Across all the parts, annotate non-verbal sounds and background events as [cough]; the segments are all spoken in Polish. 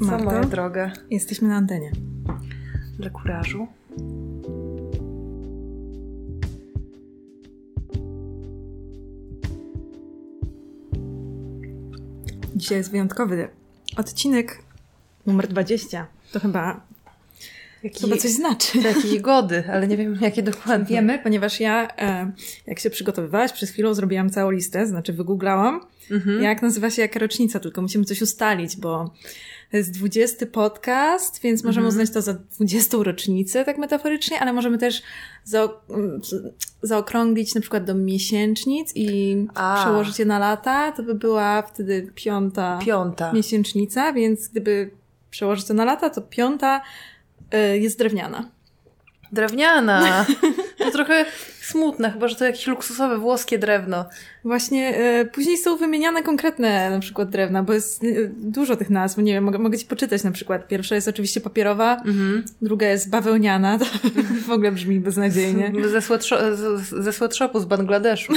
Marto? moja droga? Jesteśmy na antenie. Dla kurażu. Dzisiaj jest wyjątkowy odcinek numer 20. To chyba, Jaki, chyba coś znaczy. Jakiej gody, ale nie wiem jakie dokładnie. Wiemy, ponieważ ja, e, jak się przygotowywałaś, przez chwilę zrobiłam całą listę, znaczy wygooglałam, Mhm. jak nazywa się jaka rocznica, tylko musimy coś ustalić, bo to jest 20 podcast, więc możemy Mhm. uznać to za 20 rocznicę, tak metaforycznie, ale możemy też za, zaokrąglić na przykład do miesięcznic i A. przełożyć je na lata, to by była wtedy piąta Piąta. miesięcznica, więc gdyby przełożyć to na lata, to piąta jest drewniana. Drewniana. [laughs] To trochę smutne, chyba że to jakieś luksusowe włoskie drewno. Właśnie y, później są wymieniane konkretne na przykład drewna, bo jest y, dużo tych nazw, nie wiem, mogę, mogę ci poczytać na przykład. Pierwsza jest oczywiście papierowa, Mhm. druga jest bawełniana, to [laughs] w ogóle brzmi beznadziejnie. [laughs] Ze, sweatsho- z- ze sweatshopu z Bangladeszu.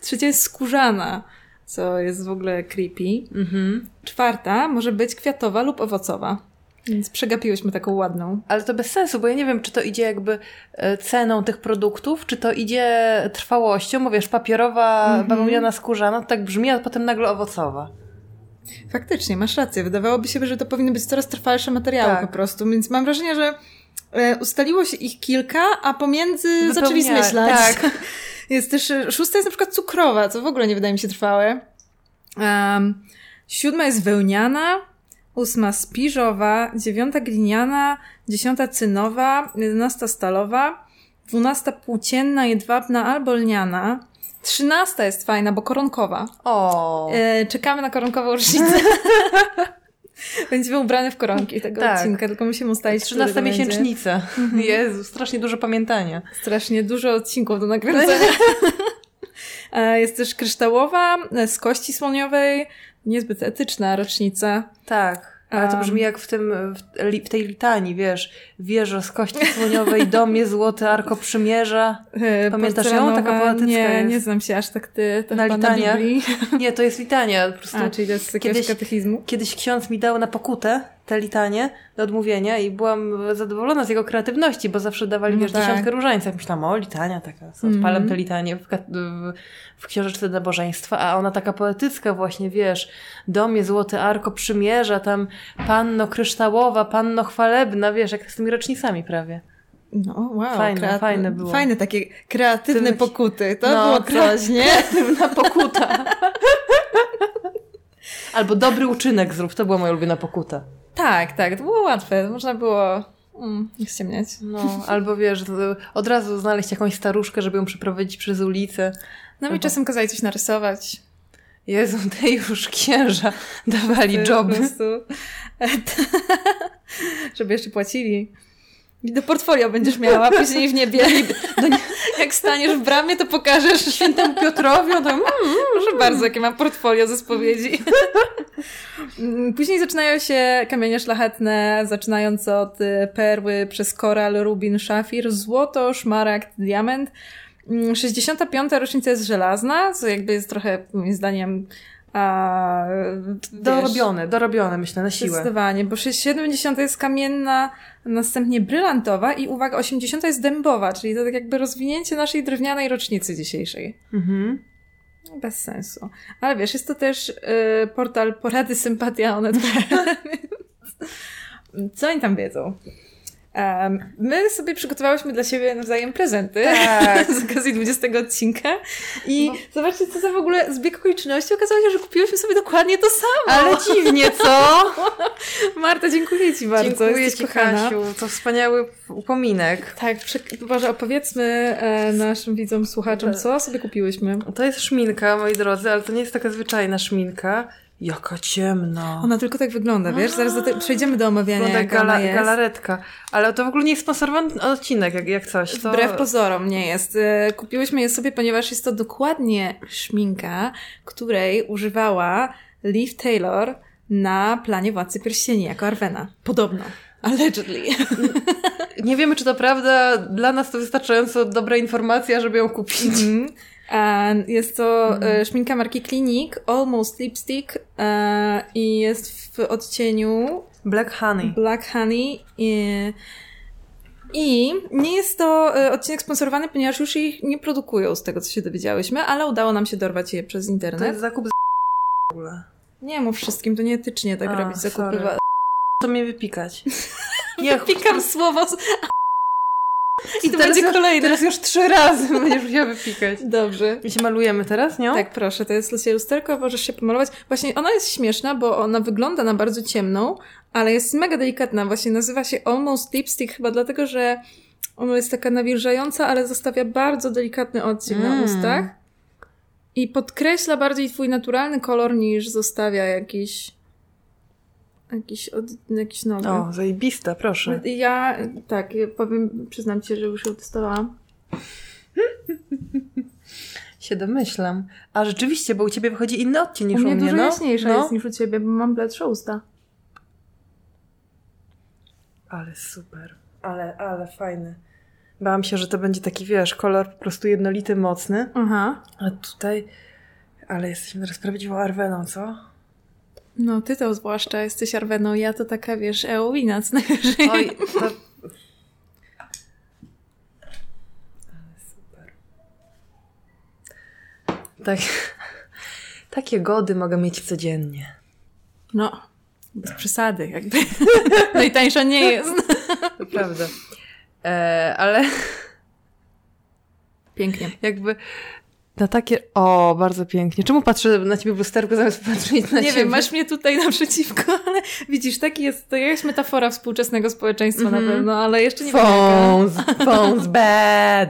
Trzecia jest skórzana, co jest w ogóle creepy. Mhm. Czwarta może być kwiatowa lub owocowa. Więc przegapiłyśmy taką ładną. Ale to bez sensu, bo ja nie wiem, czy to idzie jakby e, ceną tych produktów, czy to idzie trwałością, bo wiesz, papierowa, Mhm. bawełniana, skórzana, to tak brzmi, a potem nagle owocowa. Faktycznie, masz rację. Wydawałoby się, że to powinny być coraz trwalsze materiały Tak. po prostu, więc mam wrażenie, że e, ustaliło się ich kilka, a pomiędzy Wypełnia- zaczęli zmyślać. tak. [laughs] Jest też, e, szósta jest na przykład cukrowa, co w ogóle nie wydaje mi się trwałe. Um, siódma jest wełniana, ósma spiżowa, dziewiąta gliniana, dziesiąta cynowa, jedenasta stalowa, dwunasta płócienna, jedwabna albo lniana, trzynasta jest fajna, bo koronkowa. O. E, czekamy na koronkową rocznicę. [laughs] Będziemy ubrane w koronki tego Tak. odcinka, tylko musimy ustalić, 13 który to będzie. miesięcznica. Jezu, strasznie dużo pamiętania. Strasznie dużo odcinków do nakręcenia. [laughs] E, Jest też kryształowa, e, z kości słoniowej, niezbyt etyczna rocznica. Tak. Ale to brzmi jak w tym, w tej litanii, wiesz, wieża z kości słoniowej, [laughs] domie złoty, arko przymierza. E, Pamiętasz ją? Taka poetycka Nie, jest. nie znam się aż tak ty. To Na litania? Na Biblii. [laughs] Nie, to jest litania. Po prostu A, czyli to jest Kiedyś- katechizmu. Kiedyś ksiądz mi dał na pokutę te litanie do odmówienia i byłam zadowolona z jego kreatywności, bo zawsze dawali, No wiesz, tak. dziesiątkę różańców. Myślałam, o, litania taka, co, odpalam Mhm. te litanie w, w, w książeczce nabożeństwa, a ona taka poetycka właśnie, wiesz, domie złoty arko przymierza, tam panno kryształowa, panno chwalebna, wiesz, jak z tymi rocznicami prawie. No, wow. Fajne, fajne było. Fajne takie kreatywne Ty- pokuty. To No, było coś, nie? Kreatywna pokuta. [laughs] Albo dobry uczynek zrób, to była moja ulubiona pokuta. Tak, tak. To było łatwe. Można było mm, ściemniać. No, albo wiesz, od razu znaleźć jakąś staruszkę, żeby ją przeprowadzić przez ulicę. No mi Aha. czasem kazali coś narysować. Jezu, te już księża dawali To joby. Po prostu, [laughs] żeby jeszcze płacili. I do portfolio będziesz miała później w niebie. [laughs] Nie- Jak staniesz w bramie, to pokażesz Świętemu Piotrowi, on tam, mm, Proszę bardzo, jakie mam portfolio ze spowiedzi. Mm, [laughs] Później zaczynają się kamienie szlachetne, zaczynając od y, perły, przez koral, rubin, szafir, złoto, szmaragd, diament. Mm, 65. rocznica jest żelazna, co jakby jest trochę, moim zdaniem, a, wiesz, dorobione, dorobione, myślę, na siłę. Zdecydowanie, bo 70 jest kamienna, następnie brylantowa i uwaga, 80 jest dębowa, czyli to tak jakby rozwinięcie naszej drewnianej rocznicy dzisiejszej. Mhm. Bez sensu. Ale wiesz, jest to też y, portal porady sympatia onet. [laughs] Co oni tam wiedzą? Em, my sobie przygotowałyśmy dla siebie nawzajem prezenty Tak. [laughs] z okazji 20 odcinka i No. zobaczcie, co za w ogóle zbieg okoliczności. Okazało się, że kupiłyśmy sobie dokładnie to samo. Ale dziwnie, co? [laughs] Marta, dziękuję Ci bardzo. Dziękuję jesteś Ci, kochana. Kasiu. To wspaniały upominek. Tak, może opowiedzmy e, naszym widzom, słuchaczom, co sobie kupiłyśmy. To jest szminka, moi drodzy, ale to nie jest taka zwyczajna szminka. Jaka ciemna. Ona tylko tak wygląda, wiesz? Zaraz do te, przejdziemy do omawiania, Wygląda gala, jest. galaretka. Ale to w ogóle nie jest sponsorowany odcinek, jak, jak coś. To... Wbrew pozorom nie jest. E, Kupiłyśmy je sobie, ponieważ jest to dokładnie szminka, której używała Liv Taylor na planie Władcy Pierścieni jako Arwena. Podobno. Allegedly. Nie wiemy, czy to prawda. Dla nas to wystarczająco dobra informacja, żeby ją kupić. Mhm. E, Jest to e, szminka marki Clinique, Almost Lipstick e, i jest w odcieniu Black Honey. Black Honey. I, I nie jest to e, odcinek sponsorowany, ponieważ już ich nie produkują, z tego co się dowiedziałyśmy, ale udało nam się dorwać je przez To internet. jest zakup z w ogóle. Nie mów wszystkim, to nieetycznie tak A, robić zakupy. sorry. To mnie wypikać. [laughs] Nie, Pikam słowo z... I to Teraz będzie kolejne. Teraz już trzy razy [laughs] będziesz musiała wypikać. Dobrze. My się malujemy teraz, nie? Tak, proszę, to jest Lucia lusterko, możesz się pomalować. Właśnie ona jest śmieszna, bo ona wygląda na bardzo ciemną, ale jest mega delikatna. Właśnie nazywa się Almost Lipstick chyba dlatego, że ona jest taka nawilżająca, ale zostawia bardzo delikatny odcień na Mm. ustach. I podkreśla bardziej twój naturalny kolor niż zostawia jakiś jakiś, od, jakiś nowy. O, zajebista, proszę. Ja, tak, powiem, przyznam ci, że już ją testowałam. Się domyślam. A rzeczywiście, bo u ciebie wychodzi inny odcień niż U u mnie mnie, dużo no. jaśniejsza no. jest niż u ciebie, bo mam bledsze usta. Ale super. Ale, ale fajny. Bałam się, że to będzie taki, wiesz, kolor po prostu jednolity, mocny. Aha. A tutaj... Ale jesteśmy teraz prawdziwą Arweną, co? No, ty to zwłaszcza jesteś Arweną, ja to taka, wiesz, Eowina, co najwyżej. Oj, to... [laughs] Ale super. Tak... Takie gody mogę mieć codziennie. No, bez przesady, jakby. [laughs] Najtańsza nie jest. [laughs] To prawda. E, ale Pięknie. jakby na takie... O, bardzo pięknie. Czemu patrzę na ciebie w lusterku zamiast patrzeć na nie ciebie? wiem, masz mnie tutaj naprzeciwko, [laughs] ale widzisz, taki jest, to jakaś metafora współczesnego społeczeństwa Mhm. na pewno, ale jeszcze nie wiem jaka. Phones, phones [laughs] bad.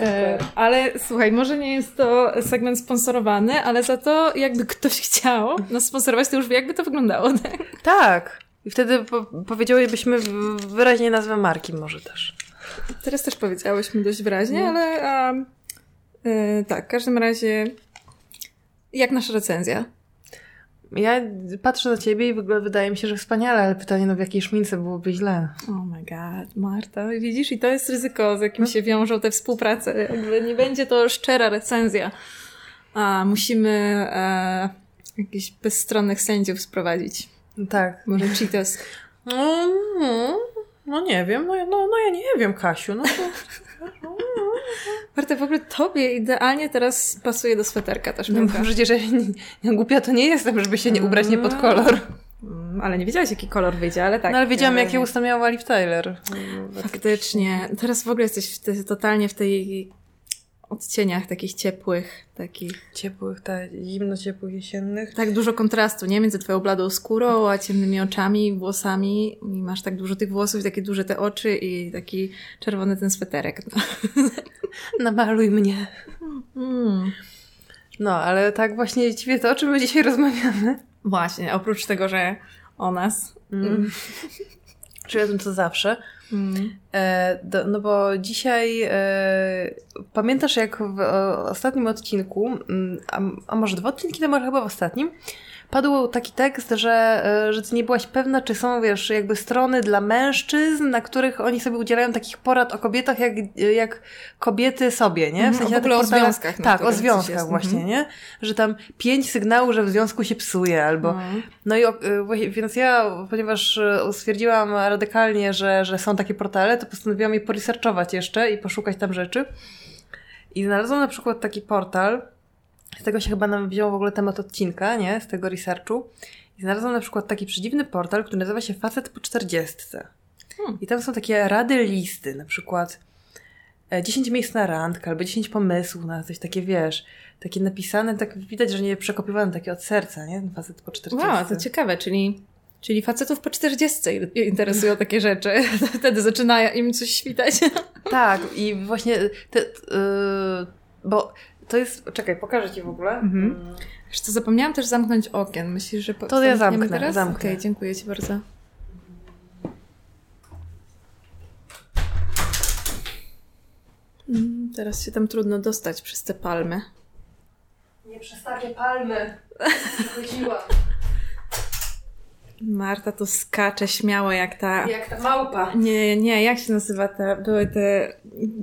E, ale słuchaj, może nie jest to segment sponsorowany, ale za to jakby ktoś chciał nas sponsorować, to już wie, jakby to wyglądało. Tak? Tak. I wtedy po powiedziałybyśmy wyraźnie nazwę marki może też. Teraz też powiedziałyśmy dość wyraźnie, No. ale a, e, tak, w każdym razie jak nasza recenzja? Ja patrzę na ciebie i w ogóle wydaje mi się, że wspaniale, ale pytanie, no w jakiej szmince byłoby źle. Oh my god, Marta, widzisz? I to jest ryzyko, z jakim się wiążą te współprace. Jakby nie będzie to szczera recenzja. A musimy e, jakichś bezstronnych sędziów sprowadzić. No tak. Może Cheetos. No, no, no nie wiem, no, no, no ja nie wiem, Kasiu. No to... [laughs] Marta, w ogóle tobie idealnie teraz pasuje do sweterka ta No, przecież ja głupia to nie jestem, żeby się nie ubrać nie pod kolor. Mm, Ale nie wiedziałaś, jaki kolor wyjdzie, ale tak. No ale wiedziałam, jakie usta miała Liv Tyler. Faktycznie. Teraz w ogóle jesteś w te, totalnie w tej odcieniach takich ciepłych, takich Ciepłych, tak, zimno-ciepłych, jesiennych. tak dużo kontrastu, nie? Między twoją bladą skórą, a ciemnymi oczami, włosami. I masz tak dużo tych włosów, takie duże te oczy i taki czerwony ten sweterek. No. Namaluj mnie. Mm. No, ale tak właśnie dziwię to, o czym my dzisiaj rozmawiamy. Właśnie, oprócz tego, że o nas. Mm. [laughs] Czyli o tym, co zawsze. Mm. E, do, no bo dzisiaj e, pamiętasz, jak w o, ostatnim odcinku, mm, a, a może dwa odcinki temu, ale chyba w ostatnim, padł taki tekst, że, e, że ty nie byłaś pewna, czy są, wiesz, jakby strony dla mężczyzn, na których oni sobie udzielają takich porad o kobietach, jak, jak kobiety sobie, nie? Mhm, w na ogóle o związkach, Tak, o związkach właśnie, Mhm. nie? Że tam pięć sygnałów, że w związku się psuje, albo No. no i właśnie, więc ja, ponieważ y, stwierdziłam radykalnie, że, że są takie portale, to postanowiłam je poresearchować jeszcze i poszukać tam rzeczy. I znalazłam na przykład taki portal, z tego się chyba nam wziął w ogóle temat odcinka, nie? Z tego researchu. I znalazłam na przykład taki przedziwny portal, który nazywa się Facet po 40. Hmm. I tam są takie rady listy, na przykład e, 10 miejsc na randkę, albo 10 pomysłów na coś takie, wiesz, takie napisane, tak widać, że nie przekopiowane takie od serca, nie? Facet po 40. Wow, to ciekawe, czyli, czyli facetów po 40 interesują takie rzeczy. [laughs] Wtedy zaczyna im coś świtać. Tak, i właśnie te, yy, bo to jest. Czekaj, pokażę ci w ogóle. Mhm. Mm. Wiesz co, zapomniałam też zamknąć okien. Myślisz, że... po- To ja zamknę, teraz? zamknę. Okej, dziękuję ci bardzo. Mm, Teraz się tam trudno dostać przez te palmy. Nie przez takie palmy. [laughs] Chodziłam. Marta to skacze śmiało jak ta... Jak ta małpa. Nie, nie, jak się nazywa te... Były te...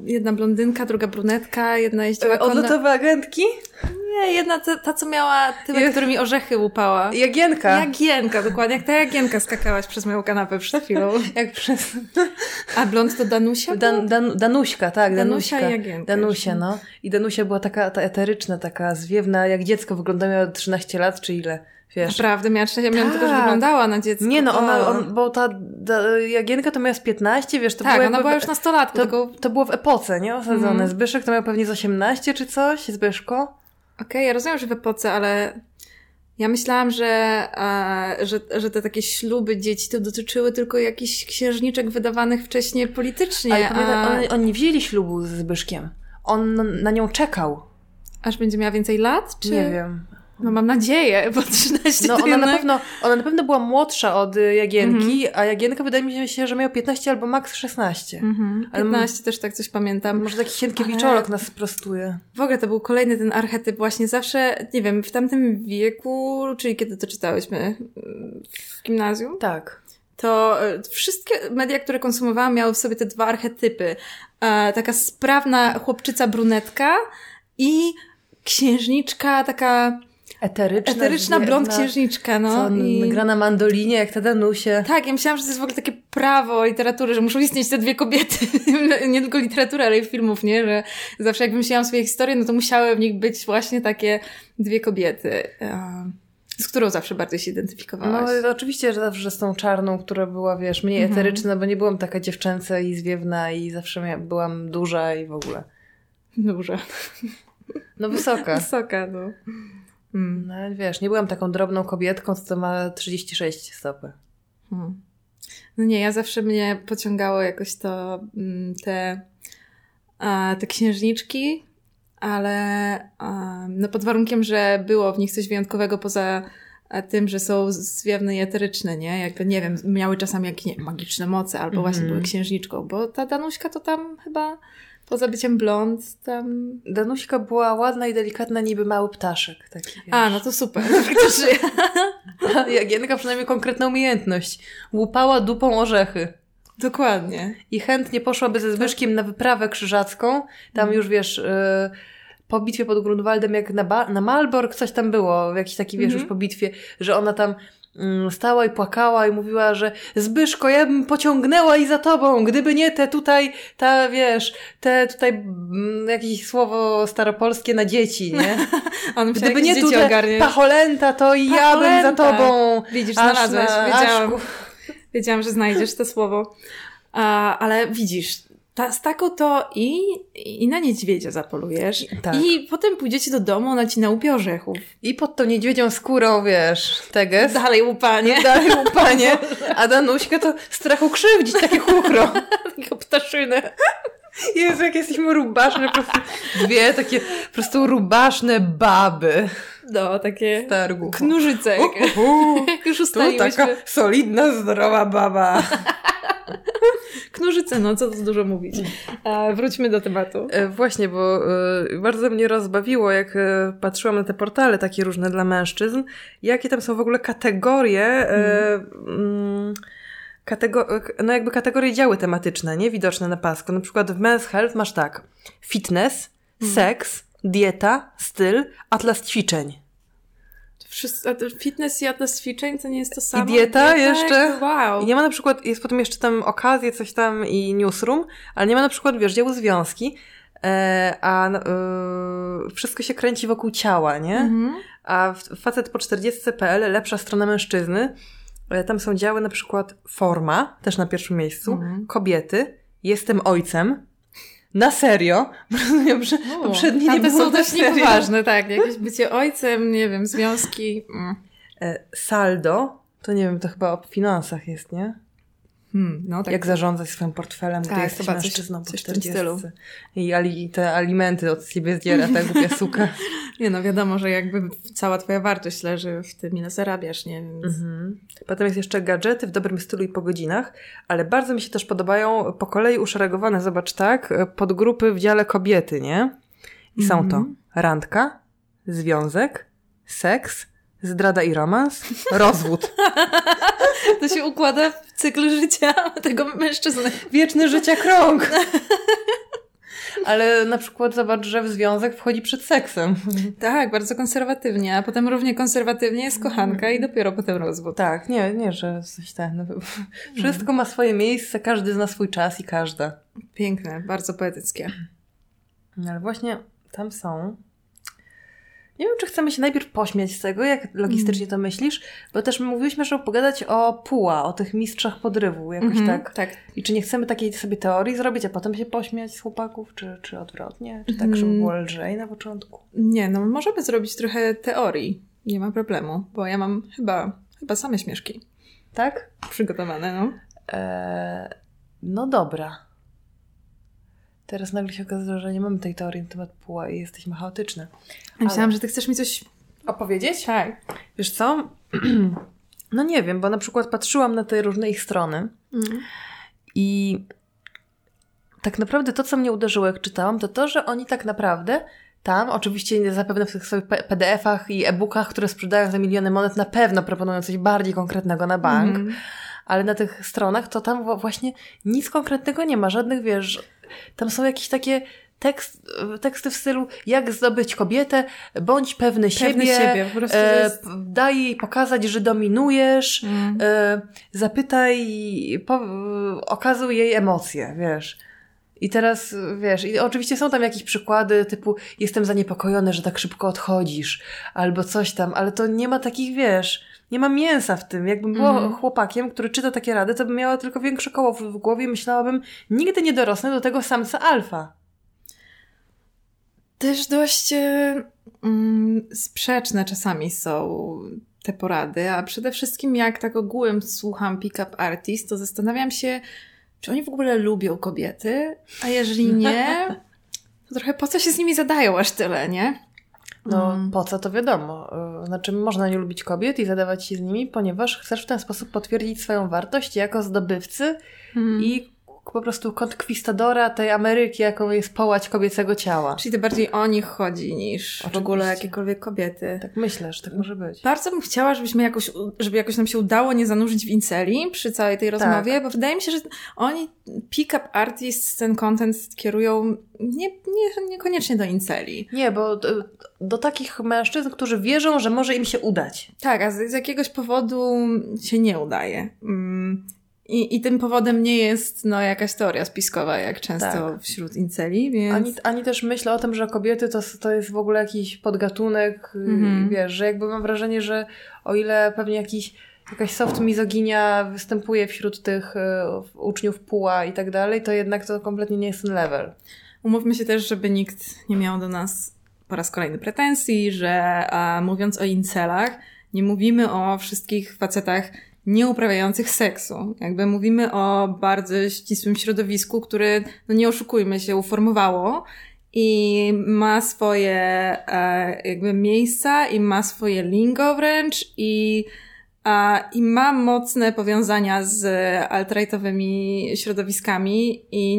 Jedna blondynka, druga brunetka, jedna jeździła konno... Odlotowe agentki? Nie, jedna ta, ta co miała tyłek, Jak- którymi orzechy łupała. Jagienka. Jagienka, dokładnie. Jak ta Jagienka skakałaś przez moją kanapę przed chwilą. [laughs] Jak przez... A blond to Danusia? Dan, Dan, Danuśka, tak, Danusia Danuśka. i Jagienka. Danusia, no. I Danusia była taka ta eteryczna, taka zwiewna, jak dziecko wygląda, miała 13 lat, czy ile, wiesz. Naprawdę, miała 6, ja miałam tylko, że Tak. wyglądała na dziecko. Nie no, ona, on, bo ta da, Jagienka to miała z 15, wiesz, to tak, było ona była już nastolatką, to, tylko... to było w epoce, nie? Osadzone. Mhm. Zbyszek to miał pewnie z 18 czy coś, Zbyszko. Okej, ja rozumiem, że w epoce, ale ja myślałam, że, e, że, że te takie śluby dzieci to dotyczyły tylko jakichś księżniczek wydawanych wcześniej politycznie, Ale pamiętam, a... oni, oni wzięli ślubu ze Zbyszkiem. On na nią czekał. aż będzie miała więcej lat? Czy... Nie wiem. No mam nadzieję, bo 13 No ona na, jednak... pewno, ona na pewno była młodsza od y, Jagienki, Mhm. a Jagienka wydaje mi się, że miał 15 albo maks 16. Mhm, Ale 15 też tak coś pamiętam. Może taki Sienkiewiczołek nas sprostuje. W ogóle to był kolejny ten archetyp właśnie zawsze, nie wiem, w tamtym wieku, czyli kiedy to czytałyśmy mm, w gimnazjum, Tak. to e, wszystkie media, które konsumowałam, miały w sobie te dwa archetypy. E, taka sprawna chłopczyca brunetka i księżniczka, taka Eteryczna, eteryczna blond księżniczka, Co no. on I... gra na mandolinie, jak ta Danusie. Tak, ja myślałam, że to jest w ogóle takie prawo literatury, że muszą istnieć te dwie kobiety. [laughs] nie tylko literatury, ale i filmów, nie? Że zawsze jak wymyślałam swoje historie, no to musiały w nich być właśnie takie dwie kobiety. e, Z którą zawsze bardziej się No identyfikowałaś. oczywiście, że zawsze z tą czarną, która była, wiesz, mniej Mhm. eteryczna, bo nie byłam taka dziewczęca i zwiewna i zawsze byłam duża i w ogóle. Duża. No wysoka. [laughs] Wysoka, no. Mm. No wiesz, nie byłam taką drobną kobietką, co ma 36 stopy. Hmm. No nie, ja zawsze mnie pociągało jakoś to mm, te, te księżniczki, ale no pod warunkiem, że było w nich coś wyjątkowego poza tym, że są zwiewne i eteryczne, nie? Jakby, nie wiem, miały czasami jakieś nie, magiczne moce, albo właśnie Mhm. były księżniczką, bo ta Danuśka to tam chyba poza byciem blond, tam... Danuśka była ładna i delikatna, niby mały ptaszek. Taki, wiesz. A, no to super. [laughs] [laughs] Jagienka przynajmniej konkretną umiejętność. Łupała dupą orzechy. Dokładnie. I chętnie poszłaby ze Zbyszkiem na wyprawę krzyżacką. Tam już, wiesz, y, po bitwie pod Grunwaldem, jak na, ba- na Malbork coś tam było, jakiś taki, wiesz, Mhm. już po bitwie, że ona tam mm, stała i płakała i mówiła, że Zbyszko, ja bym pociągnęła i za tobą, gdyby nie te tutaj, ta, wiesz, te tutaj mm, jakieś słowo staropolskie na dzieci, nie? [laughs] On Gdyby nie tutaj ogarniać. pacholenta, to i ja bym za tobą. Widzisz, znalazłeś. na- Wiedziałam. Wiedziałam, że znajdziesz to słowo. A, ale widzisz, ta, z taką to i, i na niedźwiedzia zapolujesz. Tak. I potem pójdziecie do domu, ona ci naupie orzechów. I pod tą niedźwiedzią skórą, wiesz, teges. Dalej łupanie. [laughs] Dalej łupanie, a Danuśka to strachu krzywdzić, takie chuchro. [laughs] Taką ptaszynę. Jezu, jak jesteśmy rubaszne, po prostu dwie takie po prostu rubaszne baby No, takie z targu. knużyce. Jak, Uhu, jak [laughs] już ustaliłyśmy. taka solidna, zdrowa baba. Knużyce, no co tu dużo mówić. A, wróćmy do tematu. E, Właśnie, bo e, bardzo mnie rozbawiło, jak e, patrzyłam na te portale takie różne dla mężczyzn, jakie tam są w ogóle kategorie, e, mm, katego- no jakby kategorie działy tematyczne, nie? Widoczne na pasku. Na przykład w Men's Health masz tak, fitness, seks, dieta, styl, atlas ćwiczeń. Wszyscy, fitness i atlas ćwiczeń to nie jest to samo? dieta jeszcze? jakby Wow. I nie ma na przykład, jest potem jeszcze tam okazje, coś tam i newsroom, ale nie ma na przykład, wiesz, działu związki, e, a no, e, wszystko się kręci wokół ciała, nie? Mhm. A facet po 40.pl, lepsza strona mężczyzny, tam są działy na przykład forma, też na pierwszym miejscu, Mhm. kobiety, jestem ojcem, na serio, [laughs] rozumiem, że poprzednie nie było są dość serio. niepoważne, tak. Jakieś bycie ojcem, nie wiem, związki. Mm. E, saldo, to nie wiem, to chyba o finansach jest, nie? Hmm, no tak. Jak zarządzać swoim portfelem, Tak, gdy jesteś chyba coś- mężczyzną po coś w tym 40. stylu. I ali, te alimenty od siebie zdziera, ta głupia [laughs] suka. Nie no, wiadomo, że jakby cała twoja wartość leży w tym, ile zarabiasz, nie? Więc... Mhm. Potem jest jeszcze gadżety w dobrym stylu i po godzinach, ale bardzo mi się też podobają po kolei uszeregowane, zobacz tak, podgrupy w dziale kobiety, nie? I są to Mhm. randka, związek, seks, Zdrada i romans, rozwód. [laughs] To się układa w cykl życia tego mężczyzny. Wieczny życia krąg. [laughs] Ale na przykład zobacz, że w związek wchodzi przed seksem. Tak, bardzo konserwatywnie, a potem równie konserwatywnie jest kochanka i dopiero potem rozwód. Tak, nie, nie, że coś ten. Wszystko ma swoje miejsce, każdy zna swój czas i każda. Piękne, bardzo poetyckie. No, Ale właśnie tam są. Nie wiem, czy chcemy się najpierw pośmiać z tego, jak logistycznie to myślisz, bo też mówiliśmy, żeby pogadać o puła, o tych mistrzach podrywu, jakoś Mhm, tak. tak. I czy nie chcemy takiej sobie teorii zrobić, a potem się pośmiać z chłopaków, czy, czy odwrotnie? Czy tak, żeby Mm. było lżej na początku? Nie, no możemy zrobić trochę teorii. Nie ma problemu, bo ja mam chyba, chyba same śmieszki Tak? przygotowane, no. Eee, no dobra. Teraz nagle się okazuje, że nie mamy tej teorii na temat puła i jesteśmy chaotyczne. Myślałam, że ty chcesz mi coś... Opowiedzieć? Tak. Wiesz co? [clears throat] No nie wiem, bo na przykład patrzyłam na te różne ich strony Mm. i tak naprawdę to, co mnie uderzyło, jak czytałam, to to, że oni tak naprawdę tam, oczywiście zapewne w tych swoich PDF-ach i e-bookach, które sprzedają za miliony monet, na pewno proponują coś bardziej konkretnego na bank, Mhm. ale na tych stronach to tam właśnie nic konkretnego nie ma, żadnych, wiesz, tam są jakieś takie tekst, teksty w stylu jak zdobyć kobietę, bądź pewny, Pewny siebie, e, jest... daj jej pokazać, że dominujesz, Mm. e, zapytaj, po, okazuj jej emocje, wiesz. I teraz, wiesz, i oczywiście są tam jakieś przykłady typu jestem zaniepokojony, że tak szybko odchodzisz, albo coś tam, ale to nie ma takich, wiesz, nie ma mięsa w tym. Jakbym było Mhm. chłopakiem, który czyta takie rady, to bym miała tylko większe koło w, w głowie i myślałabym, nigdy nie dorosnę do tego samca alfa. Też dość e, mm, sprzeczne czasami są te porady, a przede wszystkim jak tak ogółem słucham Pick Up Artist, to zastanawiam się, czy oni w ogóle lubią kobiety, a jeżeli nie, [laughs] to trochę po co się z nimi zadają aż tyle, nie? No, Mm. po co to wiadomo. Y, Znaczy, można nie lubić kobiet i zadawać się z nimi, ponieważ chcesz w ten sposób potwierdzić swoją wartość jako zdobywcy Mm. i po prostu konkwistadora tej Ameryki, jaką jest połać kobiecego ciała. Czyli to bardziej o nich chodzi niż w ogóle Oczywiście. jakiekolwiek kobiety. Tak myślę, że tak może być. Bardzo bym chciała, żebyśmy jakoś, żeby jakoś nam się udało nie zanurzyć w inceli przy całej tej rozmowie, bo wydaje mi się, że oni pick-up artists ten content kierują nie, nie, niekoniecznie do inceli. Nie, bo y, do takich mężczyzn, którzy wierzą, że może im się udać. Tak, a z, z jakiegoś powodu się nie udaje. Mm. I, I tym powodem nie jest no, jakaś teoria spiskowa, jak często Tak. wśród inceli, więc... Ani, ani też myślę o tym, że kobiety to, to jest w ogóle jakiś podgatunek, y, Mhm. wiesz, że jakby mam wrażenie, że o ile pewnie jakiś, jakaś soft mizoginia występuje wśród tych y, uczniów puła i tak dalej, to jednak to kompletnie nie jest ten level. Umówmy się też, żeby nikt nie miał do nas po raz kolejny pretensji, że a, mówiąc o incelach, nie mówimy o wszystkich facetach nieuprawiających seksu. Jakby mówimy o bardzo ścisłym środowisku, które, no nie oszukujmy się, uformowało i ma swoje e, jakby miejsca i ma swoje lingo wręcz i a, I ma mocne powiązania z alt-rightowymi środowiskami i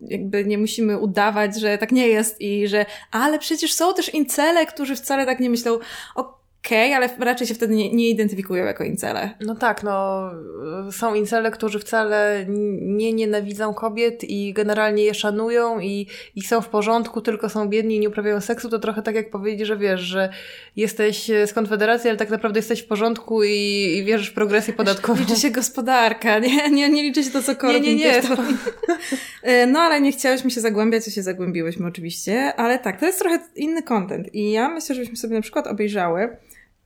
jakby nie musimy udawać, że tak nie jest i że ale przecież są też incele, którzy wcale tak nie myślą. Okej, ale raczej się wtedy nie, nie identyfikują jako incele. No tak, no są incele, którzy wcale nie nienawidzą kobiet i generalnie je szanują i, i są w porządku, tylko są biedni i nie uprawiają seksu, to trochę tak jak powiedzieć, że wiesz, że jesteś z Konfederacji, ale tak naprawdę jesteś w porządku i, i wierzysz w progresję podatkową. Liczy się gospodarka, nie, nie, nie liczy się to, co nie, nie. to- E, No, ale nie chciałyśmy się zagłębiać, a się zagłębiłyśmy oczywiście, ale tak, to jest trochę inny content i ja myślę, żebyśmy sobie na przykład obejrzały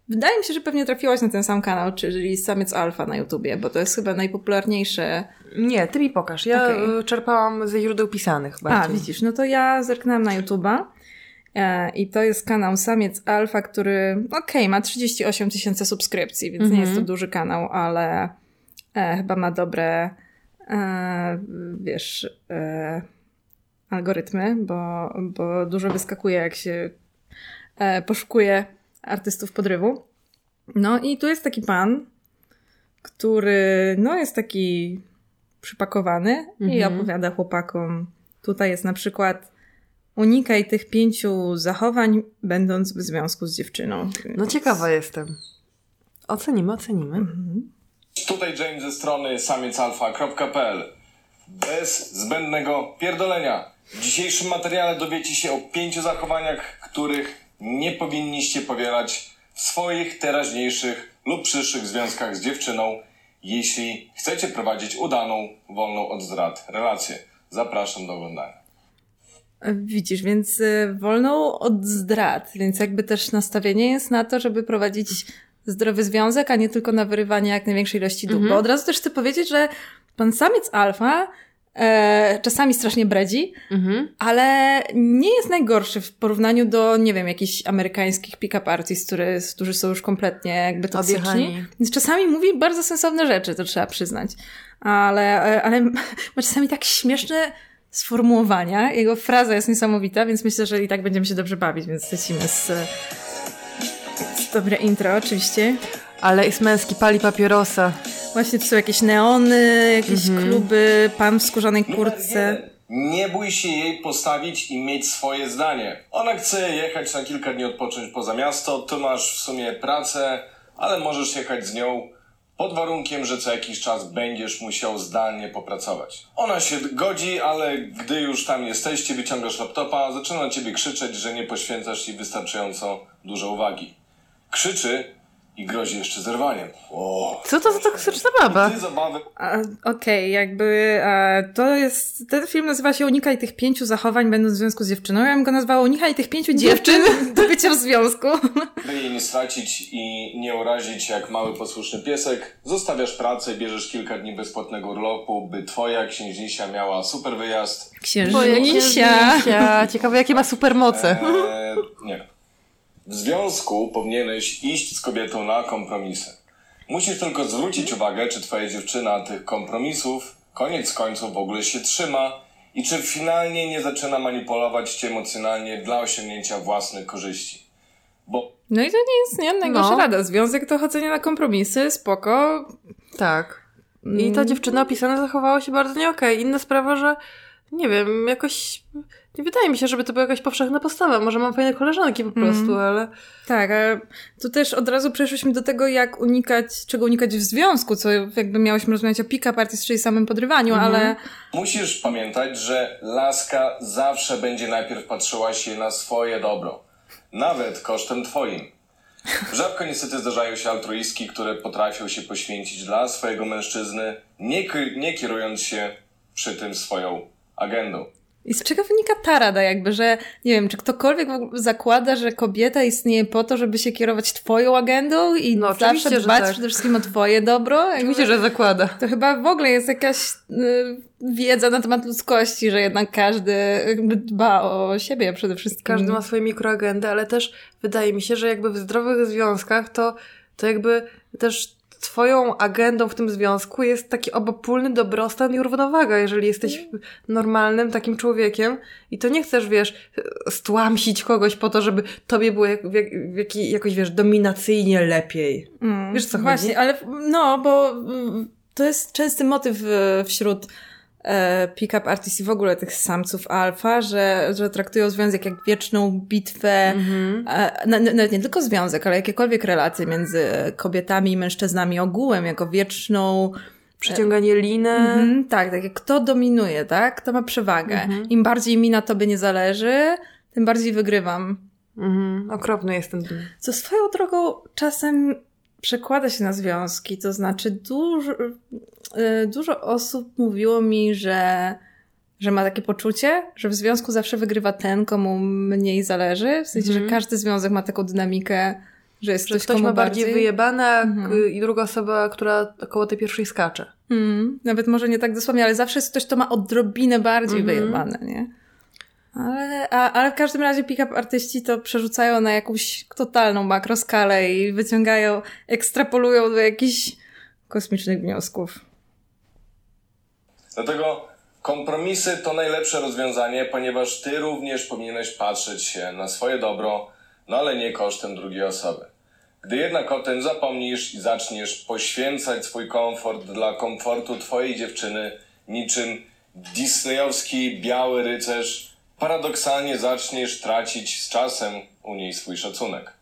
Wydaje mi się, że pewnie trafiłaś na ten sam kanał, czyli Samiec Alfa na YouTubie, bo to jest chyba najpopularniejsze. Nie, ty mi pokaż. Ja Okej. y, czerpałam ze źródeł pisanych A, bardziej. widzisz, no to ja zerknęłam na YouTuba e, i to jest kanał Samiec Alfa, który, okej, ma 38 tysięcy subskrypcji, więc nie Mhm. jest to duży kanał, ale e, chyba ma dobre, e, wiesz, e, algorytmy, bo, bo dużo wyskakuje, jak się e, poszukuje artystów podrywu. No i tu jest taki pan, który no jest taki przypakowany i Mhm. opowiada chłopakom. Tutaj jest na przykład unikaj tych pięciu zachowań, będąc w związku z dziewczyną. No ciekawa jestem. Ocenimy, ocenimy. Mhm. Tutaj James ze strony samiecalfa.pl Bez zbędnego pierdolenia. W dzisiejszym materiale dowiecie się o pięciu zachowaniach, których nie powinniście powielać w swoich teraźniejszych lub przyszłych związkach z dziewczyną, jeśli chcecie prowadzić udaną, wolną od zdrad relację. Zapraszam do oglądania. Widzisz, więc y, wolną od zdrad, więc jakby też nastawienie jest na to, żeby prowadzić zdrowy związek, a nie tylko na wyrywanie jak największej ilości dóbr. Bo od razu też chcę powiedzieć, że pan samiec alfa e, czasami strasznie bredzi, Mhm. ale nie jest najgorszy w porównaniu do, nie wiem, jakichś amerykańskich pick-up artists, które, którzy są już kompletnie jakby toksyczni. Odjechani. Więc czasami mówi bardzo sensowne rzeczy, to trzeba przyznać. Ale, e, ale [laughs] ma czasami tak śmieszne sformułowania. Jego fraza jest niesamowita, więc myślę, że i tak będziemy się dobrze bawić, więc lecimy z... dobre intro, oczywiście. Ale jest męski, pali papierosa. Właśnie tu są jakieś neony, jakieś kluby, pan w skórzanej kurtce. Nie bój się jej postawić i mieć swoje zdanie. Ona chce jechać na kilka dni odpocząć poza miasto, ty masz w sumie pracę, ale możesz jechać z nią pod warunkiem, że co jakiś czas będziesz musiał zdalnie popracować. Ona się godzi, ale gdy już tam jesteście, wyciągasz laptopa, zaczyna na ciebie krzyczeć, że nie poświęcasz jej wystarczająco dużo uwagi. Krzyczy i grozi jeszcze zerwaniem. O, Co to za toksyczna baba? ty zabawy A, Okej, jakby a, to jest. Ten film nazywa się Unikaj tych pięciu zachowań, będąc w związku z dziewczyną. Ja bym go nazwała Unikaj tych pięciu dziewczyn do bycia w związku. By jej nie stracić i nie urazić jak mały posłuszny piesek, zostawiasz pracę, bierzesz kilka dni bezpłatnego urlopu, by twoja księżnisia miała super wyjazd. Księżnisia. księżniczka. Ciekawe, jakie ma supermoce. Eee, nie. W związku powinieneś iść z kobietą na kompromisy. Musisz tylko zwrócić uwagę, czy twoja dziewczyna tych kompromisów koniec końców w ogóle się trzyma i czy finalnie nie zaczyna manipulować cię emocjonalnie dla osiągnięcia własnych korzyści. Bo No i to nie jest nie, najgorsza No. rada. Związek to chodzenie na kompromisy, spoko. Tak. I ta dziewczyna opisana zachowała się bardzo nie okej. Inna sprawa, że nie wiem, jakoś nie wydaje mi się, żeby to była jakaś powszechna postawa. Może mam fajne koleżanki po prostu, ale Tak, ale tu też od razu przeszłyśmy do tego, jak unikać, czego unikać w związku, co jakby miałyśmy rozmawiać o pick-up artist, czyli samym podrywaniu, ale Musisz pamiętać, że laska zawsze będzie najpierw patrzyła się na swoje dobro. Nawet kosztem twoim. Rzadko niestety zdarzają się altruistki, które potrafią się poświęcić dla swojego mężczyzny, nie, nie kierując się przy tym swoją agendą. I z czego wynika ta rada jakby, że nie wiem, czy ktokolwiek zakłada, że kobieta istnieje po to, żeby się kierować twoją agendą i No, zawsze dbać tak. przede wszystkim o twoje dobro? [laughs] Jakby, oczywiście, że zakłada. To chyba w ogóle jest jakaś y, wiedza na temat ludzkości, że jednak każdy dba o siebie przede wszystkim. Każdy ma swoje mikroagendy, ale też wydaje mi się, że jakby w zdrowych związkach to, to jakby też twoją agendą w tym związku jest taki obopólny dobrostan i równowaga, jeżeli jesteś normalnym takim człowiekiem i to nie chcesz, wiesz, stłamsić kogoś po to, żeby tobie było jak, jak, jak, jakoś, wiesz, dominacyjnie lepiej. Mm, Wiesz, co Właśnie, chodzi? ale no, bo mm, to jest częsty motyw e, wśród pick-up artist i w ogóle tych samców alfa, że, że traktują związek jak wieczną bitwę, Mhm. e, na- na- nawet nie tylko związek, ale jakiekolwiek relacje między kobietami i mężczyznami ogółem, jako wieczną Przyciąganie liny. Mhm, tak, tak. jak Kto dominuje, tak? Kto ma przewagę. Mhm. Im bardziej mi na tobie nie zależy, tym bardziej wygrywam. Mhm. Okropny jest ten. Co swoją drogą czasem przekłada się na związki. To znaczy, dużo, y, dużo osób mówiło mi, że, że ma takie poczucie, że w związku zawsze wygrywa ten, komu mniej zależy. W sensie, Mhm. że każdy związek ma taką dynamikę, że jest Że ktoś, ktoś komu ma bardziej wyjebane a Mhm. i druga osoba, która koło tej pierwszej skacze. Mm, nawet może nie tak dosłownie, ale zawsze jest ktoś, kto ma odrobinę bardziej Mhm. wyjebane, nie? Ale, a, ale w każdym razie pick-up artyści to przerzucają na jakąś totalną makroskalę i wyciągają, ekstrapolują do jakichś kosmicznych wniosków. Dlatego kompromisy to najlepsze rozwiązanie, ponieważ ty również powinieneś patrzeć się na swoje dobro, no ale nie kosztem drugiej osoby. Gdy jednak o tym zapomnisz i zaczniesz poświęcać swój komfort dla komfortu twojej dziewczyny, niczym disneyowski biały rycerz, paradoksalnie zaczniesz tracić z czasem u niej swój szacunek.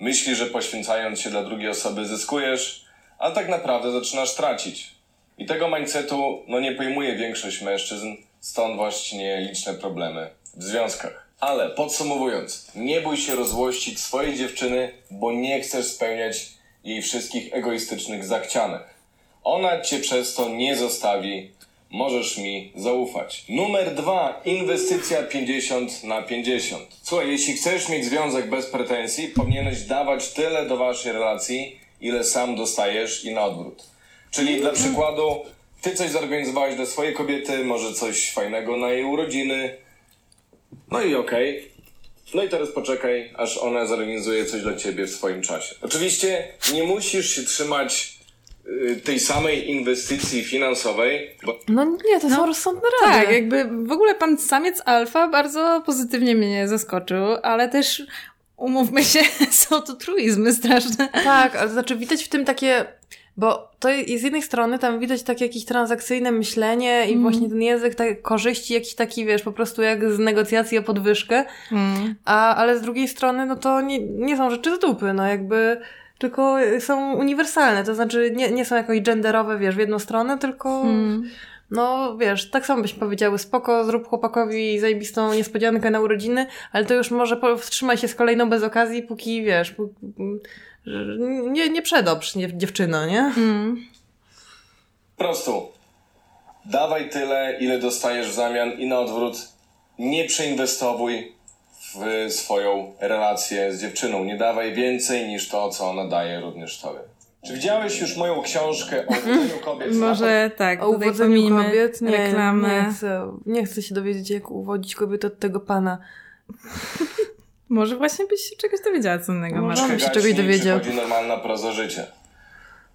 Myśli, że poświęcając się dla drugiej osoby zyskujesz, a tak naprawdę zaczynasz tracić. I tego mindsetu no nie pojmuje większość mężczyzn, stąd właśnie liczne problemy w związkach. Ale podsumowując, nie bój się rozłościć swojej dziewczyny, bo nie chcesz spełniać jej wszystkich egoistycznych zachcianek. Ona cię przez to nie zostawi, możesz mi zaufać. Numer dwa, inwestycja 50 na 50. Słuchaj, jeśli chcesz mieć związek bez pretensji, powinieneś dawać tyle do waszej relacji, ile sam dostajesz i na odwrót. Czyli dla przykładu, ty coś zorganizowałeś dla swojej kobiety, może coś fajnego na jej urodziny, no i okej. No i teraz poczekaj, aż ona zorganizuje coś dla ciebie w swoim czasie. Oczywiście nie musisz się trzymać tej samej inwestycji finansowej, bo No nie, to są rozsądne rady. Tak, jakby w ogóle pan samiec alfa bardzo pozytywnie mnie zaskoczył, ale też umówmy się, [laughs] są to truizmy straszne. Tak, ale znaczy widać w tym takie, bo to jest z jednej strony tam widać takie jakieś transakcyjne myślenie i właśnie ten język tak, korzyści jakiś taki, wiesz, po prostu jak z negocjacji o podwyżkę, a, ale z drugiej strony no to nie, nie są rzeczy z dupy, no jakby tylko są uniwersalne, to znaczy nie, nie są jakoś genderowe, wiesz, w jedną stronę, tylko no wiesz, tak samo byśmy powiedziały, spoko, zrób chłopakowi zajebistą niespodziankę na urodziny, ale to już może powstrzymaj się z kolejną bez okazji, póki wiesz, póki, nie, nie przedobrz nie, dziewczyno, nie? po prostu dawaj tyle, ile dostajesz w zamian i na odwrót nie przeinwestowuj w swoją relację z dziewczyną. Nie dawaj więcej niż to, co ona daje również tobie. Czy widziałeś już moją książkę o uwodzeniu [laughs] kobiet? Może tak, O uwodzeniu kobiet? Nie, reklamę. nie, chcę, nie chcę się dowiedzieć, jak uwodzić kobietę od tego pana. [laughs] Może właśnie byś się czegoś dowiedziała cennego, Może. Marta. bym się czegoś dowiedział. przychodzi normalna proza życia.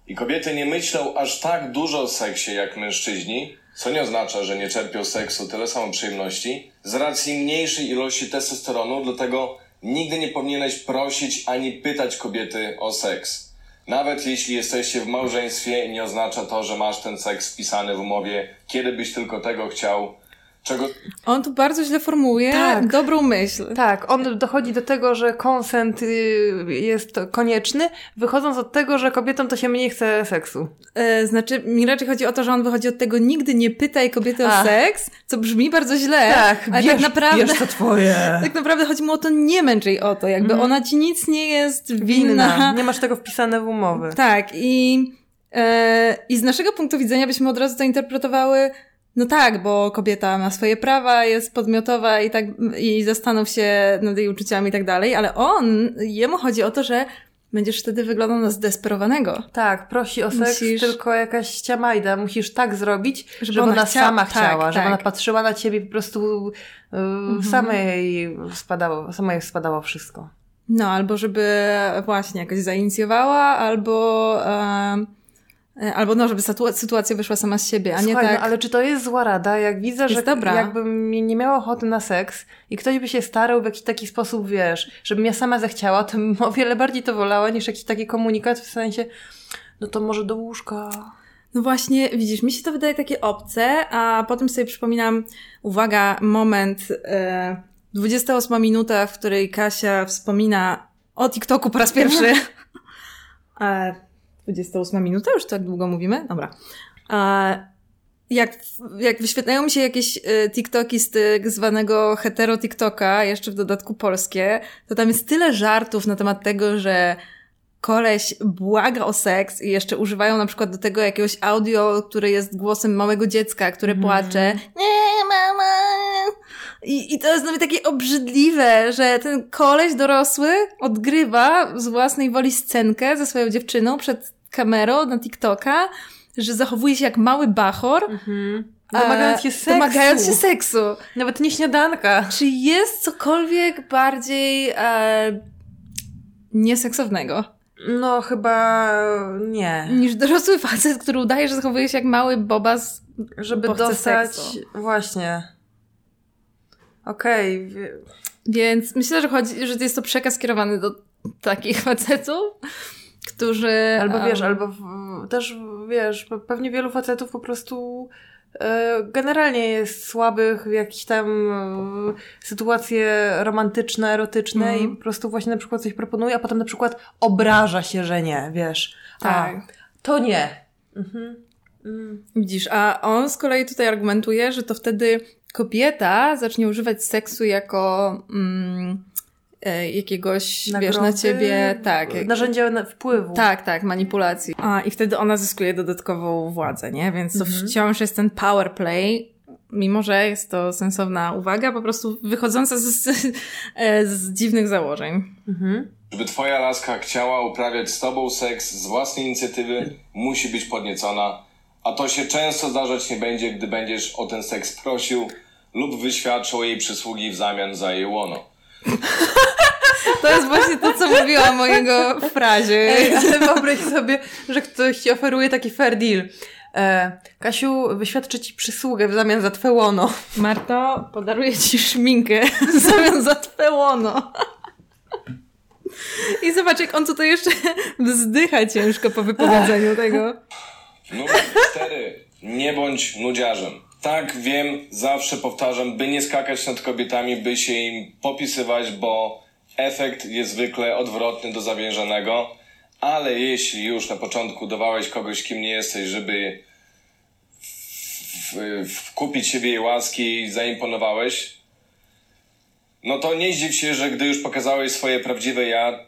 I kobiety nie myślą aż tak dużo o seksie jak mężczyźni, co nie oznacza, że nie czerpią seksu tyle samo przyjemności, z racji mniejszej ilości testosteronu, dlatego nigdy nie powinieneś prosić ani pytać kobiety o seks. Nawet jeśli jesteście w małżeństwie, nie oznacza to, że masz ten seks wpisany w umowie, kiedy byś tylko tego chciał, czego On tu bardzo źle formułuje Tak. dobrą myśl. Tak, on dochodzi do tego, że konsent y, jest konieczny, wychodząc od tego, że kobietom to się mniej chce seksu. E, znaczy, mi raczej chodzi o to, że on wychodzi od tego nigdy nie pytaj kobiety o A. seks, co brzmi bardzo źle. Tak, ale bierz, tak naprawdę, bierz to twoje. [laughs] tak naprawdę chodzi mu o to, nie męcz jej o to, jakby ona ci nic nie jest winna. Winna. Nie masz tego wpisane w umowy. Tak, i, e, i z naszego punktu widzenia byśmy od razu to interpretowały, no tak, bo kobieta ma swoje prawa, jest podmiotowa i tak, i zastanów się nad jej uczuciami i tak dalej, ale on, jemu chodzi o to, że będziesz wtedy wyglądał na zdesperowanego. Tak, prosi o seks, Musisz- tylko jakaś ściamajda. Musisz tak zrobić, żeby, Żeby ona, ona chcia- sama tak, chciała, żeby tak. ona patrzyła na ciebie i po prostu y, same jej spadało, samo jej spadało wszystko. No, albo żeby właśnie jakoś zainicjowała, albo, e, albo no, żeby sytua- sytuacja wyszła sama z siebie, a nie Słuchaj, tak. no, ale czy to jest zła rada? Jak widzę, że Jest dobra. jakbym mi nie miała ochoty na seks i ktoś by się starał w jakiś taki sposób, wiesz, żebym ja sama zechciała, to bym o wiele bardziej to wolała niż jakiś taki komunikat w sensie, no to może do łóżka. No właśnie, widzisz, mi się to wydaje takie obce, a potem sobie przypominam, uwaga, moment, e, 28 minuta, w której Kasia wspomina o TikToku po raz pierwszy. [laughs] e, 28 minuta? Już tak długo mówimy? Dobra. E, jak, jak wyświetlają mi się jakieś e, TikToki z tak zwanego hetero TikToka, jeszcze w dodatku polskie, to tam jest tyle żartów na temat tego, że koleś błaga o seks i jeszcze używają na przykład do tego jakiegoś audio, które jest głosem małego dziecka, które płacze. Nie, mama! I, I to jest nawet takie obrzydliwe, że ten koleś dorosły odgrywa z własnej woli scenkę ze swoją dziewczyną przed kamerą na TikToka, że zachowuje się jak mały bachor, Domagając się e, seksu. domagając się seksu. Nawet nie śniadanka. Czy jest cokolwiek bardziej e, nieseksownego? No chyba nie. niż dorosły facet, który udaje, że zachowuje się jak mały bobas. Żeby Bo dostać... seksu. Właśnie. Okej. wie- Więc myślę, że chodzi, że jest to przekaz skierowany do takich [laughs] facetów, którzy... Albo wiesz, em, albo w, też wiesz, pe- pewnie wielu facetów po prostu e, generalnie jest słabych w jakieś tam e, sytuacje romantyczne, erotyczne Mhm. i po prostu właśnie na przykład coś proponuje, a potem na przykład obraża się, że nie, wiesz. Tak. A, to nie. Mhm. Mm. Widzisz, a on z kolei tutaj argumentuje, że to wtedy kobieta zacznie używać seksu jako mm, e, jakiegoś, wiesz, na Nagrody, ciebie, tak. Narzędzia na- wpływu. tak, tak, manipulacji. A, I wtedy ona zyskuje dodatkową władzę, nie? Więc to Mhm. wciąż jest ten power play, mimo że jest to sensowna uwaga, po prostu wychodząca z, z, z dziwnych założeń. Mhm. Żeby twoja laska chciała uprawiać z tobą seks z własnej inicjatywy, musi być podniecona, a to się często zdarzać nie będzie, gdy będziesz o ten seks prosił lub wyświadczał jej przysługi w zamian za jej łono. [laughs] To jest właśnie to, co mówiłam o jego frazie. Ej, ale wyobraź sobie, że ktoś ci oferuje taki fair deal. E, Kasiu, wyświadczę ci przysługę w zamian za twe łono. Marto, podaruję ci szminkę [laughs] w zamian za twe łono. I zobacz, jak on tutaj jeszcze wzdycha ciężko po wypowiedzeniu tego. Numer cztery. Nie bądź nudziarzem. Tak, wiem, zawsze powtarzam, by nie skakać nad kobietami, by się im popisywać, bo efekt jest zwykle odwrotny do zawężonego, ale jeśli już na początku dawałeś kogoś, kim nie jesteś, żeby wkupić się w jej łaski i zaimponowałeś, no to nie zdziw się, że gdy już pokazałeś swoje prawdziwe ja,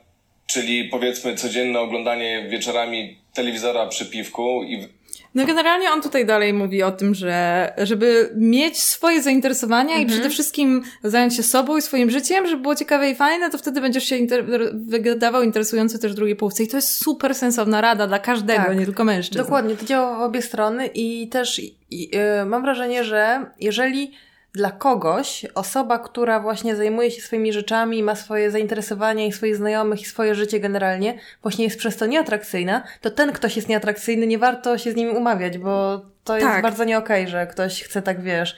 czyli powiedzmy codzienne oglądanie wieczorami telewizora przy piwku i No generalnie on tutaj dalej mówi o tym, że żeby mieć swoje zainteresowania i przede wszystkim zająć się sobą i swoim życiem, żeby było ciekawe i fajne, to wtedy będziesz się inter- wydawał interesujący też drugiej połówce. I to jest super sensowna rada dla każdego, Tak. nie tylko mężczyzn. Dokładnie, to działa w obie strony i też i, i, y, mam wrażenie, że jeżeli dla kogoś osoba, która właśnie zajmuje się swoimi rzeczami, ma swoje zainteresowania i swoich znajomych i swoje życie generalnie, właśnie jest przez to nieatrakcyjna, to ten ktoś jest nieatrakcyjny, nie warto się z nim umawiać, bo to jest Tak. bardzo nie okej, że ktoś chce tak, wiesz,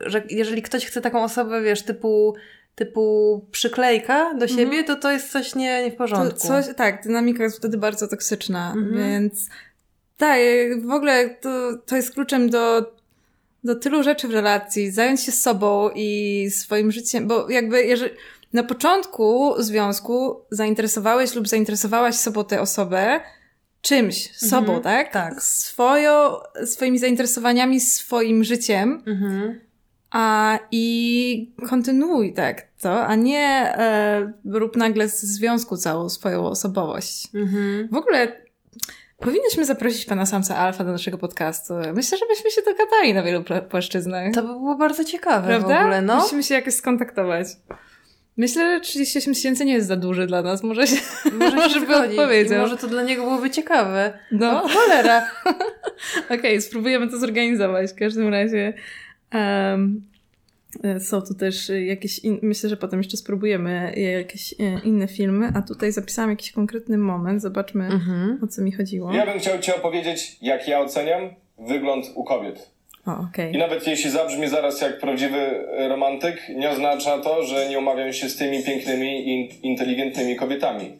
że jeżeli ktoś chce taką osobę, wiesz, typu typu przyklejka do siebie, to to jest coś nie, nie w To porządku. coś, tak, dynamika jest wtedy bardzo toksyczna, Mhm. więc tak, w ogóle to, to jest kluczem do, do tylu rzeczy w relacji. Zająć się sobą i swoim życiem, bo jakby jeżeli na początku związku zainteresowałeś lub zainteresowałaś sobą tę osobę czymś, sobą, tak? tak. Swoją, swoimi zainteresowaniami, swoim życiem, Mhm. a i kontynuuj tak to, a nie e, rób nagle z związku całą swoją osobowość. Mhm. W ogóle powinniśmy zaprosić pana Samca Alfa do naszego podcastu. Myślę, że byśmy się dogadali na wielu płaszczyznach. To by było bardzo ciekawe Prawda? w ogóle, no. Musimy się jakoś skontaktować. Myślę, że 38 tysięcy nie jest za duży dla nas. Może się, Może, [laughs] może by. I. Może to dla niego byłoby ciekawe. No, O, cholera. [laughs] okej, spróbujemy to zorganizować. W każdym razie e, są tu też e, jakieś, in... myślę, że potem jeszcze spróbujemy jakieś e, inne filmy, a tutaj zapisałam jakiś konkretny moment. Zobaczmy, Mhm. o co mi chodziło. Ja bym chciał Ci opowiedzieć, jak ja oceniam wygląd u kobiet. O, okej. I nawet jeśli zabrzmi zaraz jak prawdziwy romantyk, nie oznacza to, że nie umawiam się z tymi pięknymi i inteligentnymi kobietami.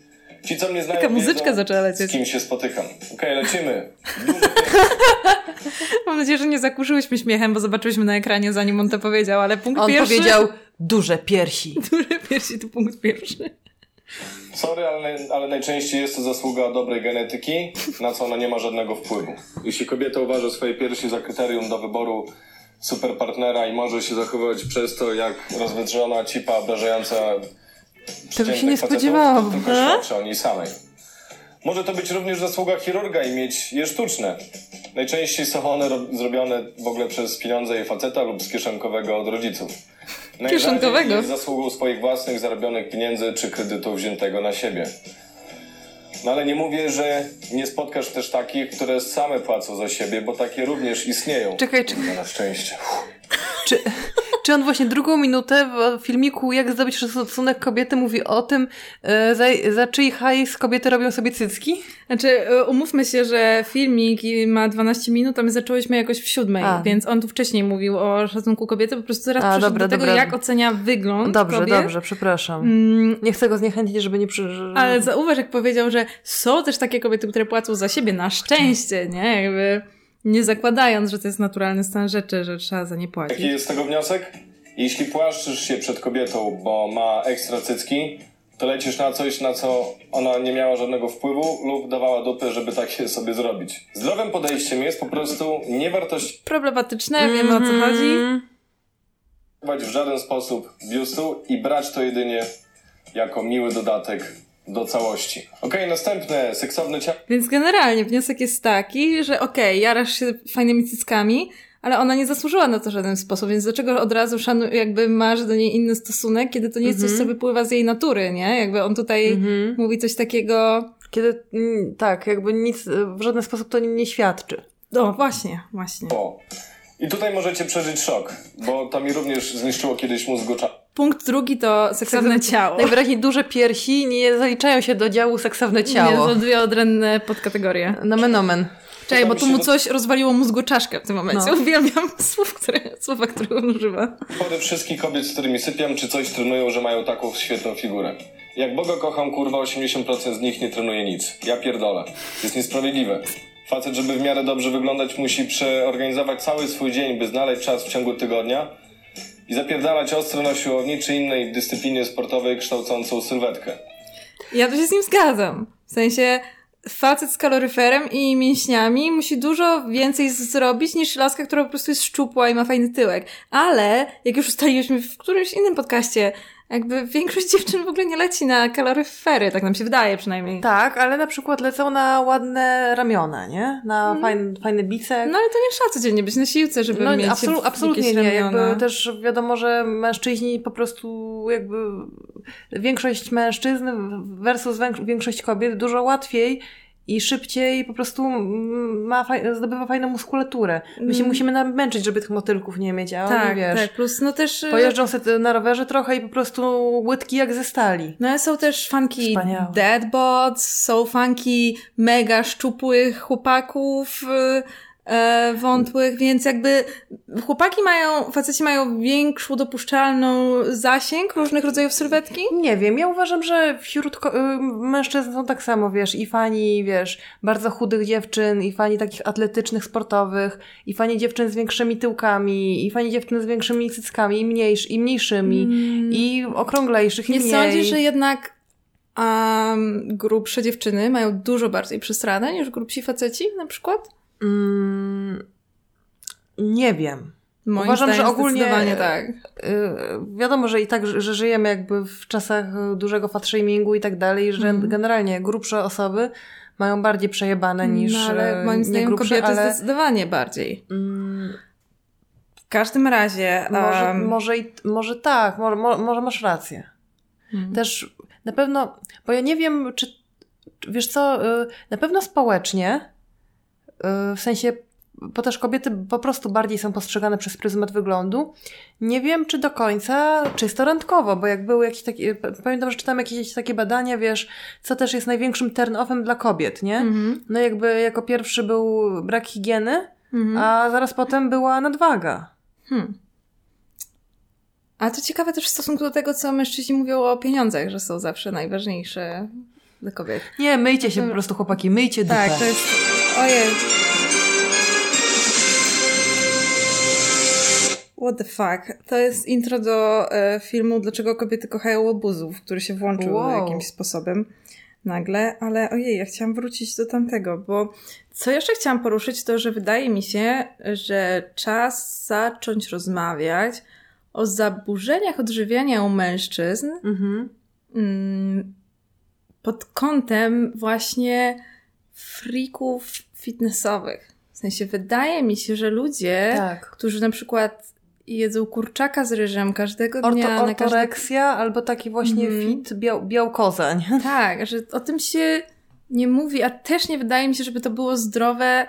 Ci, co mnie znają, Taka muzyczka wiedzą, zaczęła lecieć. z kim się spotykam. Okej, lecimy. [laughs] Mam nadzieję, że nie zakurzyłyśmy śmiechem, bo zobaczyłyśmy na ekranie, zanim on to powiedział, ale punkt On pierwszy... powiedział duże piersi. [laughs] Duże piersi to punkt pierwszy. Sorry, ale, ale najczęściej jest to zasługa dobrej genetyki, na co ona nie ma żadnego wpływu. Jeśli kobieta uważa swoje piersi za kryterium do wyboru superpartnera i może się zachowywać przez to jak rozwydrzona cipa obrażająca Tego się przeciętnych nie spodziewałam. To tylko świadczy o niej samej. Może to być również zasługa chirurga i mieć je sztuczne. Najczęściej są one ro- zrobione w ogóle przez pieniądze jej faceta lub z kieszonkowego od rodziców. Kieszonkowego? jest zasługą swoich własnych zarobionych pieniędzy czy kredytu wziętego na siebie. No ale nie mówię, że nie spotkasz też takich, które same płacą za siebie, bo takie również istnieją. Czekaj, czekaj. Na szczęście. Czy, czy on właśnie drugą minutę w filmiku Jak zdobyć szacunek kobiety mówi o tym, e, za, za czyj hajs kobiety robią sobie cycki? Znaczy, e, umówmy się, że filmik ma 12 minut, a my zaczęłyśmy jakoś w siódmej, A. więc on tu wcześniej mówił o szacunku kobiety, po prostu teraz A, dobra, do tego, dobra. jak ocenia wygląd Dobrze, kobiet. dobrze, przepraszam. Mm, Nie chcę go zniechęcić, żeby nie przy... ale zauważ, jak powiedział, że są też takie kobiety, które płacą za siebie, na szczęście, nie? Jakby Nie zakładając, że to jest naturalny stan rzeczy, że trzeba za nie płacić. Jaki jest z tego wniosek? Jeśli płaszczysz się przed kobietą, bo ma ekstra cycki, to lecisz na coś, na co ona nie miała żadnego wpływu lub dawała dupy, żeby takie sobie zrobić. Zdrowym podejściem jest po prostu nie wartościować Problematyczne, wiemy o co chodzi. w żaden sposób biustu i brać to jedynie jako miły dodatek do całości. Okej, następne, seksowne ciało. Więc generalnie wniosek jest taki, że okej, jarasz się fajnymi cyckami, ale ona nie zasłużyła na to w żaden sposób, więc dlaczego od razu szanu, jakby masz do niej inny stosunek, kiedy to nie jest coś, co wypływa z jej natury, nie? Jakby on tutaj mówi coś takiego... Kiedy, mm, tak, jakby nic, w żaden sposób to nie, nie świadczy. O, właśnie, właśnie. O. I tutaj możecie przeżyć szok, bo to mi również zniszczyło kiedyś mózgocza. Punkt drugi to seksowne ciało. [laughs] Najwyraźniej duże piersi nie zaliczają się do działu seksowne Nie, ciało. to dwie odrębne podkategorie. Nomen omen. Czekaj, bo tu mu coś rozwaliło mózgoczaszkę w tym momencie. No. Uwielbiam słów, które, słowa, które on używa. Chory wszystkich kobiet, z którymi sypiam, czy coś trenują, że mają taką świetną figurę. Jak Boga kocham, kurwa, 80% z nich nie trenuje nic. Ja pierdolę. To jest niesprawiedliwe. Facet, żeby w miarę dobrze wyglądać, musi przeorganizować cały swój dzień, by znaleźć czas w ciągu tygodnia i zapierdalać ostro na siłowni czy innej dyscyplinie sportowej kształcącą sylwetkę. Ja tu się z nim zgadzam. W sensie facet z kaloryferem i mięśniami musi dużo więcej zrobić niż laska, która po prostu jest szczupła i ma fajny tyłek. Ale, jak już ustaliliśmy w którymś innym podcaście, jakby większość [laughs] dziewczyn w ogóle nie leci na kaloryfery, tak nam się wydaje przynajmniej. Tak, ale na przykład lecą na ładne ramiona, nie? Na fajny, fajny bicek. No ale to nie trzeba codziennie być na siłce, żeby No, mieć absolu- absolutnie nie. ramiona. Jakby też wiadomo, że mężczyźni po prostu jakby większość mężczyzn versus większość kobiet dużo łatwiej i szybciej po prostu ma faj- zdobywa fajną muskulaturę. My się Mm. musimy namęczyć, żeby tych motylków nie mieć, a oni, Tak, wiesz, tak. Plus no też... e, pojeżdżą sobie na rowerze trochę i po prostu łydki jak ze stali. No ale są też fanki Wspaniałe. deadbots, są fanki mega szczupłych chłopaków y, e, wątłych, więc jakby chłopaki mają, faceci mają większą dopuszczalną zasięg różnych rodzajów sylwetki. Nie wiem, ja uważam, że wśród y, mężczyzn są tak samo, wiesz, i fani, wiesz, bardzo chudych dziewczyn, i fani takich atletycznych, sportowych, i fani dziewczyn z większymi tyłkami, i fani dziewczyn z większymi cyckami, i, mniejsz, i mniejszymi, i okrąglejszych, i Nie mniej. sądzisz, że jednak um, grubsze dziewczyny mają dużo bardziej przesrane niż grubsi faceci na przykład? Mm, nie wiem. Moim Uważam, że ogólnie- tak. Y, wiadomo, że i tak, że żyjemy jakby w czasach dużego fatshamingu i tak dalej, że Mhm. generalnie grubsze osoby mają bardziej przejebane niż no, ale y, moim nie zdaniem grubsze, kobiety ale... zdecydowanie bardziej. Mm, W każdym razie... Może, em, może, i, może tak, może, mo- może masz rację. Mhm. Też na pewno, bo ja nie wiem, czy, wiesz co, y, na pewno społecznie, w sensie, bo też kobiety po prostu bardziej są postrzegane przez pryzmat wyglądu. Nie wiem, czy do końca czysto randkowo, bo jak były jakieś takie, pamiętam, że czytam jakieś takie badania, wiesz, co też jest największym turn-offem dla kobiet, nie? Mhm. No jakby jako pierwszy był brak higieny, Mhm. a zaraz potem była nadwaga. Hmm. A to ciekawe też w stosunku do tego, co mężczyźni mówią o pieniądzach, że są zawsze najważniejsze dla kobiet. Nie, myjcie się po prostu, chłopaki, myjcie dupę. Tak, to jest... Ojej. What the fuck? To jest intro do e, filmu Dlaczego kobiety kochają łobuzów, który się włączył Wow. jakimś sposobem nagle, ale ojej, ja chciałam wrócić do tamtego, bo co jeszcze chciałam poruszyć, to że wydaje mi się, że czas zacząć rozmawiać o zaburzeniach odżywiania u mężczyzn Mhm. mm, pod kątem właśnie freaków fitnessowych. W sensie wydaje mi się, że ludzie, Tak. którzy na przykład jedzą kurczaka z ryżem każdego Orto, dnia, na każdy... ortoreksja albo taki właśnie Mhm. fit biał, białkoza, nie? [laughs] Tak, że o tym się nie mówi, a też nie wydaje mi się, żeby to było zdrowe,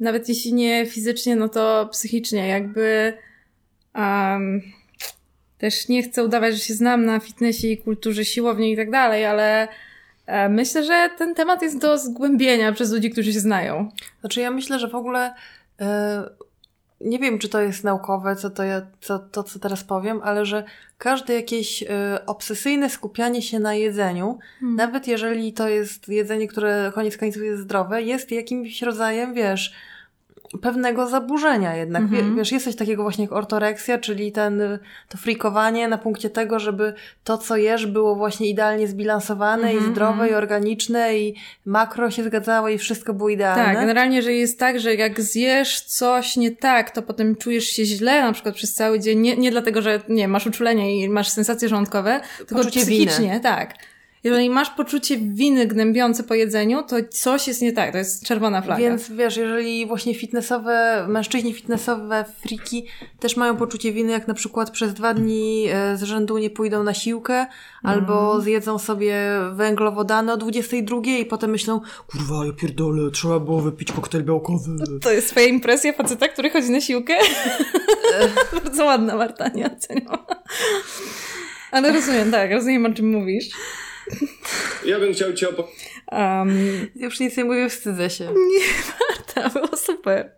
nawet jeśli nie fizycznie, no to psychicznie, jakby um, też nie chcę udawać, że się znam na fitnessie i kulturze siłowni i tak dalej, ale myślę, że ten temat jest do zgłębienia przez ludzi, którzy się znają. Znaczy ja myślę, że w ogóle e, nie wiem, czy to jest naukowe, co to, ja, co, to, co teraz powiem, ale że każde jakieś e, obsesyjne skupianie się na jedzeniu, Hmm. nawet jeżeli to jest jedzenie, które koniec końców jest zdrowe, jest jakimś rodzajem, wiesz, pewnego zaburzenia jednak. Mhm. Wie, wiesz, jest coś takiego właśnie jak ortoreksja, czyli ten, to frikowanie na punkcie tego, żeby to, co jesz, było właśnie idealnie zbilansowane Mhm, i zdrowe mhm. i organiczne i makro się zgadzało i wszystko było idealne. Tak, generalnie, że jest tak, że jak zjesz coś nie tak, to potem czujesz się źle, na przykład przez cały dzień, nie, nie dlatego, że nie masz uczulenie i masz sensacje żołądkowe, tylko Poczucie psychicznie, winy. tak. Jeżeli masz poczucie winy gnębiące po jedzeniu, to coś jest nie tak, to jest czerwona flaga. Więc wiesz, jeżeli właśnie fitnessowe, mężczyźni fitnessowe friki też mają poczucie winy, jak na przykład przez dwa dni e, z rzędu nie pójdą na siłkę, albo Mhm. zjedzą sobie węglowodany o 22 i potem myślą, Kurwa, ja pierdolę, trzeba było wypić koktajl białkowy. To jest twoja impresja faceta, który chodzi na siłkę? [laughs] Bardzo ładna, Marta, nie oceniam. Ale rozumiem, tak, rozumiem o czym mówisz. Ja bym chciał ci opowiedzieć. Um, już nic nie mówię, wstydzę się. [laughs] to było super.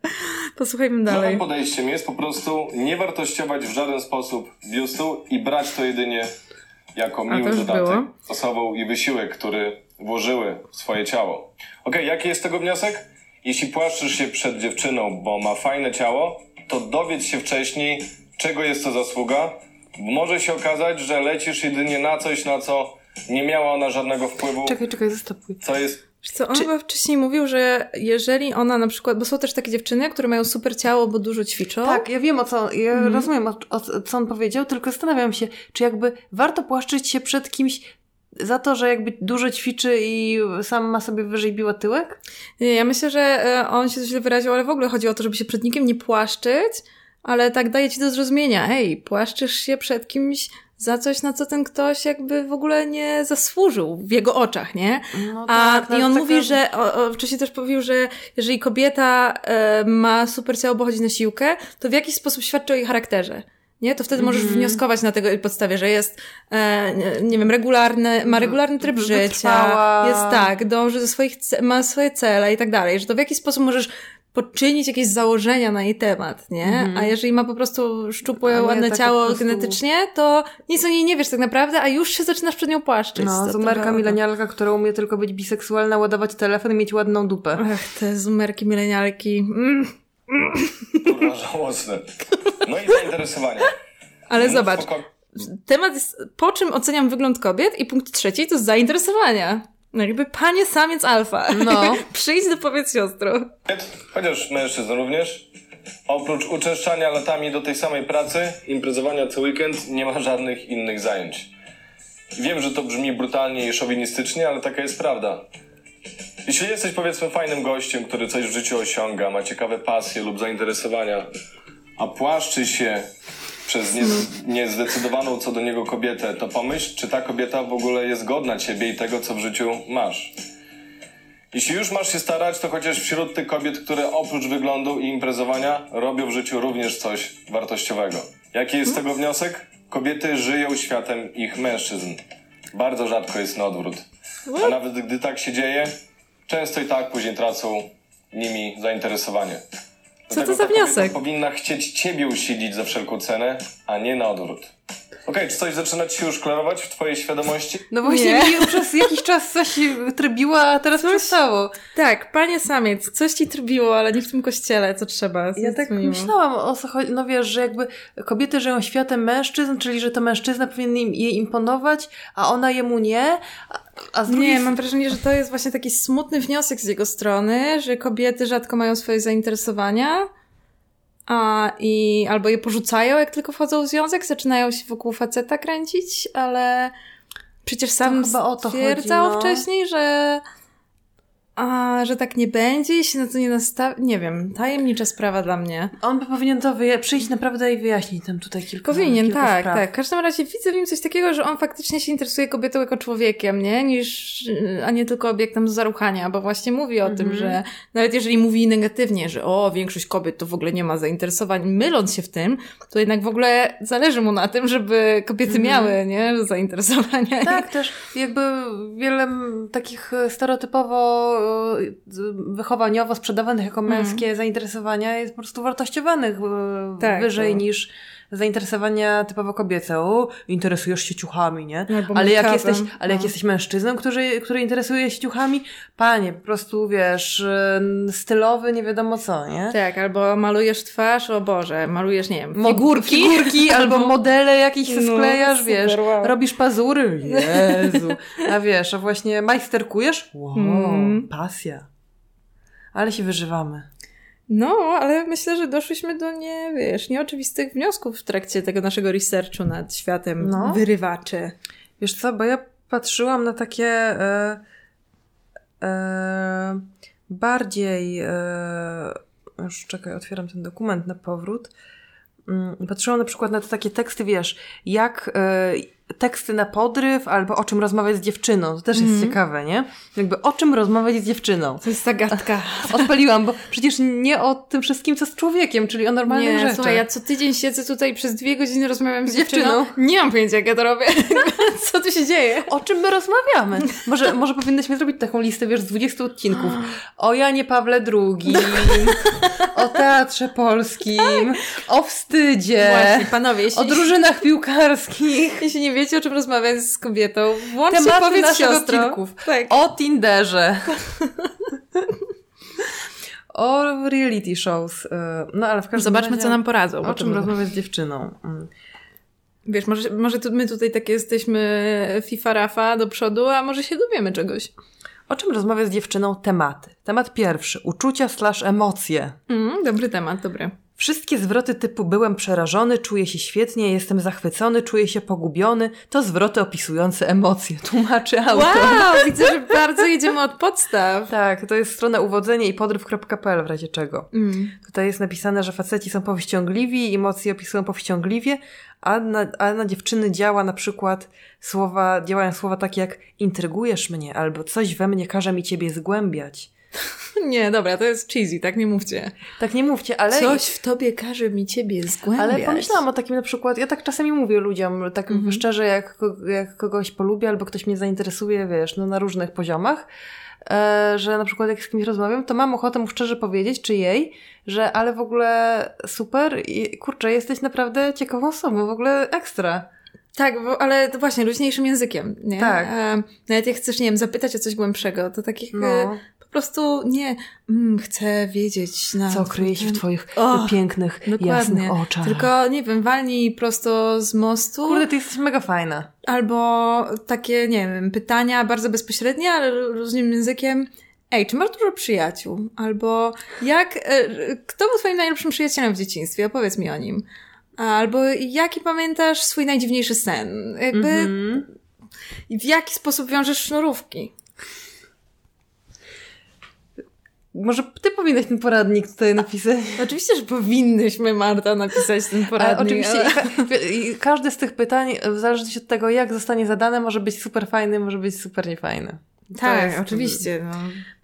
Posłuchajmy dalej. Zdrowym podejściem jest po prostu nie wartościować w żaden sposób biustu i brać to jedynie jako miły dodatek było. osobą i wysiłek, który włożyły w swoje ciało. Okej, jaki jest tego wniosek? Jeśli płaszczysz się przed dziewczyną, bo ma fajne ciało, to dowiedz się wcześniej, czego jest to zasługa. Może się okazać, że lecisz jedynie na coś, na co nie miała ona żadnego wpływu, Czekaj, czekaj, zastopuj. co jest Wiesz co, on chyba wcześniej mówił, że jeżeli ona na przykład, bo są też takie dziewczyny, które mają super ciało, bo dużo ćwiczą. Tak, ja wiem o co, ja Mhm. rozumiem o, o, co on powiedział, tylko zastanawiam się, czy jakby warto płaszczyć się przed kimś za to, że jakby dużo ćwiczy i sam ma sobie wyżej biła tyłek? Nie, ja myślę, że e, on się źle wyraził, ale w ogóle chodzi o to, żeby się przed nikim nie płaszczyć, ale tak daje ci do zrozumienia, hej, płaszczysz się przed kimś za coś, na co ten ktoś jakby w ogóle nie zasłużył w jego oczach, nie? No A tak, to i on mówi, że o, o, wcześniej też powiedział, że jeżeli kobieta e, ma super ciało, bo chodzi na siłkę, to w jakiś sposób świadczy o jej charakterze. Nie? To wtedy możesz Mhm. wnioskować na tego podstawie, że jest, e, nie- wiem, regularny, ma regularny tryb życia, Wytrwała. jest tak, dąży do swoich, ma swoje cele i tak dalej, że to w jakiś sposób możesz poczynić jakieś założenia na jej temat, nie? Mhm. A jeżeli ma po prostu szczupłe, nie ładne tak ciało prostu- genetycznie, to nic o niej nie wiesz tak naprawdę, a już się zaczynasz przed nią płaszczyć. No, zumerka milenialka, która umie tylko być biseksualna, ładować telefon i mieć ładną dupę. Ach, te zumerki, milenialki. Mm. [laughs] żałosne. No i zainteresowania. Ale Mnóstwo zobacz, temat jest, po czym oceniam wygląd kobiet i punkt trzeci to zainteresowania. No jakby panie samiec alfa. No. [laughs] Przyjdź do powiedz siostro. chociaż mężczyzn również, oprócz uczęszczania latami do tej samej pracy, imprezowania co weekend, nie ma żadnych innych zajęć. Wiem, że to brzmi brutalnie i szowinistycznie, ale taka jest prawda. Jeśli jesteś powiedzmy fajnym gościem, który coś w życiu osiąga, ma ciekawe pasje lub zainteresowania, a płaszczy się przez nie, niezdecydowaną co do niego kobietę, to pomyśl, czy ta kobieta w ogóle jest godna ciebie i tego, co w życiu masz. Jeśli już masz się starać, to chociaż wśród tych kobiet, które oprócz wyglądu i imprezowania robią w życiu również coś wartościowego. Jaki jest z tego wniosek? Kobiety żyją światem ich mężczyzn. Bardzo rzadko jest na odwrót. A nawet gdy tak się dzieje, często i tak później tracą nimi zainteresowanie. Co to za wniosek? powinna chcieć ciebie usilić za wszelką cenę, a nie na odwrót. Okej, czy coś zaczyna ci się już klarować w twojej świadomości? No właśnie Nie. mi przez jakiś czas coś trybiło, a teraz przestało. Tak, panie samiec, coś ci trbiło, ale nie w tym kościele, co trzeba. Ja tak Zmieniło. myślałam o co chodzi, no wiesz, że jakby kobiety żyją światem mężczyzn, czyli że to mężczyzna powinien im, jej imponować, a ona jemu nie, a, a z drugiej Nie, mam wrażenie, że to jest właśnie taki smutny wniosek z jego strony, że kobiety rzadko mają swoje zainteresowania, a i albo je porzucają, jak tylko wchodzą w związek, zaczynają się wokół faceta kręcić, ale przecież sam chyba o to stwierdzał chodzi, no. wcześniej, że a, że tak nie będzie i się na to nie nastawi. Nie wiem, tajemnicza sprawa dla mnie. on by powinien to wyja- przyjść naprawdę i wyjaśnić tam tutaj kilka Powinien, kilka tak, spraw. tak. W każdym razie widzę w nim coś takiego, że on faktycznie się interesuje kobietą jako człowiekiem, nie? Niż, a nie tylko obiektem zaruchania, bo właśnie mówi o tym, że nawet jeżeli mówi negatywnie, że o, większość kobiet to w ogóle nie ma zainteresowań, myląc się w tym, to jednak w ogóle zależy mu na tym, żeby kobiety miały, nie? Zainteresowania. Tak, też jakby wiele takich stereotypowo, wychowaniowo sprzedawanych jako męskie zainteresowania jest po prostu wartościowanych e, Tak, wyżej to- niż zainteresowania typowo kobiece. O, interesujesz się ciuchami, nie? Albo Ale jak jesteś, ale jak No. jesteś mężczyzną, który, który interesuje się ciuchami, panie, po prostu wiesz, stylowy, nie wiadomo co, nie? Tak, albo malujesz twarz, o Boże, malujesz, nie wiem, figurki. figurki [laughs] albo modele jakieś No, sklejasz, super, wiesz, wow. robisz pazury, Jezu. A wiesz, a właśnie majsterkujesz? Wow, Mm. pasja. Ale się wyżywamy. No, ale myślę, że doszliśmy do nie, wiesz, nieoczywistych wniosków w trakcie tego naszego researchu nad światem No. wyrywaczy. Wiesz co, bo ja patrzyłam na takie e, e, bardziej. E, już czekaj, otwieram ten dokument na powrót. Mm, Patrzyłam na przykład na te takie teksty, wiesz, jak e, teksty na podryw, albo o czym rozmawiać z dziewczyną. To też jest Mhm. ciekawe, nie? Jakby o czym rozmawiać z dziewczyną. To jest zagadka. [laughs] Odpaliłam, bo przecież nie o tym wszystkim, co z człowiekiem, czyli o normalnych Nie, rzeczach. słuchaj, ja co tydzień siedzę tutaj i przez dwie godziny rozmawiam z Z dziewczyną. dziewczyną. Nie mam pojęcia, jak ja to robię. [laughs] co tu się dzieje? O czym my rozmawiamy? Może, może powinnyśmy zrobić taką listę, wiesz, z 20 odcinków. O Janie Pawle II, o Teatrze Polskim, o wstydzie, Właśnie, panowie, jeśli, o drużynach piłkarskich, [laughs] jeśli nie wiecie, o czym rozmawiać z kobietą, włączcie Tematy powiedz naszych siostro. Tak. o Tinderze. O reality shows. y, No ale w każdym Zobaczmy, razie, co nam poradzą. O czym rozmawiać z dziewczyną. Mm. Wiesz, może, może tu, my tutaj takie jesteśmy FIFA Rafa do przodu, a może się dowiemy czegoś. O czym rozmawiać z dziewczyną? Tematy. Temat pierwszy. Uczucia slash emocje. Mm, dobry temat, dobry. Wszystkie zwroty typu byłem przerażony, czuję się świetnie, jestem zachwycony, czuję się pogubiony, to zwroty opisujące emocje, [laughs] tłumaczy autor. Wow, [laughs] widzę, że bardzo jedziemy od podstaw. Tak, to jest strona uwodzenie i podryw.pl w razie czego. Mm. Tutaj jest napisane, że faceci są powściągliwi, emocje opisują powściągliwie, a na, a na dziewczyny działa na przykład słowa, działają słowa takie jak intrygujesz mnie, albo coś we mnie każe mi ciebie zgłębiać. [laughs] Nie, dobra, to jest cheesy, tak nie mówcie. Tak nie mówcie, ale... Coś w tobie każe mi ciebie zgłębiać. Ale pomyślałam o takim na przykład, ja tak czasami mówię ludziom, tak Mhm. szczerze, jak, jak kogoś polubię albo ktoś mnie zainteresuje, wiesz, no na różnych poziomach, e, że na przykład jak z kimś rozmawiam, to mam ochotę mu szczerze powiedzieć, czy jej, że ale w ogóle super i kurczę, jesteś naprawdę ciekawą osobą, w ogóle ekstra. Tak, bo, ale to właśnie luźniejszym językiem, nie? Tak. E, nawet jak chcesz, nie wiem, zapytać o coś głębszego, to takich e, No, po prostu nie, mm, chcę wiedzieć na co kryje się w twoich O, pięknych, Dokładnie. jasnych oczach. Tylko, nie wiem, walnij prosto z mostu. Kurde, ty jesteś mega fajna. Albo takie, nie wiem, pytania bardzo bezpośrednie, ale różnym językiem. Ej, czy masz dużo przyjaciół? Albo jak, e, kto był twoim najlepszym przyjacielem w dzieciństwie? Opowiedz mi o nim. Albo jaki pamiętasz swój najdziwniejszy sen? Jakby Mhm. w jaki sposób wiążesz sznurówki? Może ty powinnaś ten poradnik tutaj napisać. Oczywiście, że powinnyśmy, Marta, napisać ten poradnik. Ale oczywiście ale- i ka- i każdy z tych pytań, w zależności od tego, jak zostanie zadane, może być super fajny, może być super niefajny. Tak, jest- oczywiście. No.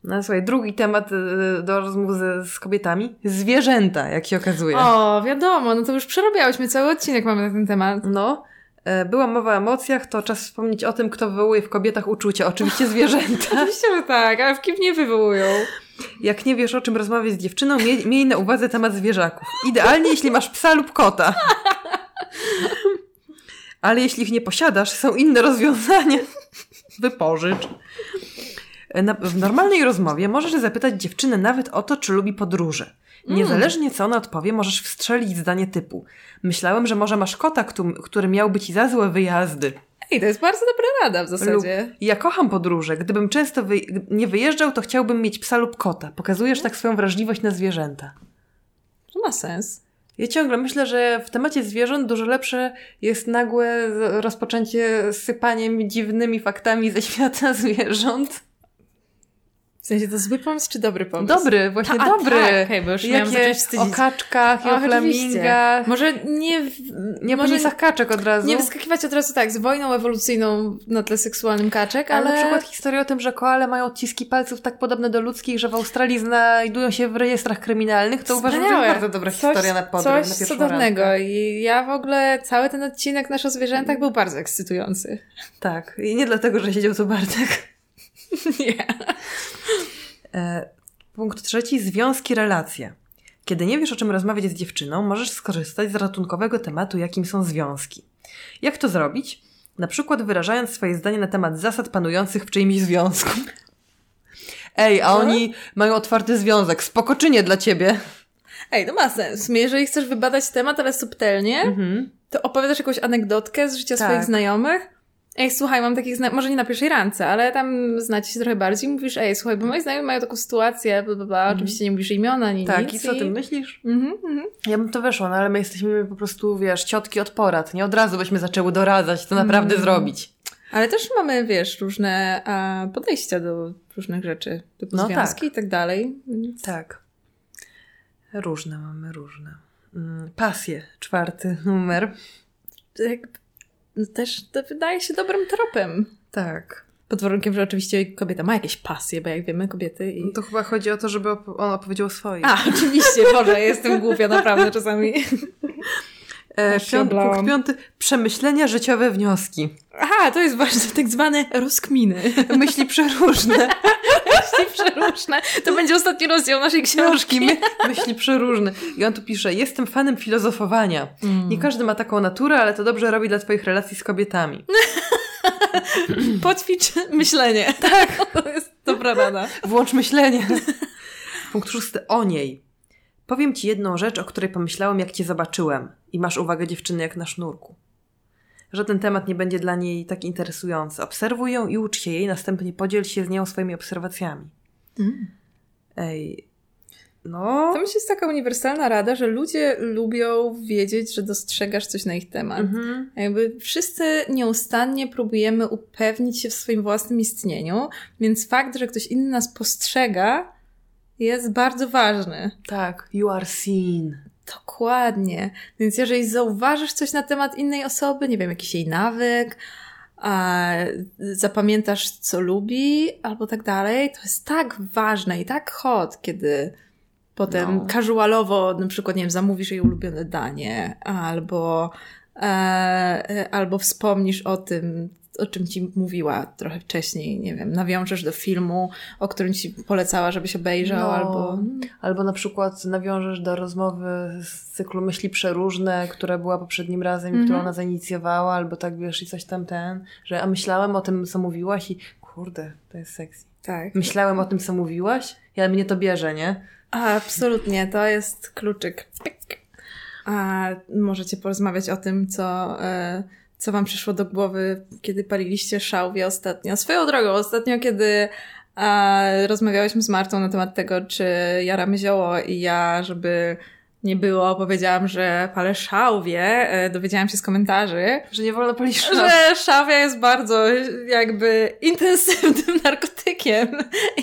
No słuchaj, drugi temat y, do rozmów z, z kobietami. Zwierzęta, jak się okazuje. O, wiadomo, no to już przerobiałyśmy, cały odcinek mamy na ten temat. No, e, była mowa o emocjach, to czas wspomnieć o tym, kto wywołuje w kobietach uczucia. Oczywiście zwierzęta. [laughs] Oczywiście, że tak, ale w kim nie wywołują. Jak nie wiesz, o czym rozmawiać z dziewczyną, miej, miej na uwadze temat zwierzaków. Idealnie, jeśli masz psa lub kota. [laughs] Ale jeśli ich nie posiadasz, są inne rozwiązania. Wypożycz. W normalnej rozmowie możesz zapytać dziewczynę nawet o to, czy lubi podróże. Niezależnie co ona odpowie, możesz wstrzelić zdanie typu Myślałem, że może masz kota, któ- który miałby ci za złe wyjazdy. Ej, to jest bardzo dobra rada w Lub zasadzie. ja kocham podróże. Gdybym często wy... nie wyjeżdżał, to chciałbym mieć psa lub kota. Pokazujesz tak swoją wrażliwość na zwierzęta. To ma sens. Ja ciągle myślę, że w temacie zwierząt dużo lepsze jest nagłe rozpoczęcie sypaniem dziwnymi faktami ze świata [laughs] zwierząt. W sensie to zły pomysł czy dobry pomysł? Dobry, właśnie Ta- dobry. tak, okej, bo już Jakie o kaczkach i o oczywiście. flamingach. Może nie... w- Nie o może penisach kaczek od razu. nie wyskakiwać od razu tak z wojną ewolucyjną na tle seksualnym kaczek, Ale ale... na przykład historia o tym, że koale mają odciski palców tak podobne do ludzkich, że w Australii znajdują się w rejestrach kryminalnych, to uważam, że Wspaniałe. jest bardzo dobra Coś- historia na podryw, Coś na cudownego randkę. i ja w ogóle cały ten odcinek nasz o zwierzętach był bardzo ekscytujący. Tak. I nie dlatego, że siedział tu Bartek. [laughs] Nie. E, punkt trzeci. Związki, relacje. Kiedy nie wiesz, o czym rozmawiać z dziewczyną, możesz skorzystać z ratunkowego tematu, jakim są związki. Jak to zrobić? Na przykład wyrażając swoje zdanie na temat zasad panujących w czyimś związku. Ej, a oni mają otwarty związek. Spoko czy nie dla ciebie? Ej, to ma sens. Jeżeli chcesz wybadać temat, ale subtelnie, Mhm. to opowiadasz jakąś anegdotkę z życia Tak. swoich znajomych. Ej, słuchaj, mam takich znajomych, może nie na pierwszej randce, ale tam znacie się trochę bardziej, mówisz, ej, słuchaj, bo moi znajomi mają taką sytuację, bla, bla, bla. oczywiście nie mówisz imiona, ani Mhm. Tak, nic. i co ty myślisz? Mhm, mhm. Ja bym to weszło, no ale my jesteśmy po prostu, wiesz, ciotki od porad. Nie od razu byśmy zaczęły doradzać, co naprawdę Mm. zrobić. Ale też mamy, wiesz, różne a, podejścia do różnych rzeczy, typu No związki i tak dalej. Więc... Tak. Różne mamy, różne. Mm, Pasje, czwarty numer. Tak, no też to wydaje się dobrym tropem. Tak. Pod warunkiem, że oczywiście kobieta ma jakieś pasje, bo jak wiemy, kobiety i... No to chyba chodzi o to, żeby op- on opowiedział swoich. A, oczywiście, Boże, jestem głupia naprawdę czasami. [laughs] e, piąt, oblałam. punkt piąty. Przemyślenia, życiowe wnioski. Aha, to jest ważne, tak zwane rozkminy. Myśli przeróżne. [laughs] Myśli przeróżne. To będzie ostatni rozdział naszej książki. My, myśli przeróżne. I on tu pisze, jestem fanem filozofowania. Nie każdy ma taką naturę, ale to dobrze robi dla twoich relacji z kobietami. [laughs] Poćwicz myślenie. Tak. [laughs] To jest dobra rada. Włącz myślenie. Punkt szósty. O niej. Powiem ci jedną rzecz, o której pomyślałem, jak cię zobaczyłem. I masz uwagę dziewczyny jak na sznurku. Żaden temat nie będzie dla niej tak interesujący. Obserwuj ją i ucz się jej, następnie podziel się z nią swoimi obserwacjami. Ej. No. To myślę, jest taka uniwersalna rada, że ludzie lubią wiedzieć, że dostrzegasz coś na ich temat. Mhm. Jakby wszyscy nieustannie próbujemy upewnić się w swoim własnym istnieniu, więc fakt, że ktoś inny nas postrzega, jest bardzo ważny. Tak. You are seen. Dokładnie. Więc jeżeli zauważysz coś na temat innej osoby, nie wiem, jakiś jej nawyk, a zapamiętasz, co lubi, albo tak dalej, to jest tak ważne i tak hot, kiedy potem No. casualowo, na przykład, nie wiem, zamówisz jej ulubione danie, albo, e, e, albo wspomnisz o tym, o czym ci mówiła trochę wcześniej, nie wiem, nawiążesz do filmu, o którym ci polecała, żebyś obejrzał, No. albo... Albo na przykład nawiążesz do rozmowy z cyklu Myśli Przeróżne, która była poprzednim razem, Mhm. którą ona zainicjowała, albo tak wiesz, i coś tam ten, że a myślałem o tym, co mówiłaś i kurde, to jest sexy. Tak. Myślałem o tym, co mówiłaś, ja mnie to bierze, nie? A, absolutnie, to jest kluczyk. A możecie porozmawiać o tym, co, e, co wam przyszło do głowy, kiedy paliliście szałwię ostatnio. Swoją drogą, ostatnio, kiedy e, rozmawiałyśmy z Martą na temat tego, czy jaramy zioło i ja, żeby nie było, powiedziałam, że palę szałwię, e, dowiedziałam się z komentarzy, Że nie wolno palić szał. że szałwia jest bardzo jakby intensywnym [laughs] narkotykiem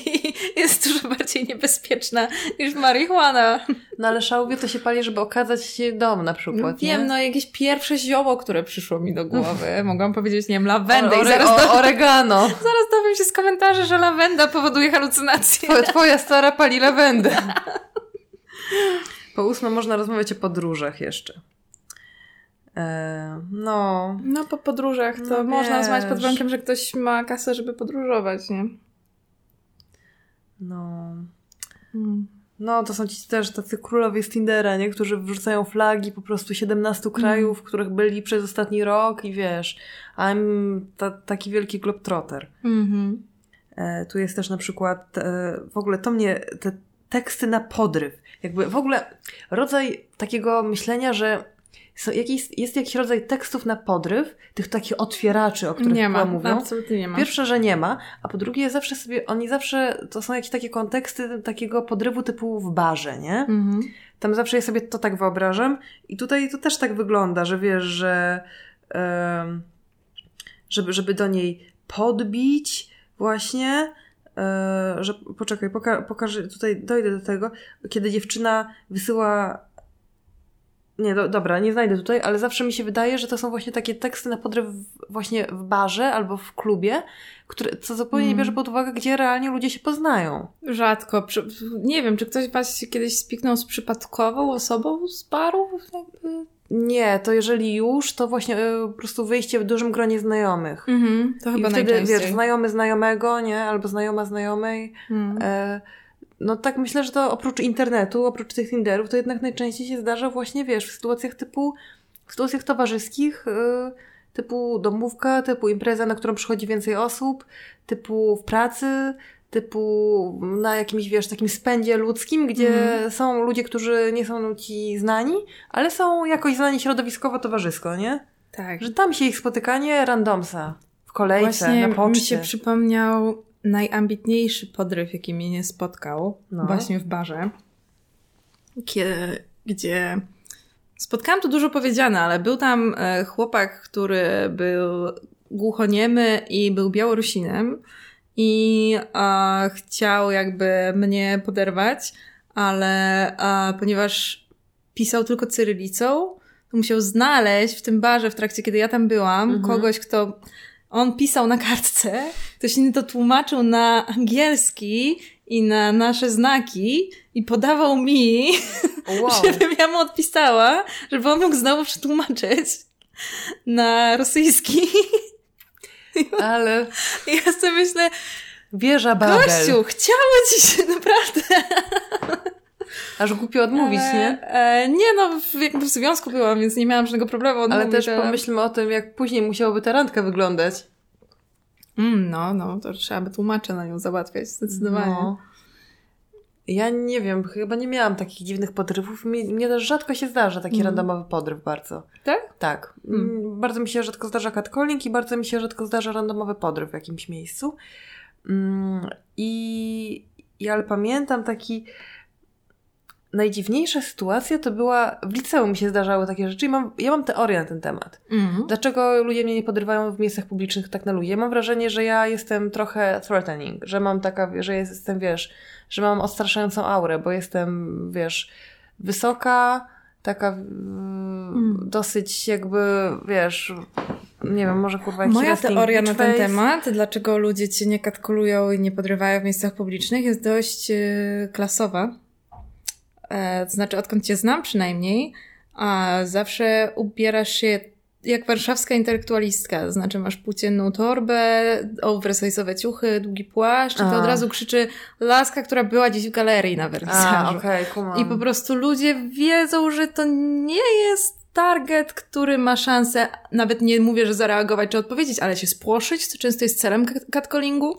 i jest dużo bardziej niebezpieczna niż marihuana. No ale szałwie to się pali, żeby okazać się dom na przykład, Wiem, nie? no jakieś pierwsze zioło, które przyszło mi do głowy. Mogłam powiedzieć, nie wiem, lawendę i zaraz, o, do, oregano. [laughs] zaraz dowiem się z komentarzy, że lawenda powoduje halucynacje. Twoja, twoja stara pali lawendę. [laughs] Po ósme można rozmawiać o podróżach jeszcze. E, no, No po podróżach to No można rozmawiać pod warunkiem, że ktoś ma kasę, żeby podróżować, nie? no. Mm. No, to są ci też tacy królowie z Tindera, nie? Którzy wrzucają flagi po prostu 17 krajów, w których byli przez ostatni rok i wiesz, I'm ta, taki wielki globetrotter. Mhm. E, tu jest też na przykład, e, w ogóle to mnie, te teksty na podryw, jakby w ogóle rodzaj takiego myślenia, że są jakiś, jest jakiś rodzaj tekstów na podryw, tych takich otwieraczy, o których Nie ma, mówią. absolutnie nie ma. Pierwsze, że nie ma, a po drugie zawsze sobie, oni zawsze, to są jakieś takie konteksty takiego podrywu typu w barze, nie? Mhm. Tam zawsze ja sobie to tak wyobrażam i tutaj to też tak wygląda, że wiesz, że żeby, żeby do niej podbić właśnie, że poczekaj, poka pokażę, tutaj dojdę do tego, kiedy dziewczyna wysyła nie, do, dobra, nie znajdę tutaj, ale zawsze mi się wydaje, że to są właśnie takie teksty na podryw właśnie w barze albo w klubie, które, co zupełnie nie Mm. bierze pod uwagę, gdzie realnie ludzie się poznają. Rzadko. Nie wiem, czy ktoś was kiedyś spiknął z przypadkową osobą z baru? Jakby... Nie, to jeżeli już, to właśnie e, po prostu wyjście w dużym gronie znajomych. Mhm, to I chyba wtedy, najczęściej. wiesz, znajomy znajomego, nie? Albo znajoma znajomej. Mm. E, no tak myślę, że to oprócz internetu, oprócz tych Tinderów, to jednak najczęściej się zdarza właśnie, wiesz, w sytuacjach typu, w sytuacjach towarzyskich, yy, typu domówka, typu impreza, na którą przychodzi więcej osób, typu w pracy, typu na jakimś, wiesz, takim spędzie ludzkim, gdzie Mhm. są ludzie, którzy nie są ci znani, ale są jakoś znani środowiskowo, towarzysko, nie? Tak. Że tam się ich spotykanie randomsa. W kolejce, Właśnie na poczcie. mi się przypomniał najambitniejszy podryw, jaki mnie nie spotkał, No. właśnie w barze, Kie- gdzie spotkałam tu dużo powiedziane, ale był tam e, chłopak, który był głuchoniemy i był Białorusinem i e, chciał jakby mnie poderwać, ale e, ponieważ pisał tylko cyrylicą, to musiał znaleźć w tym barze, w trakcie kiedy ja tam byłam, Mhm. kogoś, kto on pisał na kartce, ktoś inny to tłumaczył na angielski i na nasze znaki i podawał mi, Wow. [laughs] żebym ja mu odpisała, żeby on mógł znowu przetłumaczyć na rosyjski. [laughs] [laughs] Ale ja sobie myślę, wieża Babel. Kościół, chciało ci się naprawdę. Aż głupio odmówić, Ale, nie? E, nie, no, w, jakby w związku byłam, więc nie miałam żadnego problemu odmówić. Ale też ale- pomyślmy o tym, jak później musiałoby ta randka wyglądać. Mm, no, no, to trzeba by tłumacze na nią załatwiać, zdecydowanie. No. Ja nie wiem, chyba nie miałam takich dziwnych podrywów. Mi, mnie też rzadko się zdarza taki Mhm. randomowy podryw bardzo. Tak? Tak. Mm. Mm, Bardzo mi się rzadko zdarza catcalling i bardzo mi się rzadko zdarza randomowy podryw w jakimś miejscu. Mm, I, i ale pamiętam taki najdziwniejsza sytuacja to była, w liceum mi się zdarzały takie rzeczy i mam, ja mam teorię na ten temat. Mhm. Dlaczego ludzie mnie nie podrywają w miejscach publicznych tak na ludzie? Ja mam wrażenie, że ja jestem trochę threatening, że mam taka, że jestem, wiesz, że mam odstraszającą aurę, bo jestem, wiesz, wysoka, taka mm, dosyć jakby, wiesz, nie wiem, może kurwa jakiś Moja teoria na ten face. temat, dlaczego ludzie cię nie katkulują i nie podrywają w miejscach publicznych, jest dość e, klasowa. E, to znaczy, odkąd cię znam przynajmniej, a zawsze ubierasz się jak warszawska intelektualistka. To znaczy, masz płócienną torbę, oversize'owe ciuchy, długi płaszcz, i to A. od razu krzyczy laska, która była dziś w galerii na A, wernisażu. kumam. I po prostu ludzie wiedzą, że to nie jest target, który ma szansę, nawet nie mówię, że zareagować czy odpowiedzieć, ale się spłoszyć, co często jest celem cat- catcallingu.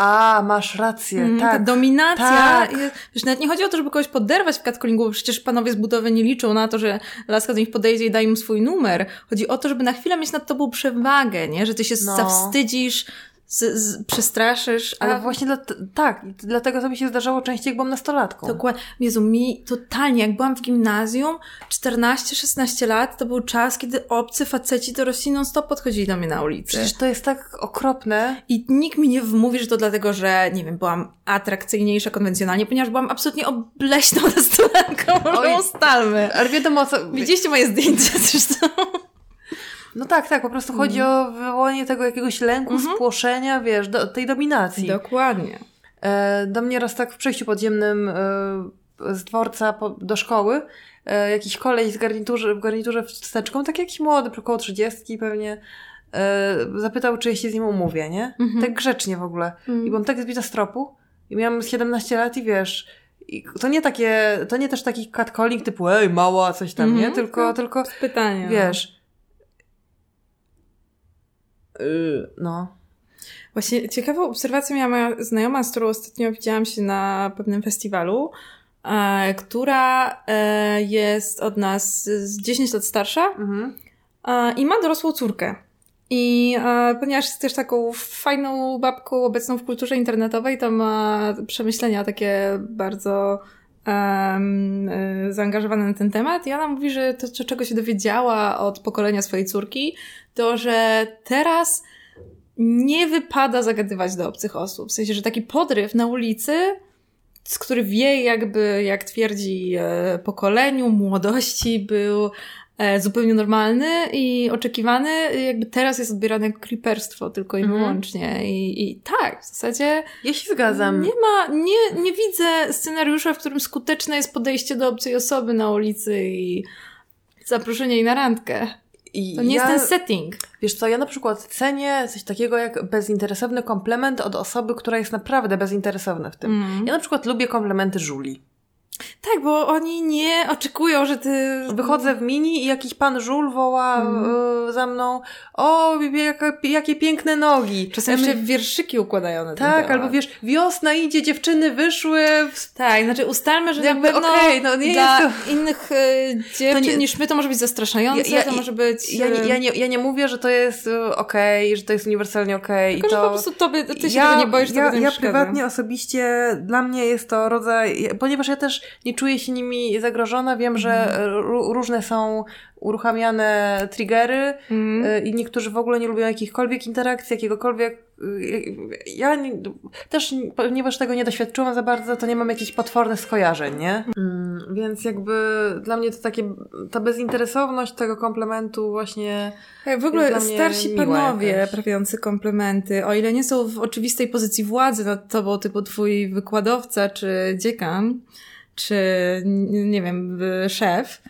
A, masz rację, Mm, Ta tak. dominacja. tak. Jest, wiesz, nawet nie chodzi o to, żeby kogoś poderwać w catcallingu, bo przecież panowie z budowy nie liczą na to, że laska do nich podejdzie i da im swój numer. Chodzi o to, żeby na chwilę mieć nad tobą przewagę, nie? Że ty się No. zawstydzisz, z, z, przestraszysz. Ale a właśnie dla, tak, dlatego to mi się zdarzało częściej, jak byłam nastolatką. Dokładnie. Jezu, mi totalnie, jak byłam w gimnazjum, 14-16 lat, to był czas, kiedy obcy faceci dorośli non-stop podchodzili do mnie na ulicy. Przecież to jest tak okropne. I nikt mi nie wmówi, że to dlatego, że, nie wiem, byłam atrakcyjniejsza konwencjonalnie, ponieważ byłam absolutnie obleśną [laughs] nastolatką, może ustalmy. Ale wiadomo co... Widzieliście moje zdjęcia [laughs] zresztą? No tak, tak, po prostu chodzi o wywołanie tego jakiegoś lęku, Mhm. spłoszenia, wiesz, do, tej dominacji. Dokładnie. E, do mnie raz tak w przejściu podziemnym e, z dworca po, do szkoły e, jakiś koleś z garniturze, w garniturze wsteczką, tak jakiś młody, około 30 pewnie, e, zapytał, czy ja się z nim umówię, nie? Mhm. Tak grzecznie w ogóle. Mhm. I byłam tak zbita z tropu i miałam 17 lat i wiesz... I to nie takie, to nie też taki catcalling typu ej, mała, coś tam, nie? Mhm. Tylko, No. tylko Pytanie. wiesz... y, No. Właśnie ciekawą obserwację miała moja znajoma, z którą ostatnio widziałam się na pewnym festiwalu, e, która e, jest od nas z 10 lat starsza Mhm. e, i ma dorosłą córkę. I e, ponieważ jest też taką fajną babką obecną w kulturze internetowej, to ma przemyślenia takie bardzo e, zaangażowane na ten temat. I ona mówi, że to, czego się dowiedziała od pokolenia swojej córki, to że teraz nie wypada zagadywać do obcych osób. W sensie, że taki podryw na ulicy, z który wie jakby, jak twierdzi e, pokoleniu, młodości, był zupełnie normalny i oczekiwany, jakby teraz jest odbierany jako creeperstwo tylko i Mhm. wyłącznie. I, I tak, w zasadzie Ja się zgadzam. nie ma, nie, nie widzę scenariusza, w którym skuteczne jest podejście do obcej osoby na ulicy i zaproszenie jej na randkę. I To nie ja, jest ten setting. Wiesz co, ja na przykład cenię coś takiego jak bezinteresowny komplement od osoby, która jest naprawdę bezinteresowna w tym. Mm. Ja na przykład lubię komplementy żuli. Tak, bo oni nie oczekują, że ty... Wychodzę w mini i jakiś pan żul woła Mhm. y, za mną o, jaka, jakie piękne nogi. Czasem Ja my- jeszcze wierszyki układają na Tak, temat. albo wiesz, wiosna idzie, dziewczyny wyszły. W... Tak, znaczy ustalmy, że Jakby pewno okej, no nie dla jest innych e, dziewczyn nie- niż my to może być zastraszające, Ja- ja- to może być... Ja, nie- e, ja, nie, ja nie mówię, że to jest y, okej, że to jest uniwersalnie okej. Tylko, i że to... po prostu tobie, ty się tego nie boisz, ja, to ja przeszkadza. prywatnie, osobiście, dla mnie jest to rodzaj, ponieważ ja też nie czuję się nimi zagrożona, wiem, że Mhm. ró- różne są uruchamiane triggery Mhm. y, i niektórzy w ogóle nie lubią jakichkolwiek interakcji, jakiegokolwiek. y, Ja nie, też, ponieważ tego nie doświadczyłam za bardzo, to nie mam jakichś potwornych skojarzeń, nie? Mm, więc jakby dla mnie to takie, ta bezinteresowność tego komplementu właśnie Tak, w ogóle starsi panowie prawiący komplementy, o ile nie są w oczywistej pozycji władzy nad tobą, typu twój wykładowca, czy dziekan, czy nie wiem, szef,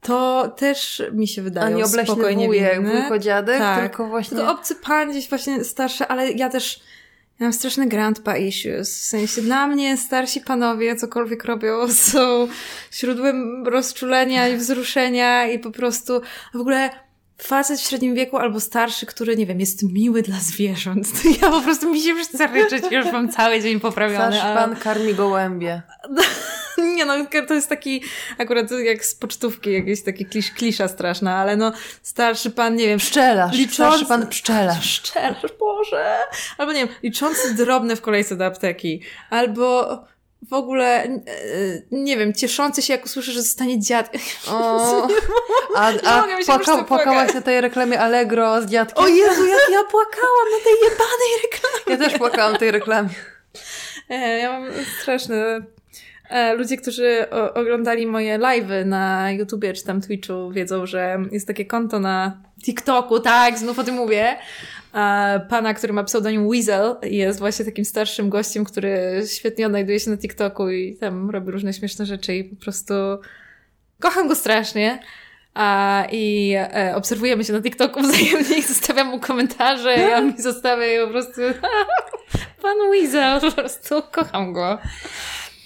to też mi się a wydają nie obleśny wujek, wujko dziadek, Tak. tylko właśnie... Tylko obcy pan gdzieś właśnie starszy, ale ja też ja mam straszne grandpa issues. W sensie dla mnie starsi panowie, cokolwiek robią, [laughs] są źródłem rozczulenia i wzruszenia i po prostu w ogóle facet w średnim wieku albo starszy, który, nie wiem, jest miły dla zwierząt. [laughs] Ja po prostu mi się już chce już mam cały dzień poprawiony. Starszy ale- pan karmi gołębie. [laughs] [laughs] Nie no, to jest taki akurat jak z pocztówki, jakieś takie klisz, klisza straszna, ale no starszy pan, nie wiem, Pszczelarz, Liczący- starszy pan pszczelarz. Pszczelarz, Boże! Albo nie wiem, liczący drobne w kolejce do apteki. Albo w ogóle, e, nie wiem, cieszący się jak usłyszy, że zostanie dziad. [laughs] O, a, a płaka, płakałaś na tej reklamie Allegro z dziadkiem? O Jezu, jak ja płakałam na tej jebanej reklamie! Ja też płakałam na tej reklamie. E, ja mam straszne... E, ludzie, którzy oglądali moje live'y na YouTubie czy tam Twitchu wiedzą, że jest takie konto na TikToku, tak, znów o tym mówię. A pana, który ma pseudonim Weasel jest właśnie takim starszym gościem, który świetnie odnajduje się na TikToku i tam robi różne śmieszne rzeczy i po prostu kocham go strasznie. A, I e, obserwujemy się na TikToku [laughs] wzajemnie i zostawiam mu komentarze on mi zostawia i po prostu [laughs] pan Weasel, po prostu kocham go.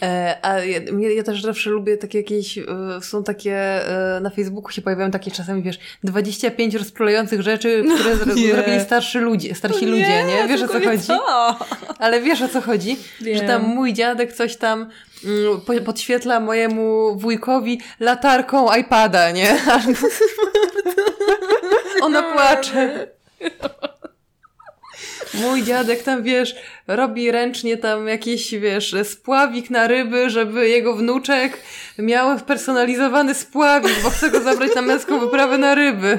E, a ja, ja też zawsze lubię takie jakieś, e, są takie, e, na Facebooku się pojawiają takie czasami, wiesz, 25 rozprolających rzeczy, które zro- nie. zrobili starsi ludzie, starsi ludzie, nie? Wiesz o co chodzi? to. Ale wiesz o co chodzi? Wiem. Że tam mój dziadek coś tam mm, po- podświetla mojemu wujkowi latarką iPada, nie? [laughs] [laughs] Ona płacze. Mój dziadek tam, wiesz, robi ręcznie tam jakiś, wiesz, spławik na ryby, żeby jego wnuczek miał personalizowany spławik, bo chce go zabrać na męską wyprawę na ryby.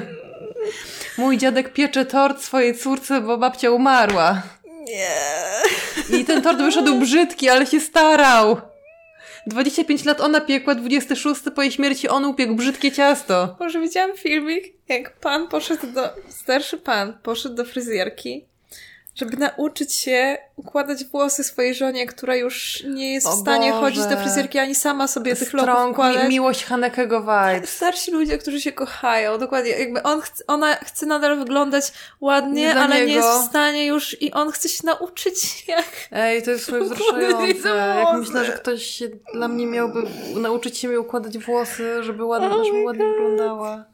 Mój dziadek piecze tort swojej córce, bo babcia umarła. Nie. I ten tort wyszedł brzydki, ale się starał. 25 lat ona piekła, 26 po jej śmierci on upiekł brzydkie ciasto. Może widziałam filmik, jak pan poszedł do, starszy pan poszedł do fryzjerki, żeby nauczyć się układać włosy swojej żonie, która już nie jest w O stanie Boże. chodzić do fryzjerki, ani sama sobie tych loków Strong, układać. mi, miłość Hanekego vibes. Starsi ludzie, którzy się kochają, dokładnie. Jakby on ona chce nadal wyglądać ładnie, Nie ale nie niego. jest w stanie już i on chce się nauczyć, [laughs] jak Ej, to jest wzruszające. Jak myślę, że ktoś się dla mnie miałby nauczyć się mi układać włosy, żeby ładnie, żeby ładnie wyglądała.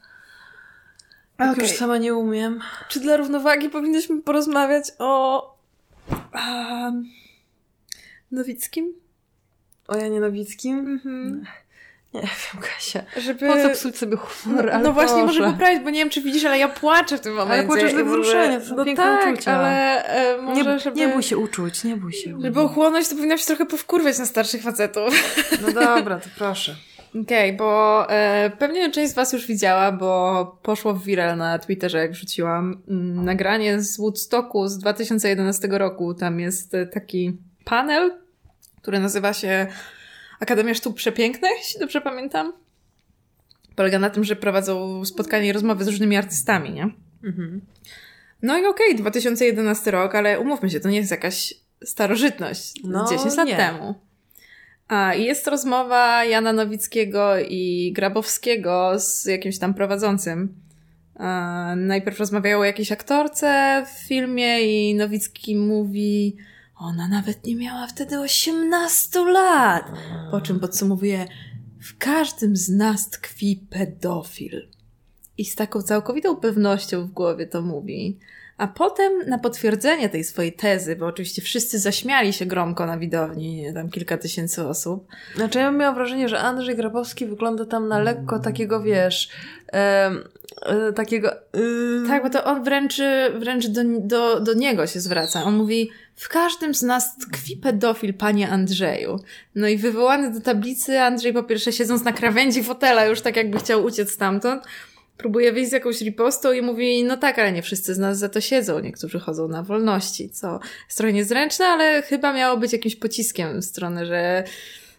Jak Okej. już sama nie umiem. Czy dla równowagi powinniśmy porozmawiać o um, Nowickim? O Janie Nowickim? Mhm. Nie wiem, Kasia. Żeby... Po co psuć sobie humor? Ale no właśnie, może poprawić, bo nie wiem, czy widzisz, ale ja płaczę w tym momencie. płaczesz ze wzruszenia, to są No piękne tak, uczucia. ale e, może, Nie, żeby... nie bój się uczuć, nie bój się. Żeby ochłonąć, to powinna się trochę powkurwiać na starszych facetów. No dobra, to proszę. Okej, bo e, pewnie część z Was już widziała, bo poszło w viral na Twitterze, jak wrzuciłam mm, nagranie z Woodstocku z 2011 roku. Tam jest e, taki panel, który nazywa się Akademia Sztuk Przepięknych, jeśli dobrze pamiętam. Polega na tym, że prowadzą spotkania i rozmowy z różnymi artystami, nie? Mhm. No i okej, 2011 rok, ale umówmy się, to nie jest jakaś starożytność. No, 10 lat nie. temu. A, jest rozmowa Jana Nowickiego i Grabowskiego z jakimś tam prowadzącym. E, najpierw rozmawiają o jakiejś aktorce w filmie i Nowicki mówi, ona nawet nie miała wtedy 18 lat. Po czym podsumowuje, w każdym z nas tkwi pedofil. I z taką całkowitą pewnością w głowie to mówi. A potem na potwierdzenie tej swojej tezy, bo oczywiście wszyscy zaśmiali się gromko na widowni, tam kilka tysięcy osób. Znaczy ja miałam wrażenie, że Andrzej Grabowski wygląda tam na lekko takiego, wiesz, e, takiego... y, Tak, bo to on wręcz, wręcz do, do, do niego się zwraca. On mówi, w każdym z nas tkwi pedofil, panie Andrzeju. No i wywołany do tablicy, Andrzej po pierwsze siedząc na krawędzi fotela, już tak jakby chciał uciec stamtąd, próbuje wyjść z jakąś ripostą i mówi, no tak, ale nie wszyscy z nas za to siedzą, niektórzy chodzą na wolności, co jest trochę niezręczne, ale chyba miało być jakimś pociskiem w stronę, że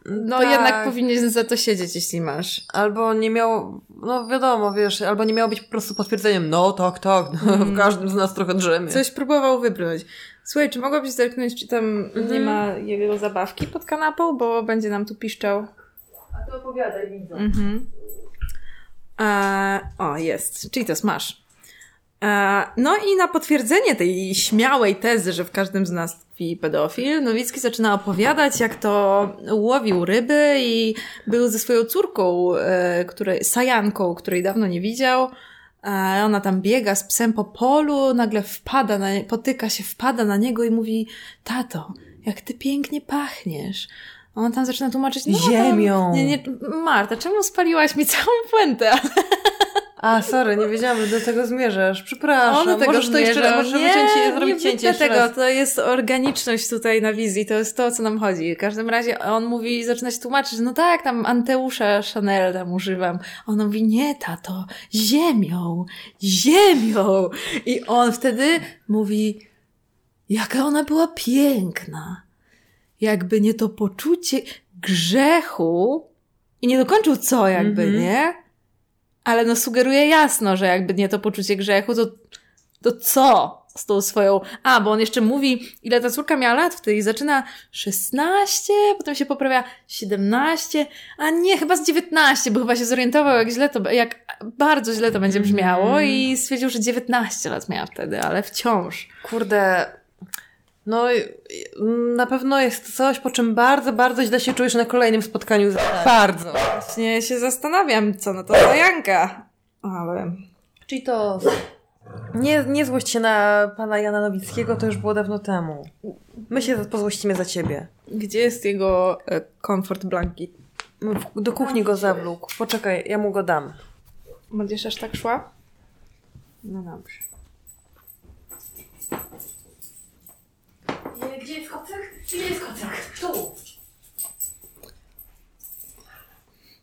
no Tak. jednak powinieneś za to siedzieć, jeśli masz. Albo nie miało, no wiadomo, wiesz, albo nie miało być po prostu potwierdzeniem, no tak, tak, no, w każdym z nas trochę drzemie. Coś próbował wybrnąć. Słuchaj, czy mogłabyś zerknąć, czy tam nie ma jego zabawki pod kanapą, bo będzie nam tu piszczał. A to opowiadaj, widzę. Mhm. E, o, jest. Cheetos, masz. E, no i na potwierdzenie tej śmiałej tezy, że w każdym z nas tkwi pedofil, Nowicki zaczyna opowiadać, jak to łowił ryby i był ze swoją córką, e, której, Sajanką, której dawno nie widział. E, ona tam biega z psem po polu, nagle wpada na, potyka się, wpada na niego i mówi, tato, jak ty pięknie pachniesz. A On tam zaczyna tłumaczyć, no Ziemią. Tam, nie, nie, Marta, czemu spaliłaś mi całą puentę? A, sorry, nie wiedziałam, że do tego zmierzasz. Przepraszam. On do tego Możesz to jeszcze, zmierza. możemy nie, cięcie, zrobić nie cięcie tego, raz. to jest organiczność tutaj na wizji, to jest to, o co nam chodzi. W każdym razie on mówi, zaczyna się tłumaczyć, no tak, tam Anteusza Chanel tam używam. On mówi, nie tato, ziemią, ziemią. I on wtedy mówi, jaka ona była piękna. Jakby nie to poczucie grzechu i nie dokończył co jakby, Mhm. nie? Ale no sugeruje jasno, że jakby nie to poczucie grzechu, to, to co z tą swoją... A, bo on jeszcze mówi, ile ta córka miała lat wtedy i zaczyna 16, potem się poprawia 17, a nie, chyba z 19, bo chyba się zorientował, jak źle to, jak bardzo źle to będzie brzmiało Mhm. i stwierdził, że 19 lat miała wtedy, ale wciąż. Kurde, no i- na pewno jest coś, po czym bardzo, bardzo źle się czujesz na kolejnym spotkaniu. z- Bardzo. Właśnie się zastanawiam, co no to za Janka. Ale... Czyli to... Nie, nie złość się na pana Jana Nowickiego, to już było dawno temu. My się pozłościmy za ciebie. Gdzie jest jego e, comfort blanket? W- Do kuchni go zawlókł. Poczekaj, ja mu go dam. Będziesz aż tak szła? No dobrze. Gdzie jest kocyk? Gdzie jest kocyk? Tu.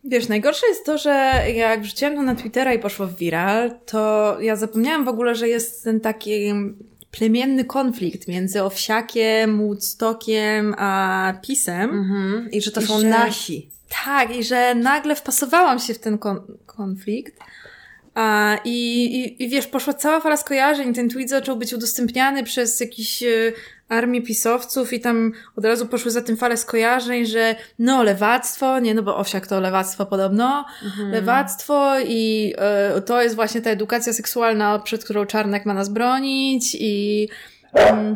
Wiesz, najgorsze jest to, że jak wrzuciłam to na Twittera i poszło w viral, to ja zapomniałam w ogóle, że jest ten taki plemienny konflikt między Owsiakiem, Woodstockiem a PiSem. Mhm. I że to I są że- nasi. Tak, i że nagle wpasowałam się w ten kon- konflikt. A, i, i, I wiesz, poszła cała fala skojarzeń. Ten tweet zaczął być udostępniany przez jakieś armię pisowców i tam od razu poszły za tym fale skojarzeń, że no, lewactwo, nie, no bo owsiak to lewactwo podobno, lewactwo i e, to jest właśnie ta edukacja seksualna, przed którą Czarnek ma nas bronić i E,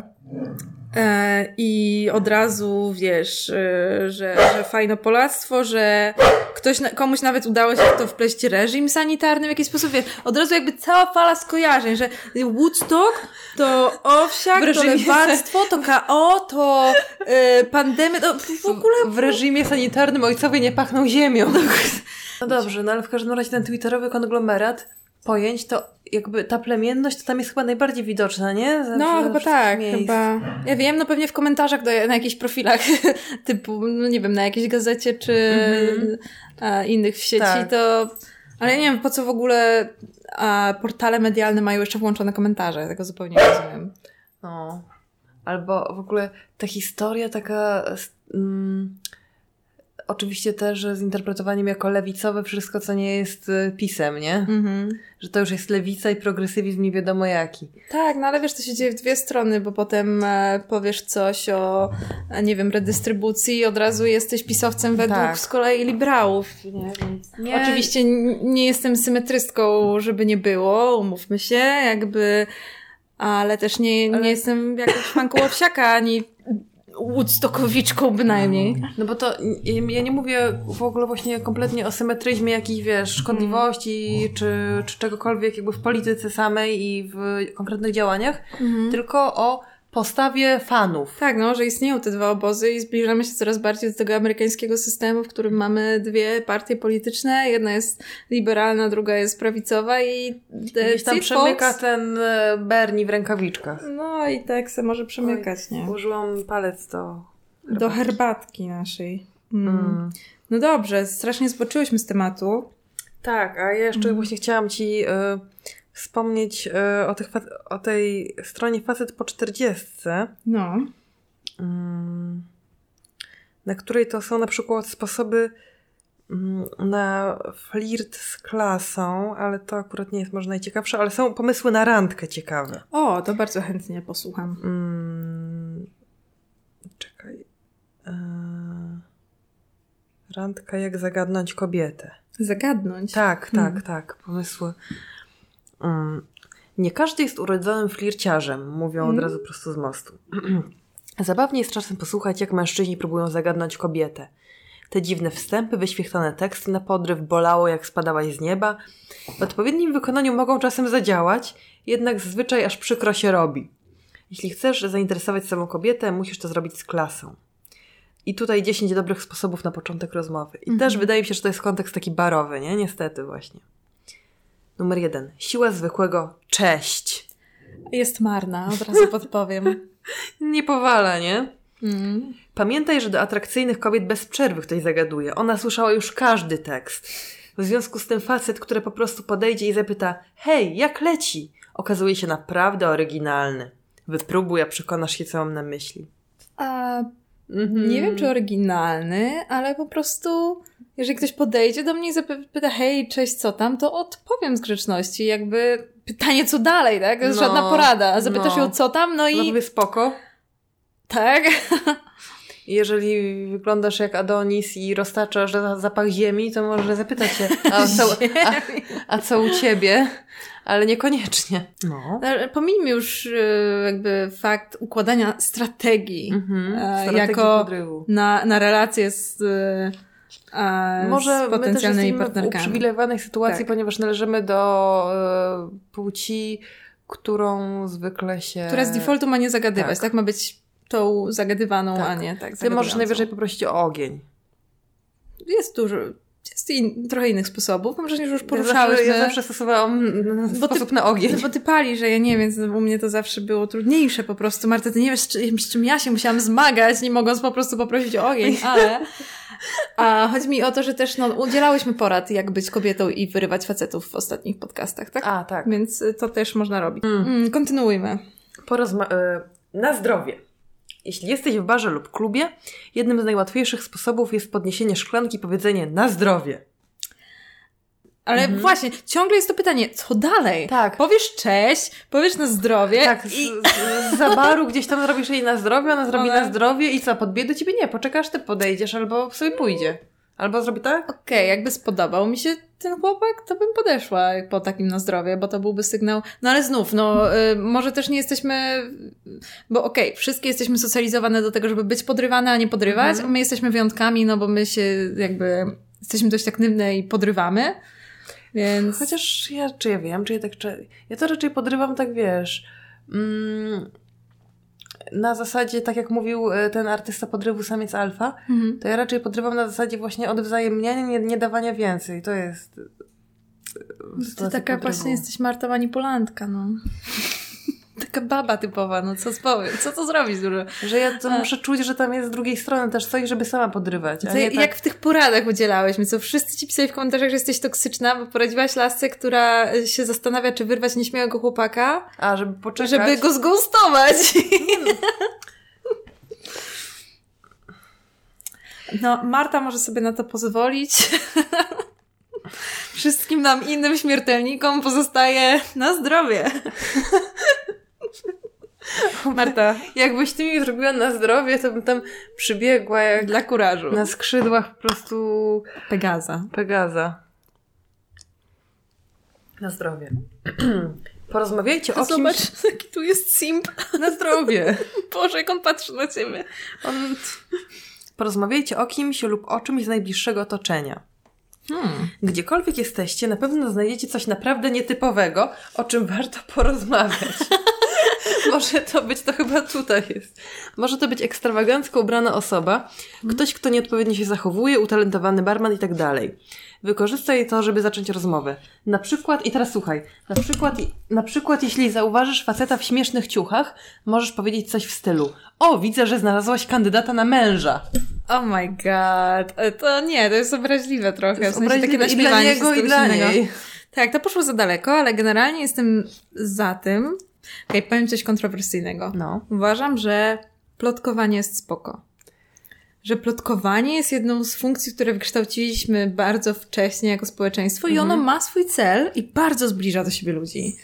I od razu wiesz, e, że, że fajnopolactwo, że ktoś, komuś nawet udało się w to wpleść reżim sanitarny w jakiś sposób. Wiesz, od razu jakby cała fala skojarzeń, że Woodstock to owsiak, W to lewactwo, to KO, to e, pandemia, to w ogóle W reżimie sanitarnym ojcowie nie pachną ziemią. [laughs] No dobrze, no ale w każdym razie ten twitterowy konglomerat pojęć, to jakby ta plemienność to tam jest chyba najbardziej widoczna, nie? Ze- No, chyba tak, miejsc. chyba. Ja wiem, no pewnie w komentarzach do, na jakichś profilach, [laughs] typu, no nie wiem, na jakiejś gazecie czy a, innych w sieci, Tak. to. Ale ja nie wiem, po co w ogóle a, portale medialne mają jeszcze włączone komentarze. Ja tego zupełnie nie rozumiem. No. Albo w ogóle ta historia taka. mm, oczywiście też z interpretowaniem jako lewicowe wszystko, co nie jest y, pisem, nie? Mhm. Że to już jest lewica i progresywizm nie wiadomo jaki. Tak, no ale wiesz, to się dzieje w dwie strony, bo potem e, powiesz coś o, e, nie wiem, redystrybucji i od razu jesteś pisowcem według Tak. z kolei liberałów. Nie, Nie. Oczywiście nie jestem symetrystką, żeby nie było, umówmy się, jakby, ale też nie, nie Ale- jestem jakąś fanką owsiaka, ani Woodstockowiczką bynajmniej. No. Bo to ja nie mówię w ogóle właśnie kompletnie o symetryzmie jakichś, wiesz, szkodliwości czy, czy czegokolwiek jakby w polityce samej i w konkretnych działaniach, tylko o postawie fanów. Tak, no, że istnieją te dwa obozy i zbliżamy się coraz bardziej do tego amerykańskiego systemu, w którym mamy dwie partie polityczne. Jedna jest liberalna, druga jest prawicowa i Gdzieś tam przemyka Folks- ten e, Bernie w rękawiczkach. No i tak se może przemykać, nie? Użyłam palec do... Do herbatki naszej. Mm. Mm. No dobrze, strasznie zboczyłyśmy z tematu. Tak, a ja jeszcze właśnie chciałam Ci y, wspomnieć y, o, tych, o tej stronie Facet po 40, No. mm, na której to są na przykład sposoby mm, na flirt z klasą, ale to akurat nie jest może najciekawsze, ale są pomysły na randkę ciekawe. O, to bardzo chętnie posłucham. Mm, czekaj. E, randka jak zagadnąć kobietę. Zagadnąć. Tak, tak, Hmm. tak. Pomysły. Mm. Nie każdy jest urodzonym flirciarzem, mówią od Mm. razu prosto z mostu. [clears throat] Zabawnie jest czasem posłuchać, jak mężczyźni próbują zagadnąć kobietę. Te dziwne wstępy, wyświechtane teksty na podryw, bolało jak spadałaś z nieba. W odpowiednim wykonaniu mogą czasem zadziałać, jednak zazwyczaj aż przykro się robi. Jeśli chcesz zainteresować samą kobietę, musisz to zrobić z klasą. I tutaj 10 dobrych sposobów na początek rozmowy. I też wydaje mi się, że to jest kontekst taki barowy, nie? Niestety właśnie. Numer jeden. Siła zwykłego cześć. Jest marna, od razu [laughs] podpowiem. Nie powala, nie? Mm. Pamiętaj, że do atrakcyjnych kobiet bez przerwy ktoś zagaduje. Ona słyszała już każdy tekst. W związku z tym facet, który po prostu podejdzie i zapyta hej, jak leci? Okazuje się naprawdę oryginalny. Wypróbuj, a przekonasz się, co mam na myśli. A Mhm. Nie wiem, czy oryginalny, ale po prostu, jeżeli ktoś podejdzie do mnie i zapyta, hej, cześć, co tam, to odpowiem z grzeczności. Jakby pytanie, co dalej, tak? To jest No, żadna porada. Zapytasz no. ją, co tam, no No i mówię spoko. tak. [laughs] Jeżeli wyglądasz jak Adonis i roztaczasz za- zapach ziemi, to może zapytać się, [laughs] a co, a, a co u ciebie? Ale niekoniecznie. No. Ale Pomijmy już y, jakby fakt układania strategii Mhm. e, Strategii jako podrywu. na, na relacje z, e, Może z my też potencjalnymi jesteśmy w partnerkami. uprzywilejowanej sytuacji, Tak. ponieważ należymy do e, płci, którą zwykle się... Która z defaultu ma nie zagadywać, Tak. tak? Ma być tą zagadywaną, Tak. a nie tak Ty możesz najwyżej poprosić o ogień. Jest dużo, jest in, trochę innych sposobów. Może już Ja poruszałyśmy. zawsze, ja zawsze stosowałam Bo ty- sposób na ogień. No bo ty palisz, że ja nie, więc u mnie to zawsze było trudniejsze po prostu. Marta, ty nie wiesz, z czym, z czym ja się musiałam zmagać, nie mogąc po prostu poprosić o ogień, ale... [laughs] A chodzi mi o to, że też no, udzielałyśmy porad, jak być kobietą i wyrywać facetów w ostatnich podcastach, tak? A, tak. Więc y, to też można robić. Mm, kontynuujmy. Porozma- e, na zdrowie. Jeśli jesteś w barze lub klubie, jednym z najłatwiejszych sposobów jest podniesienie szklanki i powiedzenie na zdrowie. Ale właśnie, ciągle jest to pytanie, co dalej? Mhm. Tak. Powiesz cześć, powiesz na zdrowie Tak, z, i... z, za baru gdzieś tam zrobisz jej na zdrowie, ona zrobi Ona- na zdrowie i co, podbije do ciebie? Nie, poczekasz, ty podejdziesz albo sobie pójdzie. Albo zrobi tak? Okej, jakby spodobał mi się ten chłopak, to bym podeszła po takim na zdrowie, bo to byłby sygnał. No ale znów, no y, może też nie jesteśmy, bo okej, wszystkie jesteśmy socjalizowane do tego, żeby być podrywane, a nie podrywać. Mhm. My jesteśmy wyjątkami, no bo my się jakby jesteśmy dość aktywne i podrywamy. Więc. Chociaż ja, czy ja wiem, czy ja tak, czy... Ja to raczej podrywam tak, wiesz... Mm, na zasadzie, tak jak mówił e, ten artysta podrywu samiec alfa, Mhm. to ja raczej podrywam na zasadzie właśnie odwzajemniania, nie, nie dawania więcej. To jest... e, Ty sytuacja taka podrywu. właśnie jesteś Marta manipulantka, no. Taka baba typowa, no co spowiem, co to zrobić dużo. Że ja to muszę czuć, że tam jest z drugiej strony też coś, żeby sama podrywać. Co, tak... Jak w tych poradach udzielałyśmy, co wszyscy ci pisali w komentarzach, że jesteś toksyczna, bo poradziłaś lasce, która się zastanawia, czy wyrwać nieśmiałego chłopaka, A, żeby poczekać. żeby go zgoustować. [laughs] No, Marta może sobie na to pozwolić. [laughs] Wszystkim nam innym śmiertelnikom pozostaje na zdrowie. [laughs] Marta, Jakbyś ty mi zrobiła na zdrowie, to bym tam przybiegła jak dla kurażu. na skrzydłach po prostu Pegaza. Pegaza. Na zdrowie. [clears throat] Porozmawiajcie To o kimś... zobacz, jaki tu jest simp. Na zdrowie. [laughs] Boże, jak on patrzy na ciebie. On... Porozmawiajcie o kimś lub o czymś z najbliższego otoczenia. Hmm. Gdziekolwiek jesteście, na pewno znajdziecie coś naprawdę nietypowego, o czym warto porozmawiać. [laughs] [laughs] Może to być, to chyba tutaj jest. Może to być ekstrawagancko ubrana osoba, ktoś, kto nieodpowiednio się zachowuje, utalentowany barman i tak dalej. Wykorzystaj to, żeby zacząć rozmowę. Na przykład, i teraz słuchaj, na przykład, na przykład jeśli zauważysz faceta w śmiesznych ciuchach, możesz powiedzieć coś w stylu O, widzę, że znalazłaś kandydata na męża. Oh my god. E, To nie, to jest obraźliwe trochę. To jest w sensie takie obraźliwe i dla niego, i dla innego. niej. Tak, to poszło za daleko, ale generalnie jestem za tym. Okej, powiem coś kontrowersyjnego. No. Uważam, że plotkowanie jest spoko. Że plotkowanie jest jedną z funkcji, które wykształciliśmy bardzo wcześnie jako społeczeństwo i ono ma swój cel i bardzo zbliża do siebie ludzi.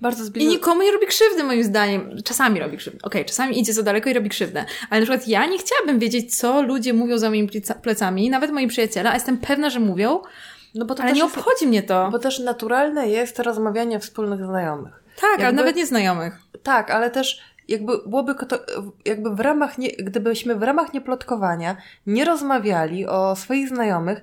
Bardzo I zbliżone. nikomu nie robi krzywdy, moim zdaniem. Czasami robi krzywdę. Okej, czasami idzie za daleko i robi krzywdę. Ale na przykład ja nie chciałabym wiedzieć, co ludzie mówią za moimi pleca- plecami, nawet moi przyjaciele, a jestem pewna, że mówią, No bo to ale nie jest, obchodzi mnie to. bo też naturalne jest rozmawianie wspólnych znajomych. Tak, ale jakby- nawet nieznajomych. Tak, ale też jakby byłoby to, jakby w ramach, nie, gdybyśmy w ramach nieplotkowania nie rozmawiali o swoich znajomych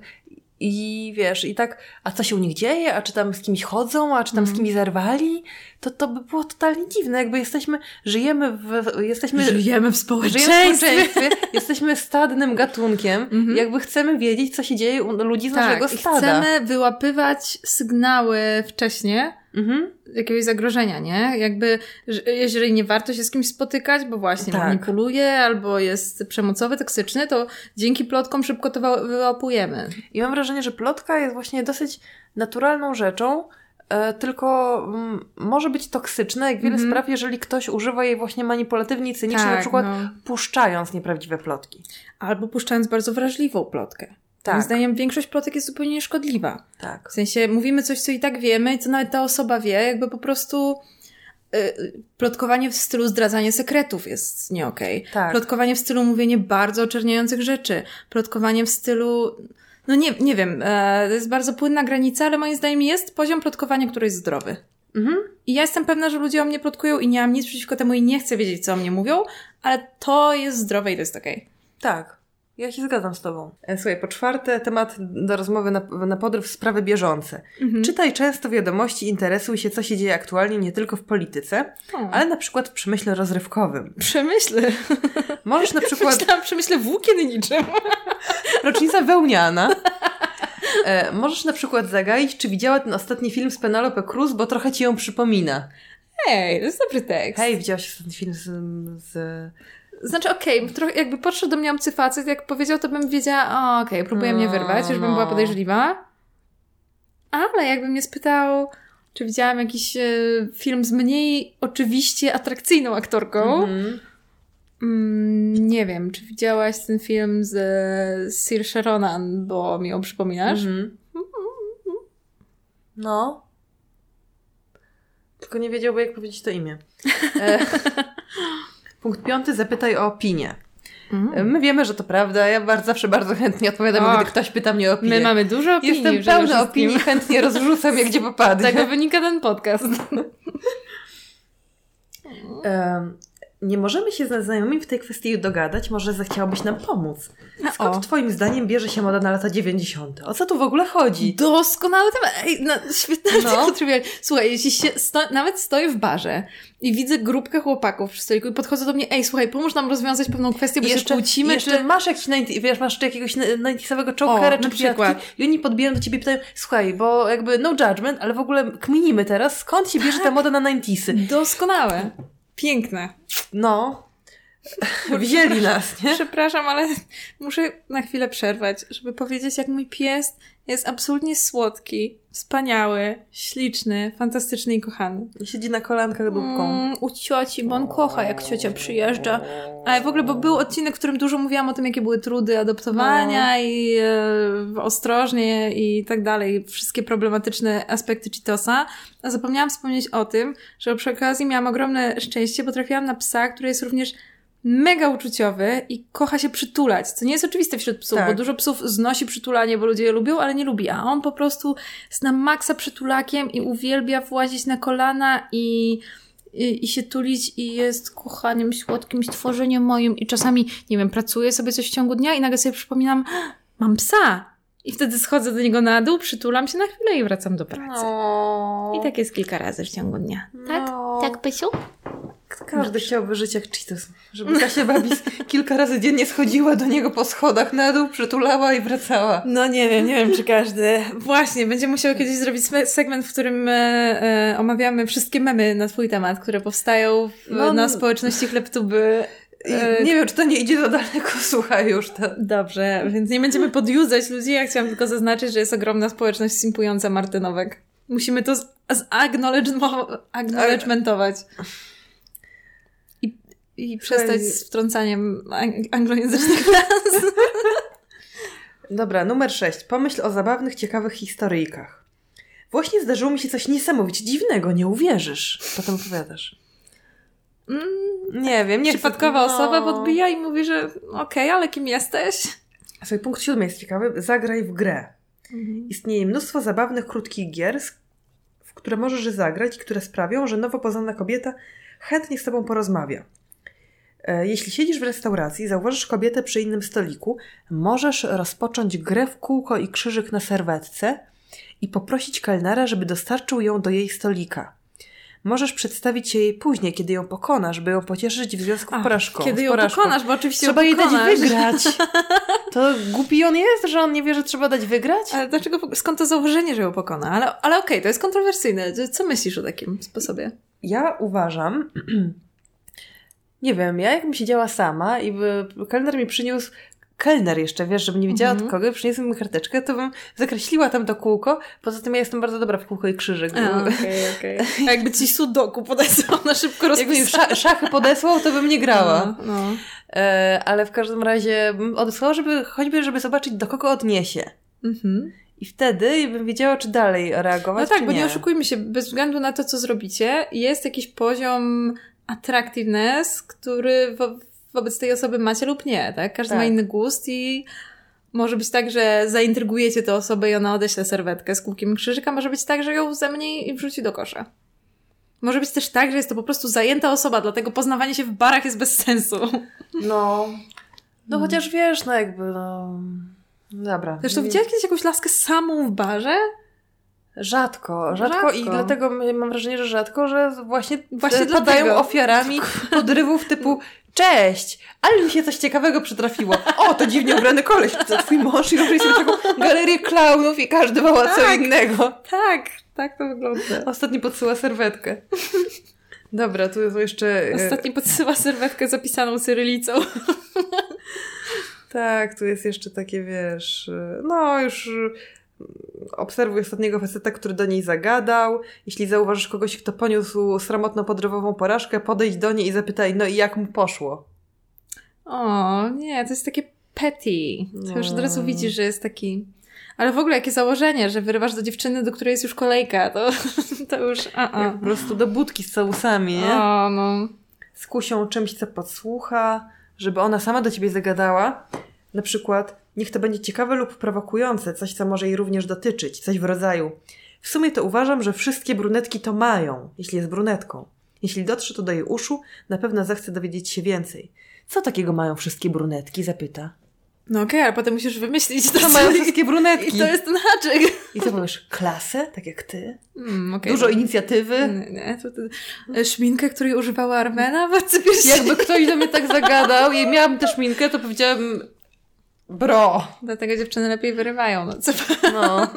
i wiesz, i tak, a co się u nich dzieje, a czy tam z kimś chodzą, a czy tam z kimś zerwali, to to by było totalnie dziwne, jakby jesteśmy, żyjemy w, jesteśmy... Żyjemy w Żyjemy w społeczeństwie. społeczeństwie, [laughs] jesteśmy stadnym gatunkiem, jakby chcemy wiedzieć, co się dzieje u ludzi z naszego Tak, i stada. chcemy wyłapywać sygnały wcześnie Mhm. jakiegoś zagrożenia, nie? Jakby, że jeżeli nie warto się z kimś spotykać, bo właśnie Tak. manipuluje albo jest przemocowy, toksyczny, to dzięki plotkom szybko to wy- wyłapujemy. I mam wrażenie, że plotka jest właśnie dosyć naturalną rzeczą, e, tylko mm, może być toksyczna, jak wiele Mhm. spraw, jeżeli ktoś używa jej właśnie manipulatywnie i cynicznie, Tak, na przykład no. puszczając nieprawdziwe plotki. Albo puszczając bardzo wrażliwą plotkę. Tak. Moim zdaniem większość plotek jest zupełnie nieszkodliwa. Tak. W sensie mówimy coś, co i tak wiemy i co nawet ta osoba wie, jakby po prostu y, plotkowanie w stylu zdradzanie sekretów jest nie okej. Tak. Plotkowanie w stylu mówienie bardzo oczerniających rzeczy. Plotkowanie w stylu no nie, nie wiem, e, to jest bardzo płynna granica, ale moim zdaniem jest poziom plotkowania, który jest zdrowy. Mhm. I ja jestem pewna, że ludzie o mnie plotkują i nie mam nic przeciwko temu i nie chcę wiedzieć, co o mnie mówią, ale to jest zdrowe i to jest okej. Tak. Ja się zgadzam z Tobą. E, Słuchaj, po czwarte, temat do rozmowy na, na podryw sprawy bieżące. Mhm. Czytaj często wiadomości, interesuj się, co się dzieje aktualnie, nie tylko w polityce, O. ale na przykład w przemyśle rozrywkowym. Przemyślę. Możesz na [laughs] przykład... Myślałam, przemyślę włókien niczym. [laughs] Rocznica wełniana. E, możesz na przykład zagaić, czy widziała ten ostatni film z Penelope Cruz, bo trochę ci ją przypomina. Hej, to jest dobry tekst. Hej, widziałaś ten film z... z... Znaczy, okej, trochę jakby podszedł do mnie obcy facet, jak powiedział, to bym wiedziała, okej, próbuje mnie wyrwać, już bym No. była podejrzliwa. Ale jakby mnie spytał, czy widziałam jakiś e, film z mniej oczywiście atrakcyjną aktorką, Mhm. mm, nie wiem, czy widziałaś ten film z e, Saoirse Ronan, bo mi ją przypominasz? Mhm. No. Tylko nie wiedziałby, jak powiedzieć to imię. [laughs] Punkt piąty, zapytaj o opinię. Mm. E, My wiemy, że to prawda. Ja bardzo, zawsze bardzo chętnie odpowiadam, Och. gdy ktoś pyta mnie o opinię. My mamy dużo opinii. Jestem pełna opinii, chętnie [laughs] rozrzucam je, gdzie Z popadnie. tego wynika ten podcast. [laughs] Em, nie możemy się ze znajomymi w tej kwestii dogadać, może zechciałabyś nam pomóc. Skąd O. twoim zdaniem bierze się moda na lata 90? O co tu w ogóle chodzi? Doskonały temat. Ej, no, świetny No. Słuchaj, jeśli się sto, nawet stoję w barze i widzę grupkę chłopaków przy stoliku i podchodzą do mnie, ej, słuchaj, pomóż nam rozwiązać pewną kwestię, bo I się kłócimy, jeszcze czy... masz jakiś, 90 wiesz, masz jakiegoś 90-owego chokera, O, czy przykład. i oni podbijają do ciebie i pytają, słuchaj, bo jakby no judgment, ale w ogóle kminimy teraz, skąd się bierze ta moda na 90 Doskonałe. Piękne. No. [laughs] Wzięli nas, nie? Przepraszam, ale muszę na chwilę przerwać, żeby powiedzieć, jak mój pies jest absolutnie słodki. wspaniały, śliczny, fantastyczny i kochany. Siedzi na kolankach dupką. Mm, u cioci, bo on kocha, jak ciocia przyjeżdża. Ale w ogóle, bo był odcinek, w którym dużo mówiłam o tym, jakie były trudy adoptowania i e, ostrożnie i tak dalej. Wszystkie problematyczne aspekty Cheetosa. A zapomniałam wspomnieć o tym, że przy okazji miałam ogromne szczęście, bo trafiłam na psa, który jest również mega uczuciowy i kocha się przytulać, co nie jest oczywiste wśród psów, Tak. bo dużo psów znosi przytulanie, bo ludzie je lubią, ale nie lubi, a on po prostu jest na maksa przytulakiem i uwielbia włazić na kolana i, i, i się tulić i jest kochaniem słodkim stworzeniem moim i czasami, nie wiem, pracuję sobie coś w ciągu dnia i nagle sobie przypominam, mam psa! I wtedy schodzę do niego na dół, przytulam się na chwilę i wracam do pracy. I tak jest kilka razy w ciągu dnia. Tak? No. Tak, Pysiu? Każdy chciałby żyć jak Cheetos. Żeby Kasia Babis [laughs] kilka razy dziennie schodziła do niego po schodach na dół, przytulała i wracała. No nie wiem, nie wiem czy każdy. Właśnie, będziemy musiały kiedyś zrobić segment, w którym e, e, omawiamy wszystkie memy na twój temat, które powstają w, No, na no. społeczności chlebtuby. I E, nie wiem, czy to nie idzie za daleko, [laughs] słuchaj już to. Dobrze, więc nie będziemy podjudzać ludzi. Ja chciałam tylko zaznaczyć, że jest ogromna społeczność simpująca Martynowek. Musimy to z- zacknowledgemo- acknowledgementować. I, przestać z wtrącaniem ang- anglojęzycznych [laughs] nazw. Dobra, numer 6. Pomyśl o zabawnych, ciekawych historyjkach. Właśnie zdarzyło mi się coś niesamowicie dziwnego, nie uwierzysz. Potem opowiadasz. Mm, Nie wiem, nie chcę- Przypadkowa no. osoba podbija i mówi, że okej, ale kim jesteś? Słuchaj, punkt siódmy jest ciekawy. Zagraj w grę. Istnieje mnóstwo zabawnych, krótkich gier, w które możesz zagrać i które sprawią, że nowo poznana kobieta chętnie z tobą porozmawia. E, Jeśli siedzisz w restauracji i zauważysz kobietę przy innym stoliku, możesz rozpocząć grę w kółko i krzyżyk na serwetce i poprosić kelnera, żeby dostarczył ją do jej stolika. Możesz przedstawić się jej później, kiedy ją pokonasz, by ją pocieszyć w związku z porażką. Kiedy ją porażką. pokonasz, bo oczywiście Trzeba jej dać wygrać. To głupi on jest, że on nie wie, że trzeba dać wygrać? Ale dlaczego, skąd to założenie, że ją pokona? Ale, ale okej, to jest kontrowersyjne. Co myślisz o takim sposobie? Ja uważam, [clears throat] nie wiem, ja jakbym siedziała sama i by kelner mi przyniósł, kelner jeszcze, wiesz, żebym nie wiedziała Mhm. od kogo, przyniósł mi karteczkę, to bym zakreśliła tam to kółko. Poza tym ja jestem bardzo dobra w kółko i krzyżyk. okej, okej. A jakby ci sudoku podesłał na szybko [laughs] Jakby rozpisać. sza- szachy podesłał, to bym nie grała. No, no. E, ale w każdym razie odesłała, żeby, choćby żeby zobaczyć, do kogo odniesie. Mhm. I wtedy bym wiedziała, czy dalej No reagować, tak, czy bo nie nie oszukujmy się, bez względu na to, co zrobicie, jest jakiś poziom attractiveness, który wo wobec tej osoby macie lub nie, tak? Każdy Tak. ma inny gust i może być tak, że zaintrygujecie tę osobę i ona odeśle serwetkę z kółkiem krzyżyka, może być tak, że ją zemni i wrzuci do kosza. Może być też tak, że jest to po prostu zajęta osoba, dlatego poznawanie się w barach jest bez sensu. No. No chociaż wiesz, no jakby, no... Dobra. Zresztą widziałaś kiedyś jakąś laskę samą w barze? Rzadko, rzadko, i Rzadko. dlatego mam wrażenie, że rzadko, że właśnie, Właśnie padają dlatego. ofiarami [laughs] podrywów typu Cześć, ale mi się coś ciekawego przytrafiło. O, to dziwnie ubrany koleś, to twój mąż i robisz sobie taką [laughs] galerię klaunów i każdy woła co Tak. innego. Tak, tak to wygląda. Ostatni podsyła serwetkę. Dobra, tu jest jeszcze... e, Ostatni podsyła serwetkę zapisaną cyrylicą. Tak, tu jest jeszcze takie, wiesz, y, no już obserwuj ostatniego faceta, który do niej zagadał. Jeśli zauważysz kogoś, kto poniósł sromotną podrywową porażkę, podejdź do niej i zapytaj, no i jak mu poszło? O, nie, to jest takie petty. To już od razu No. widzisz, że jest taki... Ale w ogóle jakie założenie, że wyrywasz do dziewczyny, do której jest już kolejka, to, to już... A, a. Po prostu do budki z całusami, nie? O, no. Skusią czymś, co podsłucha, żeby ona sama do ciebie zagadała. Na przykład, niech to będzie ciekawe lub prowokujące, coś, co może jej również dotyczyć, coś w rodzaju. W sumie to uważam, że wszystkie brunetki to mają, jeśli jest brunetką. Jeśli dotrze to do jej uszu, na pewno zechce dowiedzieć się więcej. Co takiego mają wszystkie brunetki? Zapyta. No okej, ale potem musisz wymyślić to, Co mają wszystkie brunetki? I to jest ten haczyk. I co powiesz? Klasę? Tak jak ty? Mm, okej. Dużo inicjatywy? Nie, nie, to, to, e, szminkę, której używała Armena [laughs] w arcypierścieni. Jakby ktoś do mnie tak zagadał i miałabym też minkę, to powiedziałabym bro. Dlatego dziewczyny lepiej wyrywają, no co [laughs] No.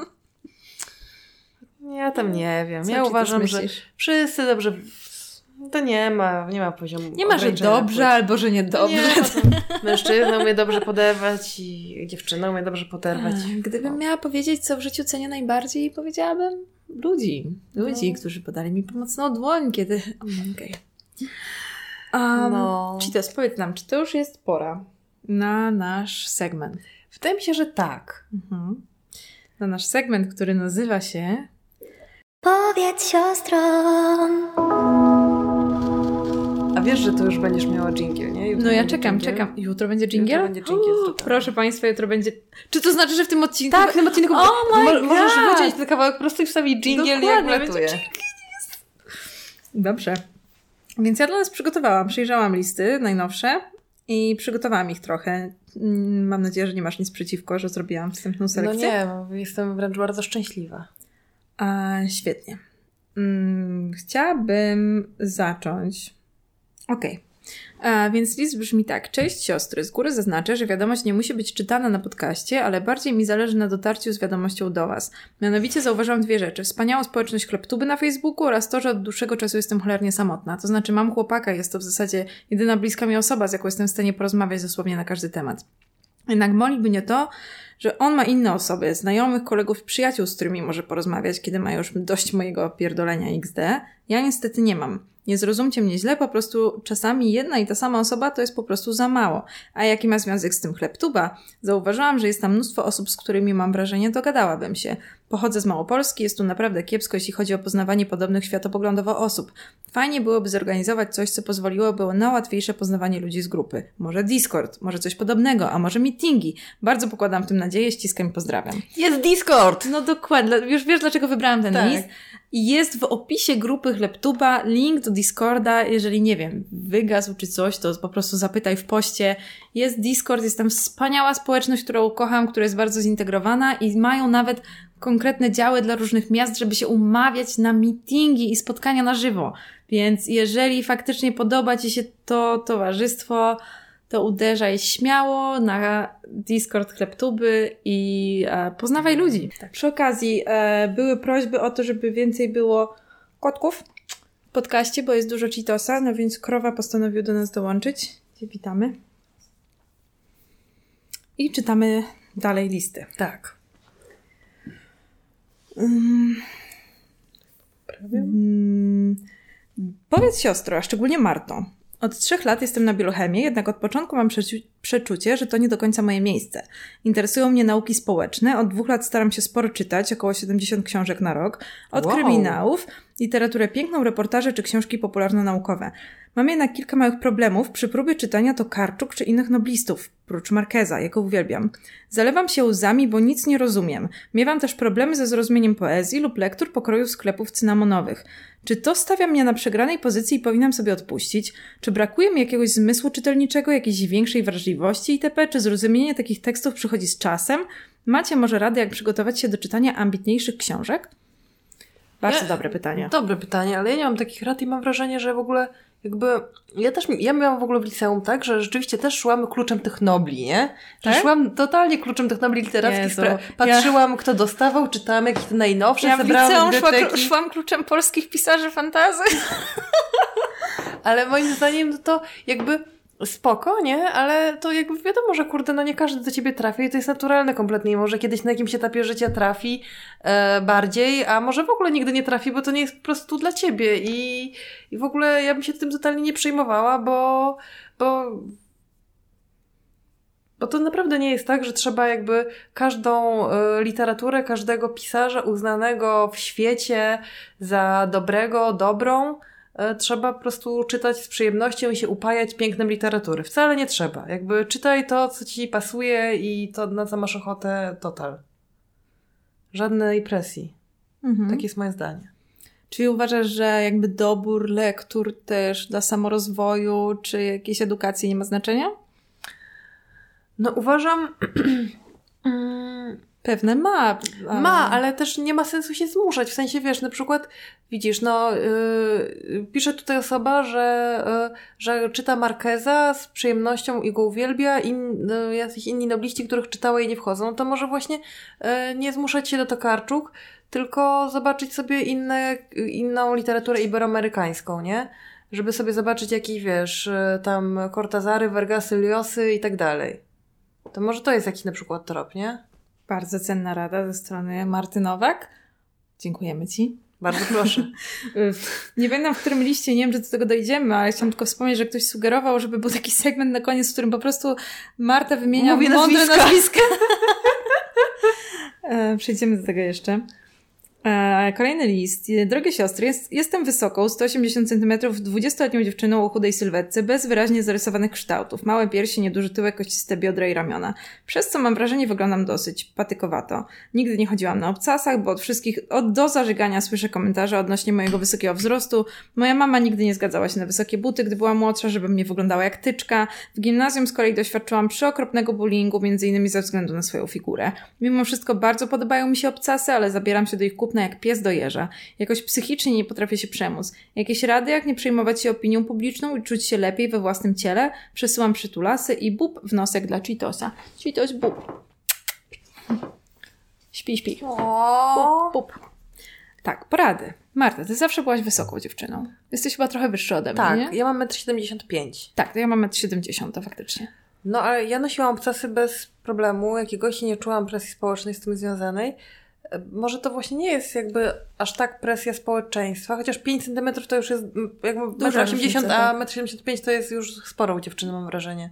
Ja tam nie wiem. Co ja uważam, że wszyscy dobrze. to nie ma, nie ma poziomu Nie ma, że dobrze płci. albo że niedobrze. Nie, to mężczyzna umie dobrze poderwać i dziewczyna umie dobrze poderwać. Gdybym miała powiedzieć, co w życiu cenię najbardziej, powiedziałabym ludzi. Ludzi, No. którzy podali mi pomocną dłoń, kiedy... Okej. Um, No. Citos, powiedz nam, czy to już jest pora na nasz segment? Wydaje mi się, że tak. Mhm. Na nasz segment, który nazywa się... Powiedz siostrom. A wiesz, że to już będziesz miała jingle, nie? Jutro No ja czekam, dżingiel. czekam. Jutro będzie jingle? Jutro będzie dżingiel. Proszę Państwa, jutro będzie... Czy to znaczy, że w tym odcinku... Tak, w tym odcinku Oh my mo- możesz God! wyciąć ten kawałek po prostu i wstawić jingle jak Dokładnie, latuje. będzie Dobrze. Więc ja dla nas przygotowałam, przejrzałam listy najnowsze i przygotowałam ich trochę. Mm, Mam nadzieję, że nie masz nic przeciwko, że zrobiłam wstępną No selekcję. nie, jestem wręcz bardzo szczęśliwa. A, świetnie. Mm, chciałabym zacząć. Okej. A, Więc list brzmi tak. Cześć siostry. Z góry zaznaczę, że wiadomość nie musi być czytana na podcaście, ale bardziej mi zależy na dotarciu z wiadomością do Was. Mianowicie zauważyłam dwie rzeczy. Wspaniałą społeczność Kleptuby na Facebooku oraz to, że od dłuższego czasu jestem cholernie samotna. To znaczy mam chłopaka, jest to w zasadzie jedyna bliska mi osoba, z jaką jestem w stanie porozmawiać dosłownie na każdy temat. Jednak boli mnie to, że on ma inne osoby, znajomych, kolegów, przyjaciół, z którymi może porozmawiać, kiedy ma już dość mojego pierdolenia XD. Ja niestety nie mam. Nie zrozumcie mnie źle, po prostu czasami jedna i ta sama osoba to jest po prostu za mało. A jaki ma związek z tym chlebtuba? Zauważyłam, że jest tam mnóstwo osób, z którymi mam wrażenie dogadałabym się. Pochodzę z Małopolski, jest tu naprawdę kiepsko, jeśli chodzi o poznawanie podobnych światopoglądowo osób. Fajnie byłoby zorganizować coś, co pozwoliłoby na łatwiejsze poznawanie ludzi z grupy. Może Discord, może coś podobnego, a może meetingi. Bardzo pokładam w tym nadzieję, ściskam i pozdrawiam. Jest Discord! No dokładnie, już wiesz dlaczego wybrałam ten Tak. list. I jest w opisie grupy Chleptuba link do Discorda, jeżeli nie wiem, wygasł czy coś, to po prostu zapytaj w poście. Jest Discord, jest tam wspaniała społeczność, którą kocham, która jest bardzo zintegrowana i mają nawet konkretne działy dla różnych miast, żeby się umawiać na meetingi i spotkania na żywo. Więc jeżeli faktycznie podoba Ci się to towarzystwo, to uderzaj śmiało na Discord Chleptuby i e, poznawaj ludzi. Przy okazji e, były prośby o to, żeby więcej było kotków w podcaście, bo jest dużo Cheetosa, no więc Krowa postanowił do nas dołączyć. Gdzie witamy. I czytamy dalej listy. Tak. Mm, Mm, Powiedz siostro, a szczególnie Marto. Od trzech lat jestem na biochemii, jednak od początku mam przeczucie, że to nie do końca moje miejsce. Interesują mnie nauki społeczne, od dwóch lat staram się sporo czytać, około 70 książek na rok, od Wow. kryminałów, literaturę piękną, reportaże czy książki popularno-naukowe. Mam jednak kilka małych problemów przy próbie czytania to Karczuk czy innych noblistów, prócz Markeza, jaką uwielbiam. Zalewam się łzami, bo nic nie rozumiem. Miewam też problemy ze zrozumieniem poezji lub lektur pokroju sklepów cynamonowych. Czy to stawia mnie na przegranej pozycji i powinnam sobie odpuścić? Czy brakuje mi jakiegoś zmysłu czytelniczego, jakiejś większej wrażliwości itp.? Czy zrozumienie takich tekstów przychodzi z czasem? Macie może radę, jak przygotować się do czytania ambitniejszych książek? Bardzo Ja- dobre pytanie. Dobre pytanie, ale ja nie mam takich rad i mam wrażenie, że w ogóle jakby... Ja też, ja miałam w ogóle w liceum tak, że rzeczywiście też szłam kluczem tych nobli, nie? Że Tak? szłam totalnie kluczem tych nobli literackich. Spra- patrzyłam, kto dostawał, czytałam jakieś te najnowsze, Ja w liceum szła, szłam kluczem polskich pisarzy fantazy. [laughs] Ale moim zdaniem no to jakby spoko, nie? Ale to jakby wiadomo, że kurde, no nie każdy do ciebie trafi i to jest naturalne kompletnie. Może kiedyś na jakimś etapie życia trafi e, bardziej, a może w ogóle nigdy nie trafi, bo to nie jest po prostu dla ciebie. I, i w ogóle ja bym się tym totalnie nie przejmowała, bo, bo bo to naprawdę nie jest tak, że trzeba jakby każdą e, literaturę, każdego pisarza uznanego w świecie za dobrego, dobrą, trzeba po prostu czytać z przyjemnością i się upajać pięknem literatury. Wcale nie trzeba. Jakby czytaj to, co ci pasuje i to, na co masz ochotę, total. Żadnej presji. Mhm. Takie jest moje zdanie. Czyli uważasz, że jakby dobór lektur też dla samorozwoju czy jakiejś edukacji nie ma znaczenia? No uważam... [clears throat] Pewne ma. Ma, ale też nie ma sensu się zmuszać. W sensie, wiesz, na przykład widzisz, no yy, pisze tutaj osoba, że, yy, że czyta Markeza z przyjemnością i go uwielbia, in, yy, jacyś inni nobliści, których czytała i nie wchodzą, no to może właśnie yy, nie zmuszać się do Tokarczuk, tylko zobaczyć sobie inne, inną literaturę iberoamerykańską, nie? żeby sobie zobaczyć jakieś, wiesz, e, tam Cortazary, Vergasy, Liosy i tak dalej. To może to jest jakiś na przykład trop, nie? Bardzo cenna rada ze strony Marty Nowak. Dziękujemy Ci. Bardzo proszę. [laughs] Nie pamiętam, w którym liście, nie wiem, czy do tego dojdziemy, ale chciałam tylko wspomnieć, że ktoś sugerował, żeby był taki segment na koniec, w którym po prostu Marta wymienia Mówi mądre nazwiska. nazwiska. [laughs] E, Przejdziemy do tego jeszcze. E, Kolejny list. Drogie siostry, jest, jestem wysoką, 180 cm, 20-letnią dziewczyną o chudej sylwetce, bez wyraźnie zarysowanych kształtów. Małe piersi, nieduży tyłek, kościste biodra i ramiona. Przez co mam wrażenie, wyglądam dosyć patykowato. Nigdy nie chodziłam na obcasach, bo od wszystkich, od do zażygania słyszę komentarze odnośnie mojego wysokiego wzrostu. Moja mama nigdy nie zgadzała się na wysokie buty, gdy była młodsza, żebym nie wyglądała jak tyczka. W gimnazjum z kolei doświadczyłam przeokropnego bullyingu, między innymi ze względu na swoją figurę. Mimo wszystko bardzo podobają mi się obcasy, ale zabieram się do ich jak pies do jeża. Jakoś psychicznie nie potrafię się przemóc. Jakieś rady, jak nie przejmować się opinią publiczną i czuć się lepiej we własnym ciele? Przesyłam przytulasy i bób w nosek dla Cheetosa. Cheetos bób. Śpi, śpi. Bób, bób. Tak, porady. Marta, ty zawsze byłaś wysoką dziewczyną. Jesteś chyba trochę wyższa ode mnie, Tak, nie? ja mam 1,75 m. Tak, to ja mam 1,70 m faktycznie. No, ale ja nosiłam obcasy bez problemu jakiegoś i nie czułam presji społecznej z tym związanej. Może to właśnie nie jest jakby aż tak presja społeczeństwa, chociaż 5 cm to już jest jakby 1,80 różnica, m, tak. a 1,75 m to jest już sporo u dziewczyny, mam wrażenie.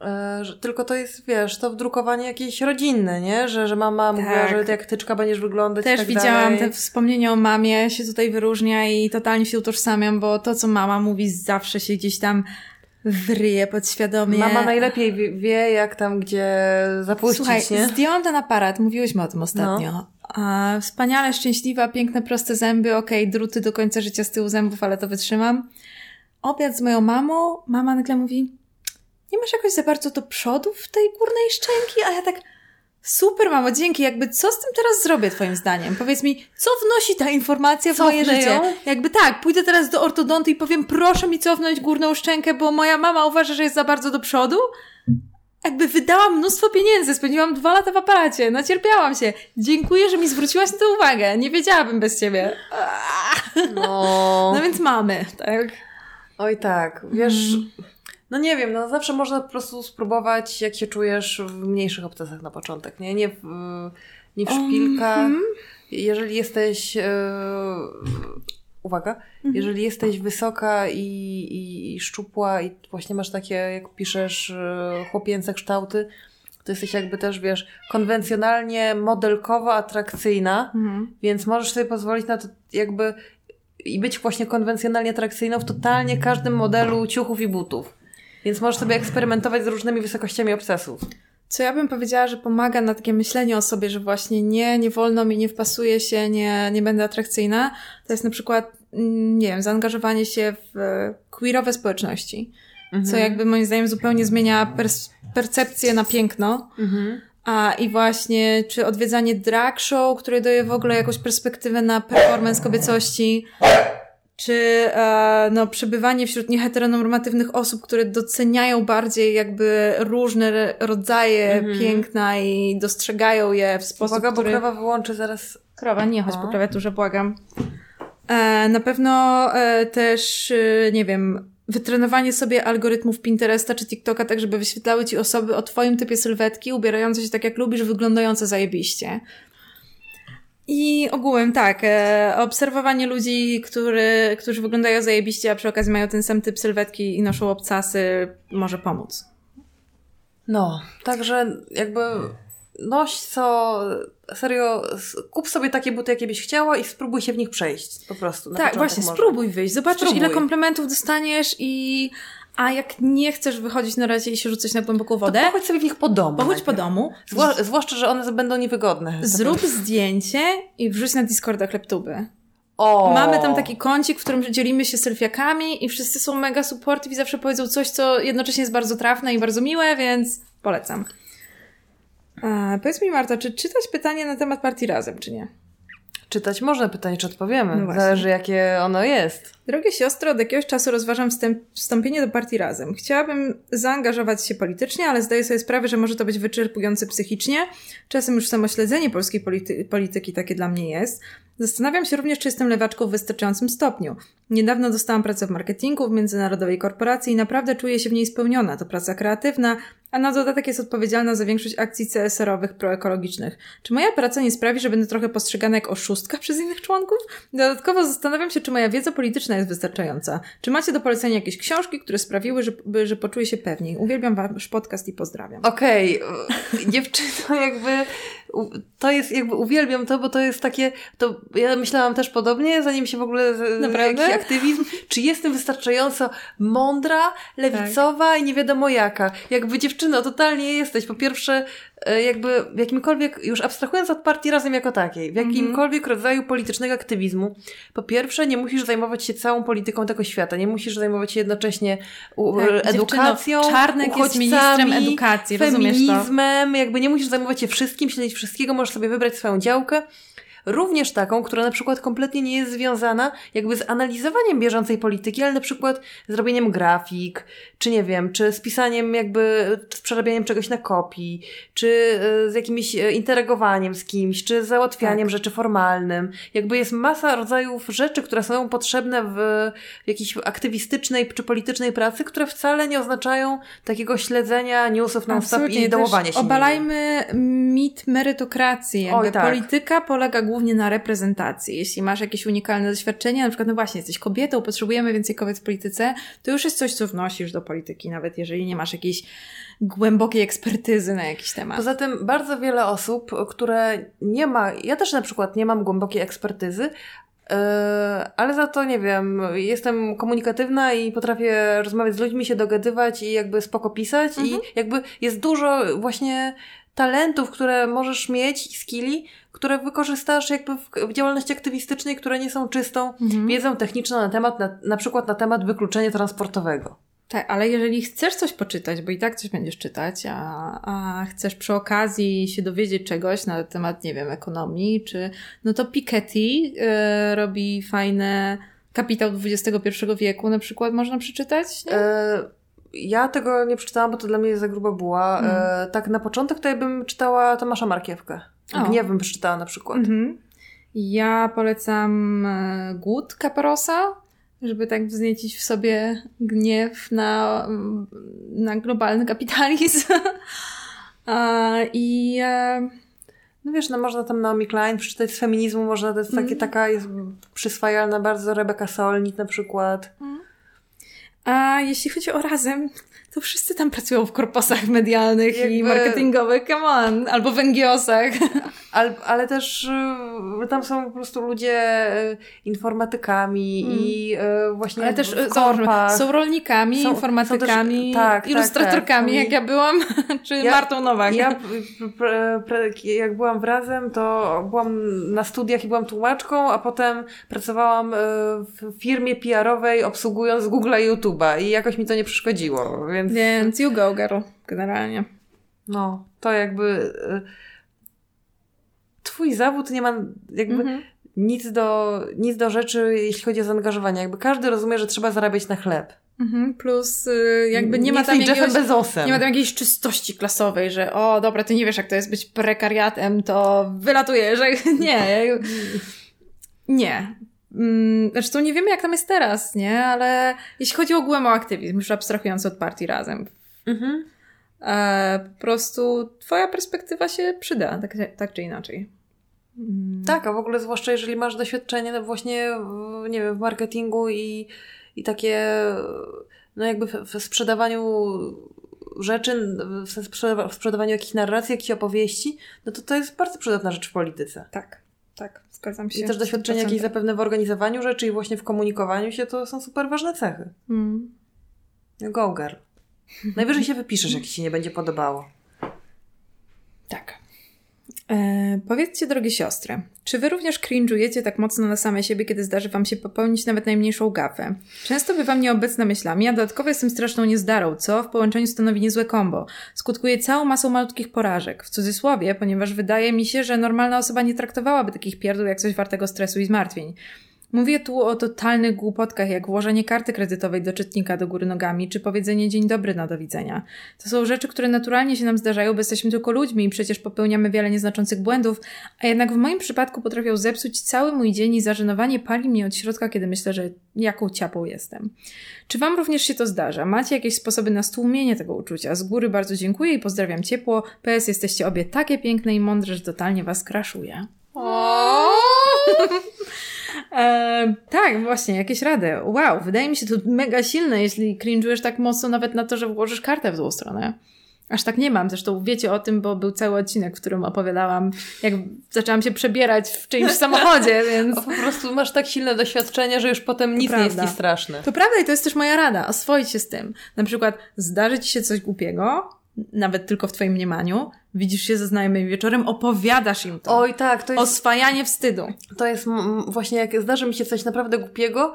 E, Że, tylko to jest, wiesz, to wdrukowanie jakieś rodzinne, nie? Że, że mama mówiła, Tak. że ty jak tyczka będziesz wyglądać Też tak widziałam dalej. te wspomnienia o mamie, się tutaj wyróżnia i totalnie się utożsamiam, bo to, co mama mówi, zawsze się gdzieś tam wryje podświadomie. Mama najlepiej wie, wie, jak tam gdzie zapuścić, Słuchaj, nie? No. zdjęłam ten aparat, mówiłyśmy o tym ostatnio. A, wspaniale, szczęśliwa, piękne, proste zęby, okej, druty do końca życia z tyłu zębów, ale to wytrzymam. Obiad z moją mamą, mama nagle mówi, nie masz jakoś za bardzo do przodu w tej górnej szczęki? A ja tak, super mamo, dzięki, jakby co z tym teraz zrobię twoim zdaniem? Powiedz mi, co wnosi ta informacja w moje Cofnę życie? ją? Jakby tak, pójdę teraz do ortodontu i powiem, proszę mi cofnąć górną szczękę, bo moja mama uważa, że jest za bardzo do przodu? jakby wydałam mnóstwo pieniędzy, spędziłam dwa lata w aparacie, nacierpiałam się. Dziękuję, że mi zwróciłaś na to uwagę. Nie wiedziałabym bez ciebie. No. [laughs] No więc mamy, tak? Oj tak, wiesz, Mhm. No nie wiem, no zawsze można po prostu spróbować, jak się czujesz w mniejszych obcasach na początek, nie? Nie w, nie w szpilkach. Mhm. Jeżeli jesteś, e, uwaga, Mhm. jeżeli jesteś wysoka i, i, i szczupła i właśnie masz takie, jak piszesz, e, chłopięce kształty, to jesteś jakby też, wiesz, konwencjonalnie modelkowo atrakcyjna, Mhm. więc możesz sobie pozwolić na to jakby i być właśnie konwencjonalnie atrakcyjną w totalnie każdym modelu ciuchów i butów. Więc możesz sobie eksperymentować z różnymi wysokościami obcasów. Co ja bym powiedziała, że pomaga na takie myślenie o sobie, że właśnie nie, nie wolno mi, nie wpasuję się, nie, nie będę atrakcyjna, to jest na przykład, mm, nie wiem, zaangażowanie się w e, queerowe społeczności. Co jakby moim zdaniem zupełnie zmienia percepcję na piękno. Mhm. A i właśnie, czy odwiedzanie drag show, które daje w ogóle jakąś perspektywę na performance kobiecości, czy e, no, przebywanie wśród nieheteronormatywnych osób, które doceniają bardziej jakby różne rodzaje piękna i dostrzegają je w sposób, Uwaga, bo który... krowa wyłączy zaraz. Krowa, nie chodź No. po klawiaturze, błagam. E, na pewno e, też, e, nie wiem, wytrenowanie sobie algorytmów Pinteresta czy TikToka, tak żeby wyświetlały ci osoby o twoim typie sylwetki, ubierające się tak jak lubisz, wyglądające zajebiście. I ogółem tak, e, obserwowanie ludzi, który, którzy wyglądają zajebiście, a przy okazji mają ten sam typ sylwetki i noszą obcasy, może pomóc. No, także jakby noś co, serio, kup sobie takie buty, jakie byś chciała i spróbuj się w nich przejść, po prostu. Tak, właśnie, może. spróbuj wyjść. Zobaczysz, Spróbuj. ile komplementów dostaniesz i... A jak nie chcesz wychodzić na razie i się rzucać na głęboką To wodę, pochodź sobie w nich po domu. pochodź po domu, Zwła- zwłaszcza, że one będą niewygodne. zrób zdjęcie i wrzuć na Discorda kleptuby. O! Mamy tam taki kącik, w którym dzielimy się selfiakami i wszyscy są mega supportive i zawsze powiedzą coś, co jednocześnie jest bardzo trafne i bardzo miłe, więc polecam. A, powiedz mi Marta, czy czytać pytanie na temat partii razem, czy nie? Czytać można, pytanie, czy odpowiemy. No. Zależy, jakie ono jest. Drogie siostro, od jakiegoś czasu rozważam wstęp, wstąpienie do partii razem. Chciałabym zaangażować się politycznie, ale zdaję sobie sprawę, że może to być wyczerpujące psychicznie. Czasem już samo śledzenie polskiej polity- polityki takie dla mnie jest. Zastanawiam się również, czy jestem lewaczką w wystarczającym stopniu. Niedawno dostałam pracę w marketingu w międzynarodowej korporacji i naprawdę czuję się w niej spełniona. To praca kreatywna, a na dodatek jest odpowiedzialna za większość akcji CSR-owych proekologicznych. Czy moja praca nie sprawi, że będę trochę postrzegana jak oszustka przez innych członków? Dodatkowo zastanawiam się, czy moja wiedza polityczna jest wystarczająca. Czy macie do polecenia jakieś książki, które sprawiły, że, że poczuję się pewniej? Uwielbiam wasz podcast i pozdrawiam. Okej, okay. dziewczyno [laughs] jakby, to jest jakby, uwielbiam to, bo to jest takie, to ja myślałam też podobnie, zanim się w ogóle, Naprawdę? jakiś aktywizm, czy jestem wystarczająco mądra, lewicowa i nie wiadomo jaka. Jakby dziewczyno, totalnie jesteś. Po pierwsze, jakby w jakimkolwiek, już abstrahując od partii razem jako takiej, w jakimkolwiek rodzaju politycznego aktywizmu, po pierwsze nie musisz zajmować się całą polityką tego świata, nie musisz zajmować się jednocześnie Tak, edukacją, Czarnek jest ministrem edukacji, rozumiesz to? feminizmem, jakby nie musisz zajmować się wszystkim, śledzić wszystkiego, możesz sobie wybrać swoją działkę. Również taką, która na przykład kompletnie nie jest związana jakby z analizowaniem bieżącej polityki, ale na przykład z robieniem grafik, czy nie wiem, czy z pisaniem jakby, czy z przerabianiem czegoś na kopii, czy e, z jakimś e, interagowaniem z kimś, czy załatwianiem Tak. rzeczy formalnym. Jakby jest masa rodzajów rzeczy, które są potrzebne w jakiejś aktywistycznej czy politycznej pracy, które wcale nie oznaczają takiego śledzenia newsów non-stop i dołowania się. nimi. Obalajmy mit merytokracji. Jakby Oj, tak. Polityka polega głównie na reprezentacji. Jeśli masz jakieś unikalne doświadczenia, na przykład, no właśnie, jesteś kobietą, potrzebujemy więcej kobiet w polityce, to już jest coś, co wnosisz do polityki, nawet jeżeli nie masz jakiejś głębokiej ekspertyzy na jakiś temat. Poza tym bardzo wiele osób, które nie ma, ja też na przykład nie mam głębokiej ekspertyzy, yy, ale za to nie wiem, jestem komunikatywna i potrafię rozmawiać z ludźmi, się dogadywać i jakby spoko pisać i jakby jest dużo właśnie talentów, które możesz mieć, skilli, które wykorzystasz jakby w, działalności aktywistycznej, które nie są czystą wiedzą techniczną na temat, na, na przykład na temat wykluczenia transportowego. Tak, ale jeżeli chcesz coś poczytać, bo i tak coś będziesz czytać, a, a chcesz przy okazji się dowiedzieć czegoś na temat, nie wiem, ekonomii, czy, no to Piketty e, robi fajne kapitał XXI wieku na przykład można przeczytać, nie? Ja tego nie przeczytałam, bo to dla mnie za gruba buła. E, tak na początek to ja bym czytała Tomasza Markiewkę. O. Gniew bym przeczytała na przykład. Mhm. Ja polecam e, Głód Kaparosa, żeby tak wzniecić w sobie gniew na, na globalny kapitalizm. [laughs] I e, No wiesz, no można tam Naomi Klein przeczytać z feminizmu, można to jest takie, taka jest przyswajalna bardzo Rebeka Solnit na przykład. A jeśli chodzi o razem, to wszyscy tam pracują w korposach medialnych i Jakby- marketingowych, come on, albo w NGO-sach. [laughs] Ale, ale też y, tam są po prostu ludzie y, informatykami i y, właśnie Ale też korpach. są, rolnikami, Są- informatykami, są też- tak, tak, ilustratorkami, tak. jak ja byłam, [laughs] czy Ja- Martą Nowak. Ja, jak byłam w Razem, to byłam na studiach i byłam tłumaczką, a potem pracowałam w firmie PR-owej obsługując Google'a i YouTube'a i jakoś mi to nie przeszkodziło, więc Więc you go, girl, generalnie. no, to jakby y, twój zawód nie ma jakby Mhm. nic, do, nic do rzeczy, jeśli chodzi o zaangażowanie. Jakby każdy rozumie, że trzeba zarabiać na chleb. Mhm. Plus y, jakby nie, ma jesteś tam jakiegoś, Bezosem. nie ma tam jakiejś czystości klasowej, że o dobra, ty nie wiesz jak to jest być prekariatem, to wylatuje, że [laughs] nie. Nie. Mm, Zresztą nie wiemy jak tam jest teraz, nie? Ale jeśli chodzi ogółem o aktywizm, już abstrahując od partii razem, Mhm. e, po prostu twoja perspektywa się przyda, tak, tak czy inaczej. Mm. Tak, a w ogóle zwłaszcza jeżeli masz doświadczenie no właśnie, w, nie wiem, w marketingu i, i takie, no jakby w, w sprzedawaniu rzeczy, w sprzedawaniu jakichś narracji, jakichś opowieści, no to to jest bardzo przydatna rzecz w polityce. Tak, tak, zgadzam się. I też doświadczenie jakieś zapewne w organizowaniu rzeczy i właśnie w komunikowaniu się, to są super ważne cechy. Mm. Go girl. Najwyżej się wypiszesz, jak ci się nie będzie podobało. Tak. E, powiedzcie, drogie siostry, czy wy również cringe'ujecie tak mocno na same siebie, kiedy zdarzy wam się popełnić nawet najmniejszą gafę? Często bywam nieobecna myślami, a dodatkowo jestem straszną niezdarą, co w połączeniu stanowi niezłe kombo. Skutkuje całą masą malutkich porażek. W cudzysłowie, ponieważ wydaje mi się, że normalna osoba nie traktowałaby takich pierdół jak coś wartego stresu i zmartwień. Mówię tu o totalnych głupotkach, jak włożenie karty kredytowej do czytnika do góry nogami, czy powiedzenie dzień dobry na do widzenia. To są rzeczy, które naturalnie się nam zdarzają, bo jesteśmy tylko ludźmi i przecież popełniamy wiele nieznaczących błędów, a jednak w moim przypadku potrafią zepsuć cały mój dzień i zażenowanie pali mnie od środka, kiedy myślę, że jaką ciapą jestem. Czy wam również się to zdarza? Macie jakieś sposoby na stłumienie tego uczucia? Z góry bardzo dziękuję i pozdrawiam ciepło. PS, jesteście obie takie piękne i mądre, że totalnie was kraszuje. E, tak, właśnie, jakieś rady. Wow, wydaje mi się to mega silne, jeśli cringe'ujesz tak mocno nawet na to, że włożysz kartę w złą stronę. Aż tak nie mam. Zresztą wiecie o tym, bo był cały odcinek, w którym opowiadałam, jak zaczęłam się przebierać w czyimś [laughs] samochodzie, więc... A po prostu masz tak silne doświadczenie, że już potem nic nie jest ci straszne. To prawda i to jest też moja rada. Oswoić się z tym. Na przykład zdarzy ci się coś głupiego, nawet tylko w twoim mniemaniu, widzisz się ze znajomymi wieczorem, opowiadasz im to. Oj, tak, to jest Oswajanie wstydu. To jest właśnie, jak zdarzy mi się coś naprawdę głupiego,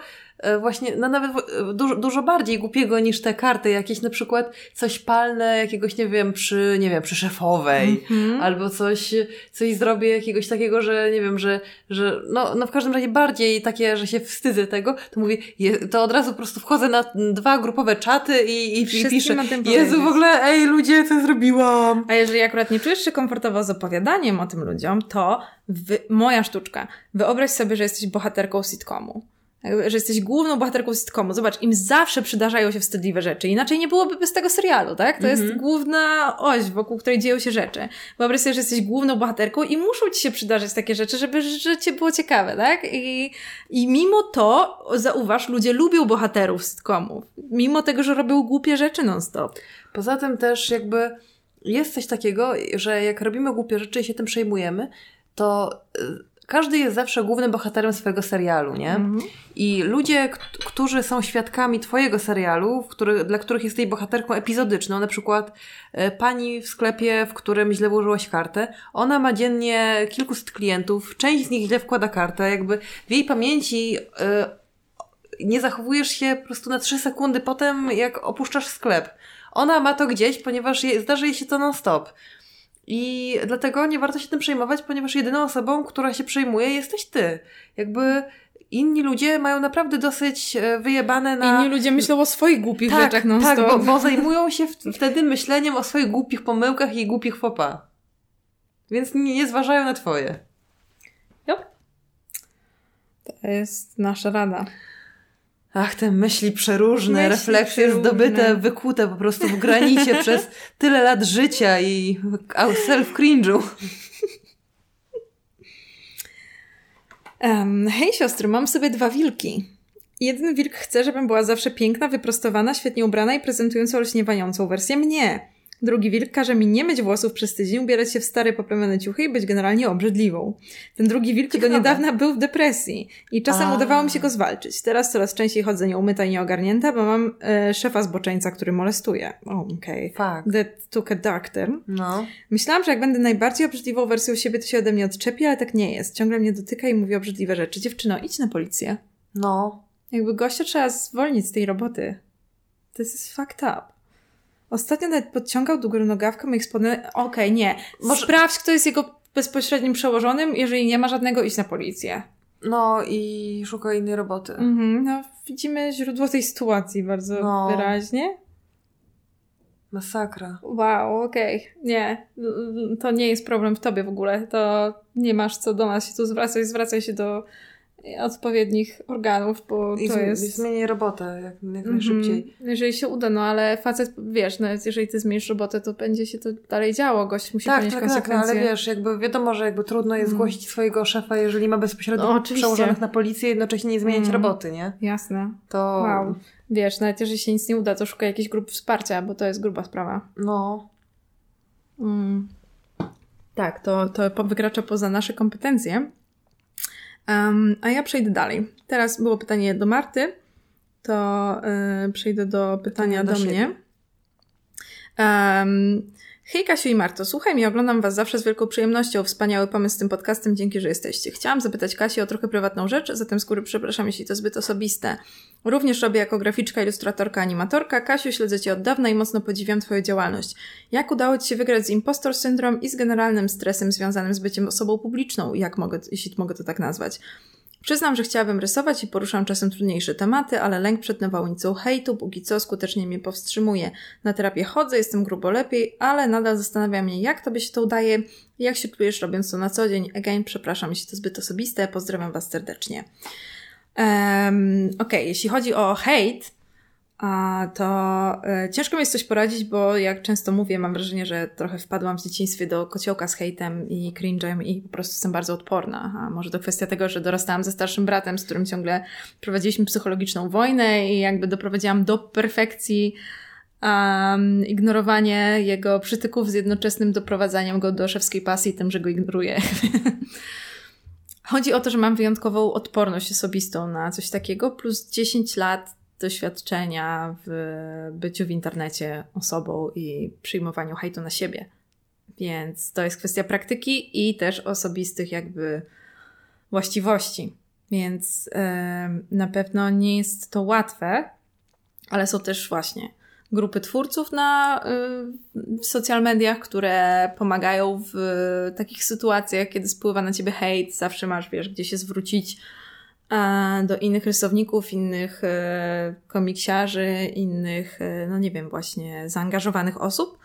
właśnie, no nawet e, dużo, dużo bardziej głupiego niż te karty, jakieś na przykład coś palne jakiegoś, nie wiem, przy, nie wiem, przy szefowej, albo coś, coś zrobię jakiegoś takiego, że nie wiem, że, że no, no w każdym razie bardziej takie, że się wstydzę tego, to mówię, je, to od razu po prostu wchodzę na dwa grupowe czaty i, i, i piszę, Jezu, w ogóle, ej ludzie, co zrobiłam? A jeżeli akurat nie czujesz się komfortowo z opowiadaniem o tym ludziom, to wy, moja sztuczka. Wyobraź sobie, że jesteś bohaterką sitcomu. Że jesteś główną bohaterką sitcomu. Zobacz, im zawsze przydarzają się wstydliwe rzeczy. Inaczej nie byłoby bez tego serialu, tak? To jest główna oś, wokół której dzieją się rzeczy. Wyobraź sobie, że jesteś główną bohaterką i muszą ci się przydarzyć takie rzeczy, żeby życie było ciekawe, tak? I, i mimo to, zauważ, ludzie lubią bohaterów sitcomów. Mimo tego, że robią głupie rzeczy non-stop. Poza tym też jakby jest coś takiego, że jak robimy głupie rzeczy i się tym przejmujemy, to y, każdy jest zawsze głównym bohaterem swojego serialu, nie? I ludzie, którzy są świadkami twojego serialu, który, dla których jesteś bohaterką epizodyczną, na przykład e, pani w sklepie, w którym źle włożyłaś kartę, ona ma dziennie kilkuset klientów, część z nich źle wkłada kartę, jakby w jej pamięci e, nie zachowujesz się po prostu na trzy sekundy potem, jak opuszczasz sklep. Ona ma to gdzieś, ponieważ je, zdarzy jej się to non-stop. I dlatego nie warto się tym przejmować, ponieważ jedyną osobą, która się przejmuje, jesteś ty. Jakby inni ludzie mają naprawdę dosyć e, wyjebane na... Inni ludzie myślą o swoich głupich tak, rzeczach non-stop. tak, bo, bo zajmują się wtedy myśleniem o swoich głupich pomyłkach i głupich fopa. Więc nie, nie zważają na twoje. To jest nasza rada. Ach, te myśli przeróżne, Myśli refleksje przeróżne. zdobyte, wykute po prostu w granicie [laughs] przez tyle lat życia i self-cringe'u. Em, hej siostry, mam sobie dwa wilki. Jeden wilk chce, żebym była zawsze piękna, wyprostowana, świetnie ubrana i prezentująca olśniewającą wersję mnie. Drugi wilk każe mi nie myć włosów przez tydzień, ubierać się w stare, poplamione ciuchy i być generalnie obrzydliwą. Ten drugi wilk do Ciekawe. niedawna był w depresji i czasem A. udawało mi się go zwalczyć. Teraz coraz częściej chodzę nieumyta i nieogarnięta, bo mam e, szefa zboczeńca, który molestuje. Okej. Fuck. That took a dark turn. No. Myślałam, że jak będę najbardziej obrzydliwą wersją siebie, to się ode mnie odczepi, ale tak nie jest. Ciągle mnie dotyka i mówi obrzydliwe rzeczy. Dziewczyno, idź na policję. No. Jakby gościa trzeba zwolnić z tej roboty. To jest fucked up. Ostatnio nawet podciągał do góry nogawką i spodnie. Okej, nie. Może- Sprawdź, kto jest jego bezpośrednim przełożonym. Jeżeli nie ma żadnego, idź na policję. No i szuka innej roboty. Mhm, no, widzimy źródło tej sytuacji bardzo No. wyraźnie. Masakra. Wow, okej. Nie, to nie jest problem w tobie w ogóle. To nie masz co do nas się tu zwracać. Zwracaj się do odpowiednich organów, bo I to jest... zmienię robotę jak, jak Mhm. najszybciej. Jeżeli się uda, no ale facet, wiesz, no jeżeli ty zmienisz robotę, to będzie się to dalej działo. Gość musi Tak, ponieść tak, tak, no, konsekwencje. ale wiesz, jakby wiadomo, że jakby trudno jest Mm. zgłosić swojego szefa, jeżeli ma bezpośrednio No, przełożonych na policję jednocześnie nie zmieniać Mm. roboty, nie? Jasne. To Wow. Wiesz, nawet jeżeli się nic nie uda, to szukaj jakichś grup wsparcia, bo to jest gruba sprawa. no, Mm. Tak, to, to wykracza poza nasze kompetencje. Um, a ja przejdę dalej. Teraz było pytanie do Marty, to y, przejdę do pytania do do, siebie. mnie. Um, Hej Kasiu i Marto, słuchaj mnie, oglądam Was zawsze z wielką przyjemnością. Wspaniały pomysł z tym podcastem, dzięki, że jesteście. Chciałam zapytać Kasię o trochę prywatną rzecz, zatem z góry przepraszam, jeśli to zbyt osobiste. Również robię jako graficzka, ilustratorka, animatorka. Kasiu, śledzę Cię od dawna i mocno podziwiam Twoją działalność. Jak udało Ci się wygrać z impostor syndrom i z generalnym stresem związanym z byciem osobą publiczną, jak mogę, jeśli mogę to tak nazwać? Przyznam, że chciałabym rysować i poruszam czasem trudniejsze tematy, ale lęk przed nawałnicą hejtu póki co skutecznie mnie powstrzymuje. Na terapię chodzę, jestem grubo lepiej, ale nadal zastanawia mnie, jak tobie się to udaje, jak się czujesz robiąc to na co dzień. Again, przepraszam, jeśli to zbyt osobiste, pozdrawiam was serdecznie. Um, okay, jeśli chodzi o hejt, a to e, ciężko mi jest coś poradzić, bo jak często mówię, mam wrażenie, że trochę wpadłam w dzieciństwie do kociołka z hejtem i cringe'em i po prostu jestem bardzo odporna. A może to kwestia tego, że dorastałam ze starszym bratem, z którym ciągle prowadziliśmy psychologiczną wojnę i jakby doprowadziłam do perfekcji um, ignorowanie jego przytyków z jednoczesnym doprowadzaniem go do szewskiej pasji tym, że go ignoruję. [laughs] Chodzi o to, że mam wyjątkową odporność osobistą na coś takiego, plus 10 lat doświadczenia w byciu w internecie osobą i przyjmowaniu hejtu na siebie. Więc to jest kwestia praktyki i też osobistych jakby właściwości. Więc yy, na pewno nie jest to łatwe, ale są też właśnie grupy twórców na y, w social mediach, które pomagają w takich sytuacjach, kiedy spływa na ciebie hejt, zawsze masz, wiesz, gdzie się zwrócić do innych rysowników, innych e, komiksiarzy, innych, e, no nie wiem, właśnie zaangażowanych osób.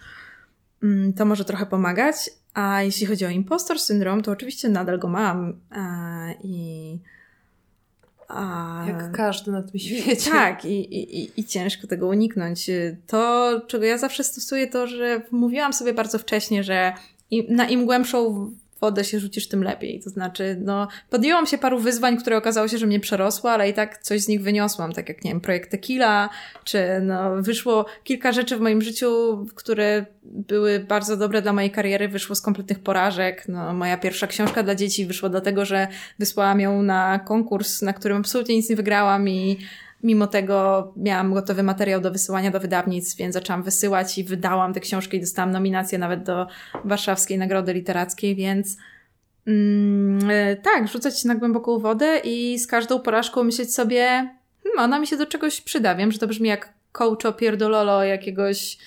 Mm, to może trochę pomagać. A jeśli chodzi o impostor syndrom, to oczywiście nadal go mam. I. A... Jak każdy na tym świecie. Tak, i, i, i ciężko tego uniknąć. To, czego ja zawsze stosuję, to, że mówiłam sobie bardzo wcześnie, że na im głębszą wodę się rzucisz, tym lepiej. To znaczy, no, podjęłam się paru wyzwań, które okazało się, że mnie przerosły, ale i tak coś z nich wyniosłam, tak jak, nie wiem, projekt Tequila, czy no, wyszło kilka rzeczy w moim życiu, które były bardzo dobre dla mojej kariery, wyszło z kompletnych porażek. No, moja pierwsza książka dla dzieci wyszła dlatego, że wysłałam ją na konkurs, na którym absolutnie nic nie wygrałam i Mimo tego miałam gotowy materiał do wysyłania do wydawnictw, więc zaczęłam wysyłać i wydałam te książki i dostałam nominację nawet do Warszawskiej Nagrody Literackiej, więc mm, e, tak, rzucać się na głęboką wodę i z każdą porażką myśleć sobie, hmm, ona mi się do czegoś przyda. Wiem, że to brzmi jak coacho pierdololo jakiegoś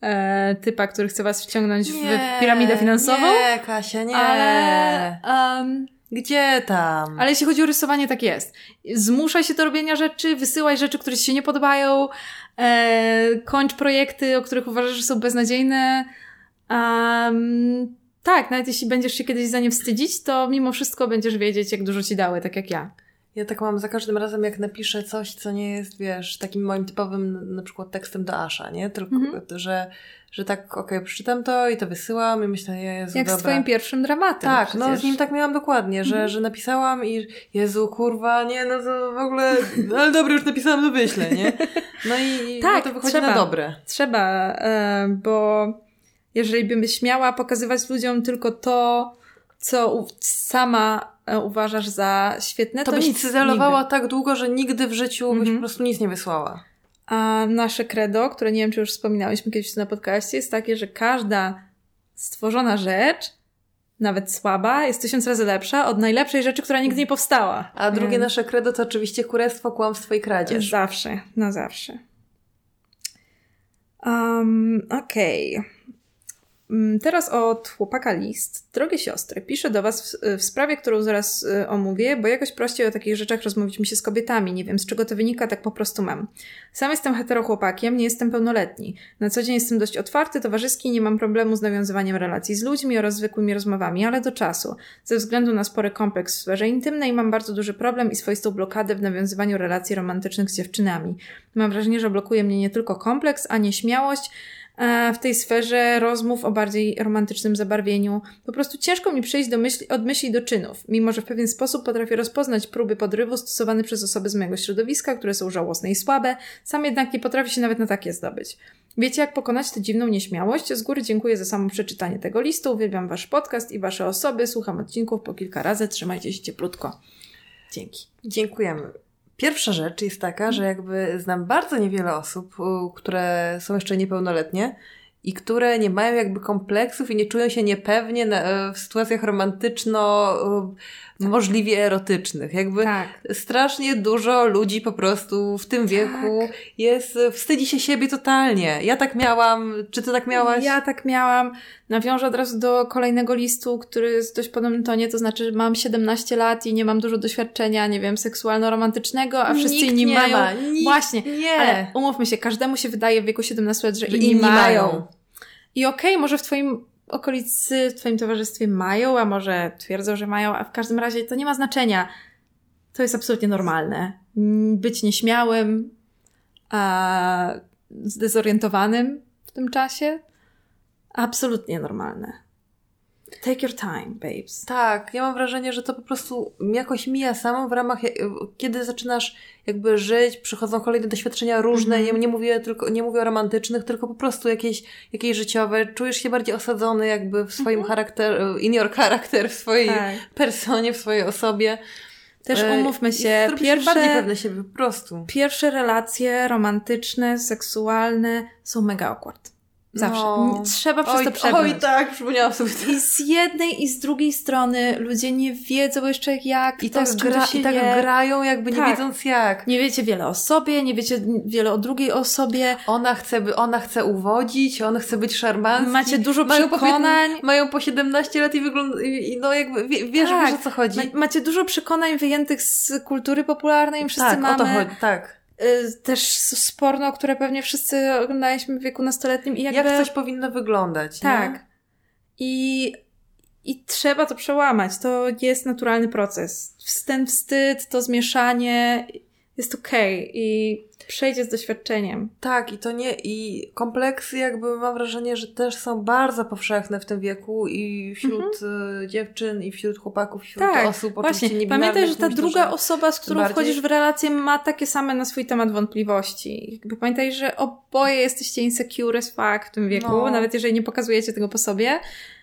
e, typa, który chce was wciągnąć nie, w piramidę finansową. Nie, Kasia, nie. Ale um, gdzie tam? Ale jeśli chodzi o rysowanie, tak jest. Zmuszaj się do robienia rzeczy, wysyłaj rzeczy, które ci się nie podobają, e, kończ projekty, o których uważasz, że są beznadziejne. Um, tak, nawet jeśli będziesz się kiedyś za nie wstydzić, to mimo wszystko będziesz wiedzieć, jak dużo ci dały, tak jak ja. Ja tak mam za każdym razem, jak napiszę coś, co nie jest, wiesz, takim moim typowym na przykład tekstem do Asha, nie? Tylko, mhm. że, że tak, okej, okay, przeczytam to i to wysyłam i myślę, Jezu, Jak dobra. z twoim pierwszym dramatem Tak, przecież. no z nim tak miałam dokładnie, że, mhm. że napisałam i Jezu, kurwa, nie, no to w ogóle, ale dobra, już napisałam, to wyślę, nie? No i tak, no to wychodzi trzeba, na dobre. Trzeba, e, bo jeżeli bym śmiała pokazywać ludziom tylko to, co sama uważasz za świetne, to, to byś cyzelowała tak długo, że nigdy w życiu mm -hmm. byś mhm. po prostu nic nie wysłała. A nasze credo, które nie wiem, czy już wspominałyśmy kiedyś na podcaście, jest takie, że każda stworzona rzecz, nawet słaba, jest tysiąc razy lepsza od najlepszej rzeczy, która nigdy nie powstała. A drugie nasze credo to oczywiście kurestwo, kłamstwo i kradzież. Zawsze, na zawsze. Um, Okej. Okay. Mm, teraz od chłopaka list. Drogie siostry, piszę do Was w, w, sprawie, którą zaraz y, omówię, bo jakoś prościej o takich rzeczach rozmówić mi się z kobietami. Nie wiem, z czego to wynika, tak po prostu mam. Sam jestem heterochłopakiem, nie jestem pełnoletni. Na co dzień jestem dość otwarty, towarzyski nie mam problemu z nawiązywaniem relacji z ludźmi oraz zwykłymi rozmowami, ale do czasu. Ze względu na spory kompleks w sferze intymnej mam bardzo duży problem i swoistą blokadę w nawiązywaniu relacji romantycznych z dziewczynami. Mam wrażenie, że blokuje mnie nie tylko kompleks, a nieśmiałość, w tej sferze rozmów o bardziej romantycznym zabarwieniu. Po prostu ciężko mi przejść do myśli, od myśli do czynów, mimo że w pewien sposób potrafię rozpoznać próby podrywu stosowane przez osoby z mojego środowiska, które są żałosne i słabe, sam jednak nie potrafię się nawet na takie zdobyć. Wiecie, jak pokonać tę dziwną nieśmiałość? Z góry dziękuję za samo przeczytanie tego listu. Uwielbiam wasz podcast i wasze osoby. Słucham odcinków po kilka razy. Trzymajcie się cieplutko. Dzięki. Dziękujemy. Pierwsza rzecz jest taka, że jakby znam bardzo niewiele osób, które są jeszcze niepełnoletnie i które nie mają jakby kompleksów i nie czują się niepewnie na, e, w sytuacjach romantyczno możliwie erotycznych. Jakby Tak. strasznie dużo ludzi po prostu w tym wieku jest, wstydzi się siebie totalnie. Ja tak miałam, czy ty tak miałaś? Ja tak miałam. Nawiążę od razu do kolejnego listu, który jest w dość podobnym tonie, to znaczy, mam 17 lat i nie mam dużo doświadczenia, nie wiem, seksualno-romantycznego, a wszyscy Nikt inni nie mają. ma. Nikt Właśnie. nie. Ale umówmy się, każdemu się wydaje w wieku 17 lat, że, Że inni, mają. I okej, może w twoim okolicy, w twoim towarzystwie mają, a może twierdzą, że mają, a w każdym razie to nie ma znaczenia. To jest absolutnie normalne. Być nieśmiałym, a zdezorientowanym w tym czasie. Absolutnie normalne. Take your time, babes. Tak, ja mam wrażenie, że to po prostu jakoś mija samo w ramach, kiedy zaczynasz jakby żyć, przychodzą kolejne doświadczenia różne, Mhm. nie, nie, mówię tylko, nie mówię o romantycznych, tylko po prostu jakieś, jakieś życiowe, czujesz się bardziej osadzony jakby w swoim charakter, in your character, w swojej Tak. personie, w swojej osobie. Też E, umówmy się, się bardziej pierwsze, pewne siebie po prostu. pierwsze relacje romantyczne, seksualne są mega awkward. Zawsze. No. Nie- Trzeba przez oj, to przebrnąć. oj, tak, przypomniałam sobie to. I z jednej i z drugiej strony ludzie nie wiedzą jeszcze jak I to, tak, gra, I tak je. grają jakby nie Tak. wiedząc jak. Nie wiecie wiele o sobie, nie wiecie wiele o drugiej osobie. Ona chce, by, ona chce uwodzić, on chce być szarmancki. Macie dużo mają po, przekonań. piętn- mają po 17 lat i wyglądają, i, i no jakby, wie, wiesz, Tak. wiesz o co chodzi. Ma, macie dużo przekonań wyjętych z kultury popularnej, wszyscy tak, mamy. o to chodzi, tak. Y, Też z z porno, które pewnie wszyscy oglądaliśmy w wieku nastoletnim i jakby... Jak coś powinno wyglądać, Tak. Nie? I, I trzeba to przełamać. To jest naturalny proces. Ten wstyd, to zmieszanie jest okej i przejdzie z doświadczeniem. Tak, i to nie, i kompleksy jakby mam wrażenie, że też są bardzo powszechne w tym wieku i wśród y, dziewczyn, i wśród chłopaków, i wśród. Tak, osób oczywiście Właśnie, nie pamiętaj, że ta myślę, druga że- osoba, z którą bardziej- wchodzisz w relację, ma takie same na swój temat wątpliwości. Jakby pamiętaj, że oboje jesteście insecure as fuck w tym wieku, No. nawet jeżeli nie pokazujecie tego po sobie.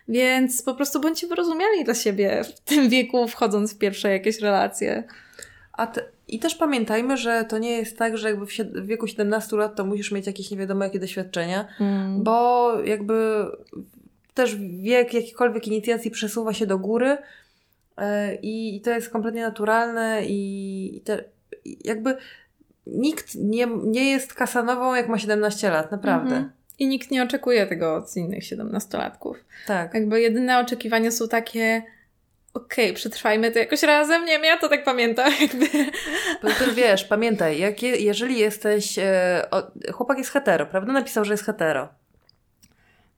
Więc po prostu bądźcie wyrozumiali dla siebie w tym wieku, wchodząc w pierwsze jakieś relacje. A te, I też pamiętajmy, że to nie jest tak, że jakby w, w wieku 17 lat to musisz mieć jakieś nie wiadomo jakie doświadczenia, bo jakby też wiek jakiejkolwiek inicjacji przesuwa się do góry e, i, to jest kompletnie naturalne i, te, jakby nikt nie, nie jest kasanową jak ma 17 lat, naprawdę. Mhm. I nikt nie oczekuje tego od innych siedemnastolatków. Tak. Jakby jedyne oczekiwania są takie okej, przetrwajmy to jakoś razem. Nie wiem, ja to tak pamiętam. [laughs] Jakby. To wiesz, pamiętaj, jak je, jeżeli jesteś. E, o, chłopak jest hetero, prawda? Napisał, że jest hetero.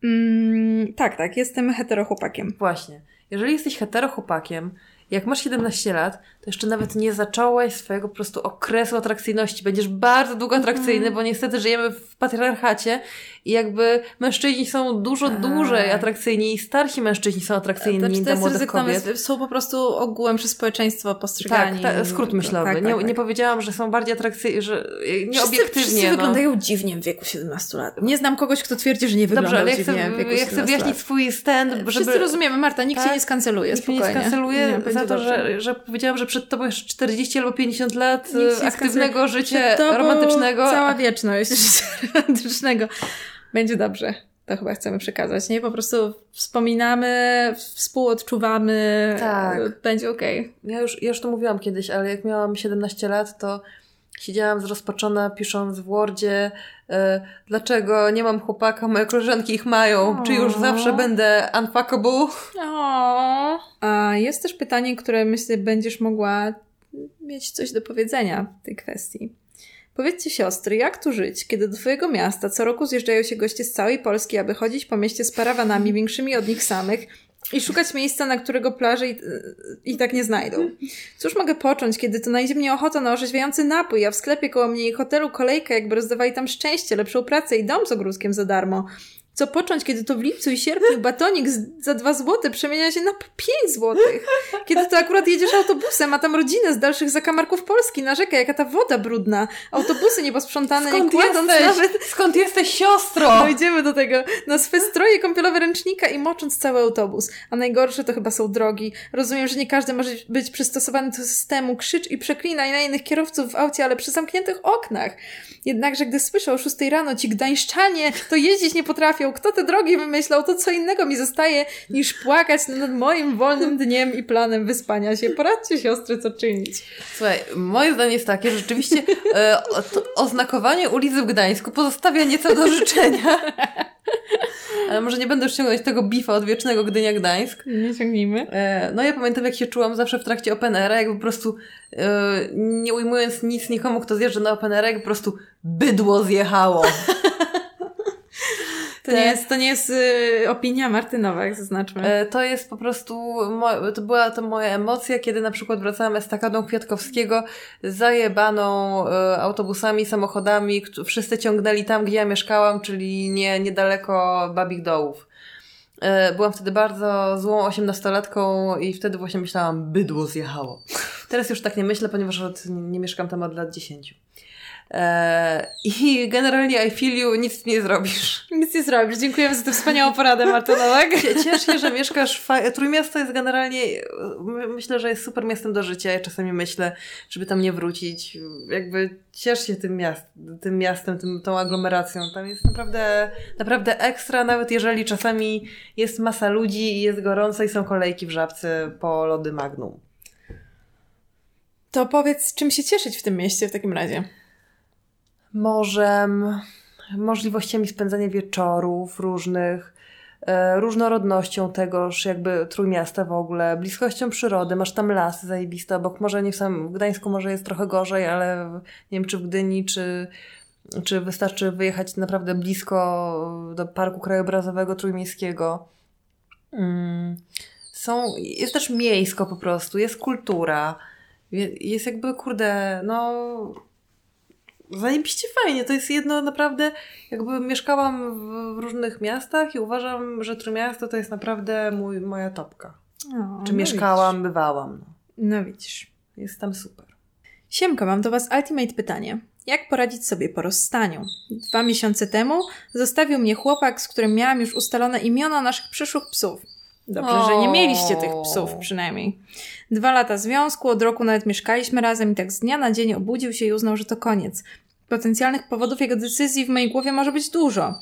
Mm, tak, tak, jestem heterochłopakiem. Właśnie. Jeżeli jesteś hetero chłopakiem, jak masz 17 lat, to jeszcze nawet nie zacząłeś swojego po prostu okresu atrakcyjności. Będziesz bardzo długo atrakcyjny, Mhm. bo niestety żyjemy w patriarchacie i jakby mężczyźni są dużo Tak. dłużej atrakcyjni i starsi mężczyźni są atrakcyjni Znaczy, jest młodych kobiet. Są po prostu ogółem przez społeczeństwo Tak, postrzegani. ta, skrót myślowy. Tak, tak, nie, tak. nie powiedziałam, że są bardziej atrakcyjni, że e, nie Wszyscy, wszyscy no. wyglądają dziwnie w wieku 17 lat. Nie znam kogoś, kto twierdzi, że nie wygląda Dobrze, ale ja dziwnie chcę, w wieku ja 17 chcę wyjaśnić lat. swój stand, żeby... Wszyscy rozumiemy, Marta, nikt Tak. cię nie skanceluje, Nikt spokojnie. nie skanceluje Nie, za to, dobrze. że, że powiedziałam, że przed tobą jeszcze 40 albo 50 lat e, aktywnego życia romantycznego. Cała wieczność [laughs] życia romantycznego. Będzie dobrze. To chyba chcemy przekazać, nie? Po prostu wspominamy, współodczuwamy. Tak. Będzie okej. Ja, już, ja już to mówiłam kiedyś, ale jak miałam 17 lat, to siedziałam zrozpaczona pisząc w Wordzie, e, dlaczego nie mam chłopaka, moje koleżanki ich mają, czy już zawsze będę unfuckable? O. A jest też pytanie, które myślę będziesz mogła mieć coś do powiedzenia w tej kwestii. Powiedzcie siostry, jak tu żyć, kiedy do twojego miasta co roku zjeżdżają się goście z całej Polski, aby chodzić po mieście z parawanami większymi od nich samych i szukać miejsca, na którego plaży i, i tak nie znajdą. Cóż mogę począć, kiedy to najdzie mnie ochota na orzeźwiający napój, a w sklepie koło mnie i hotelu kolejka, jakby rozdawali tam szczęście, lepszą pracę i dom z ogródkiem za darmo. Co począć, kiedy to w lipcu i sierpniu batonik za dwa złote przemienia się na po pięć złotych? Kiedy to akurat jedziesz autobusem, a tam rodzinę z dalszych zakamarków Polski narzeka, jaka ta woda brudna. Autobusy nieposprzątane, nie Skąd kładąc jesteś? nawet Skąd jesteś siostro? Dojdziemy do tego. Na swe stroje kąpielowe ręcznika i mocząc cały autobus. A najgorsze to chyba są drogi. Rozumiem, że nie każdy może być przystosowany do systemu. Krzycz i przeklinaj na innych kierowców w aucie, ale przy zamkniętych oknach. Jednakże gdy słyszę o 6 rano ci gdańszczanie, to jeździć nie potrafią trafią, kto te drogi wymyślał, to co innego mi zostaje niż płakać nad moim wolnym dniem i planem wyspania się. Poradźcie siostry, co czynić. Słuchaj, moje zdanie jest takie, że rzeczywiście e, oznakowanie ulicy w Gdańsku pozostawia nieco do życzenia. Ale może nie będę już ciągnąć tego bifa odwiecznego Gdynia-Gdańsk. Nie ciągnijmy. E, No ja pamiętam, jak się czułam zawsze w trakcie Open Aira, jakby po prostu e, nie ujmując nic nikomu, kto zjeżdża na Open Aira, jakby po prostu bydło zjechało. To nie jest, to nie jest y, opinia Martynowa, jak zaznaczmy. E, To jest po prostu, to była to moja emocja, kiedy na przykład wracałam estakadą Kwiatkowskiego zajebaną e, autobusami, samochodami, wszyscy ciągnęli tam, gdzie ja mieszkałam, czyli nie, niedaleko Babich Dołów. E, Byłam wtedy bardzo złą osiemnastolatką i wtedy właśnie myślałam, bydło zjechało. Teraz już tak nie myślę, ponieważ od, nie mieszkam tam od lat 10. E, I generalnie I feel you, nic nie zrobisz. Nic nie zrobisz. Dziękujemy za tę wspaniałą poradę, Martynowek. Cie- Ciesz się, że mieszkasz w Trójmiasto jest generalnie, my- myślę, że jest super miastem do życia. Ja czasami myślę, żeby tam nie wrócić. Jakby ciesz się tym, miast, tym miastem, tym, tą aglomeracją. Tam jest naprawdę, naprawdę ekstra, nawet jeżeli czasami jest masa ludzi i jest gorąco i są kolejki w żabce po lody Magnum. To powiedz, czym się cieszyć w tym mieście w takim razie? Morzem, możliwościami spędzania wieczorów różnych, e, różnorodnością tegoż jakby Trójmiasta w ogóle, bliskością przyrody, masz tam lasy zajebiste obok, może nie w samym, w Gdańsku może jest trochę gorzej, ale nie wiem czy w Gdyni, czy, czy wystarczy wyjechać naprawdę blisko do Parku Krajobrazowego Trójmiejskiego. Mm. Są, jest też miejsko po prostu, jest kultura, je- jest jakby, kurde, no zajebiście fajnie. To jest jedno naprawdę, jakby mieszkałam w, różnych miastach i uważam, że Trójmiasto to jest naprawdę mój, moja topka. O, Czy no mieszkałam, bywałam. No. Widzisz. No widzisz. Jest tam super. Siemka, mam do Was ultimate pytanie. Jak poradzić sobie po rozstaniu? Dwa miesiące temu zostawił mnie chłopak, z którym miałam już ustalone imiona naszych przyszłych psów. Dobrze, że nie mieliście tych psów przynajmniej. Dwa lata związku, od roku nawet mieszkaliśmy razem i tak z dnia na dzień obudził się i uznał, że to koniec. Potencjalnych powodów jego decyzji w mojej głowie może być dużo.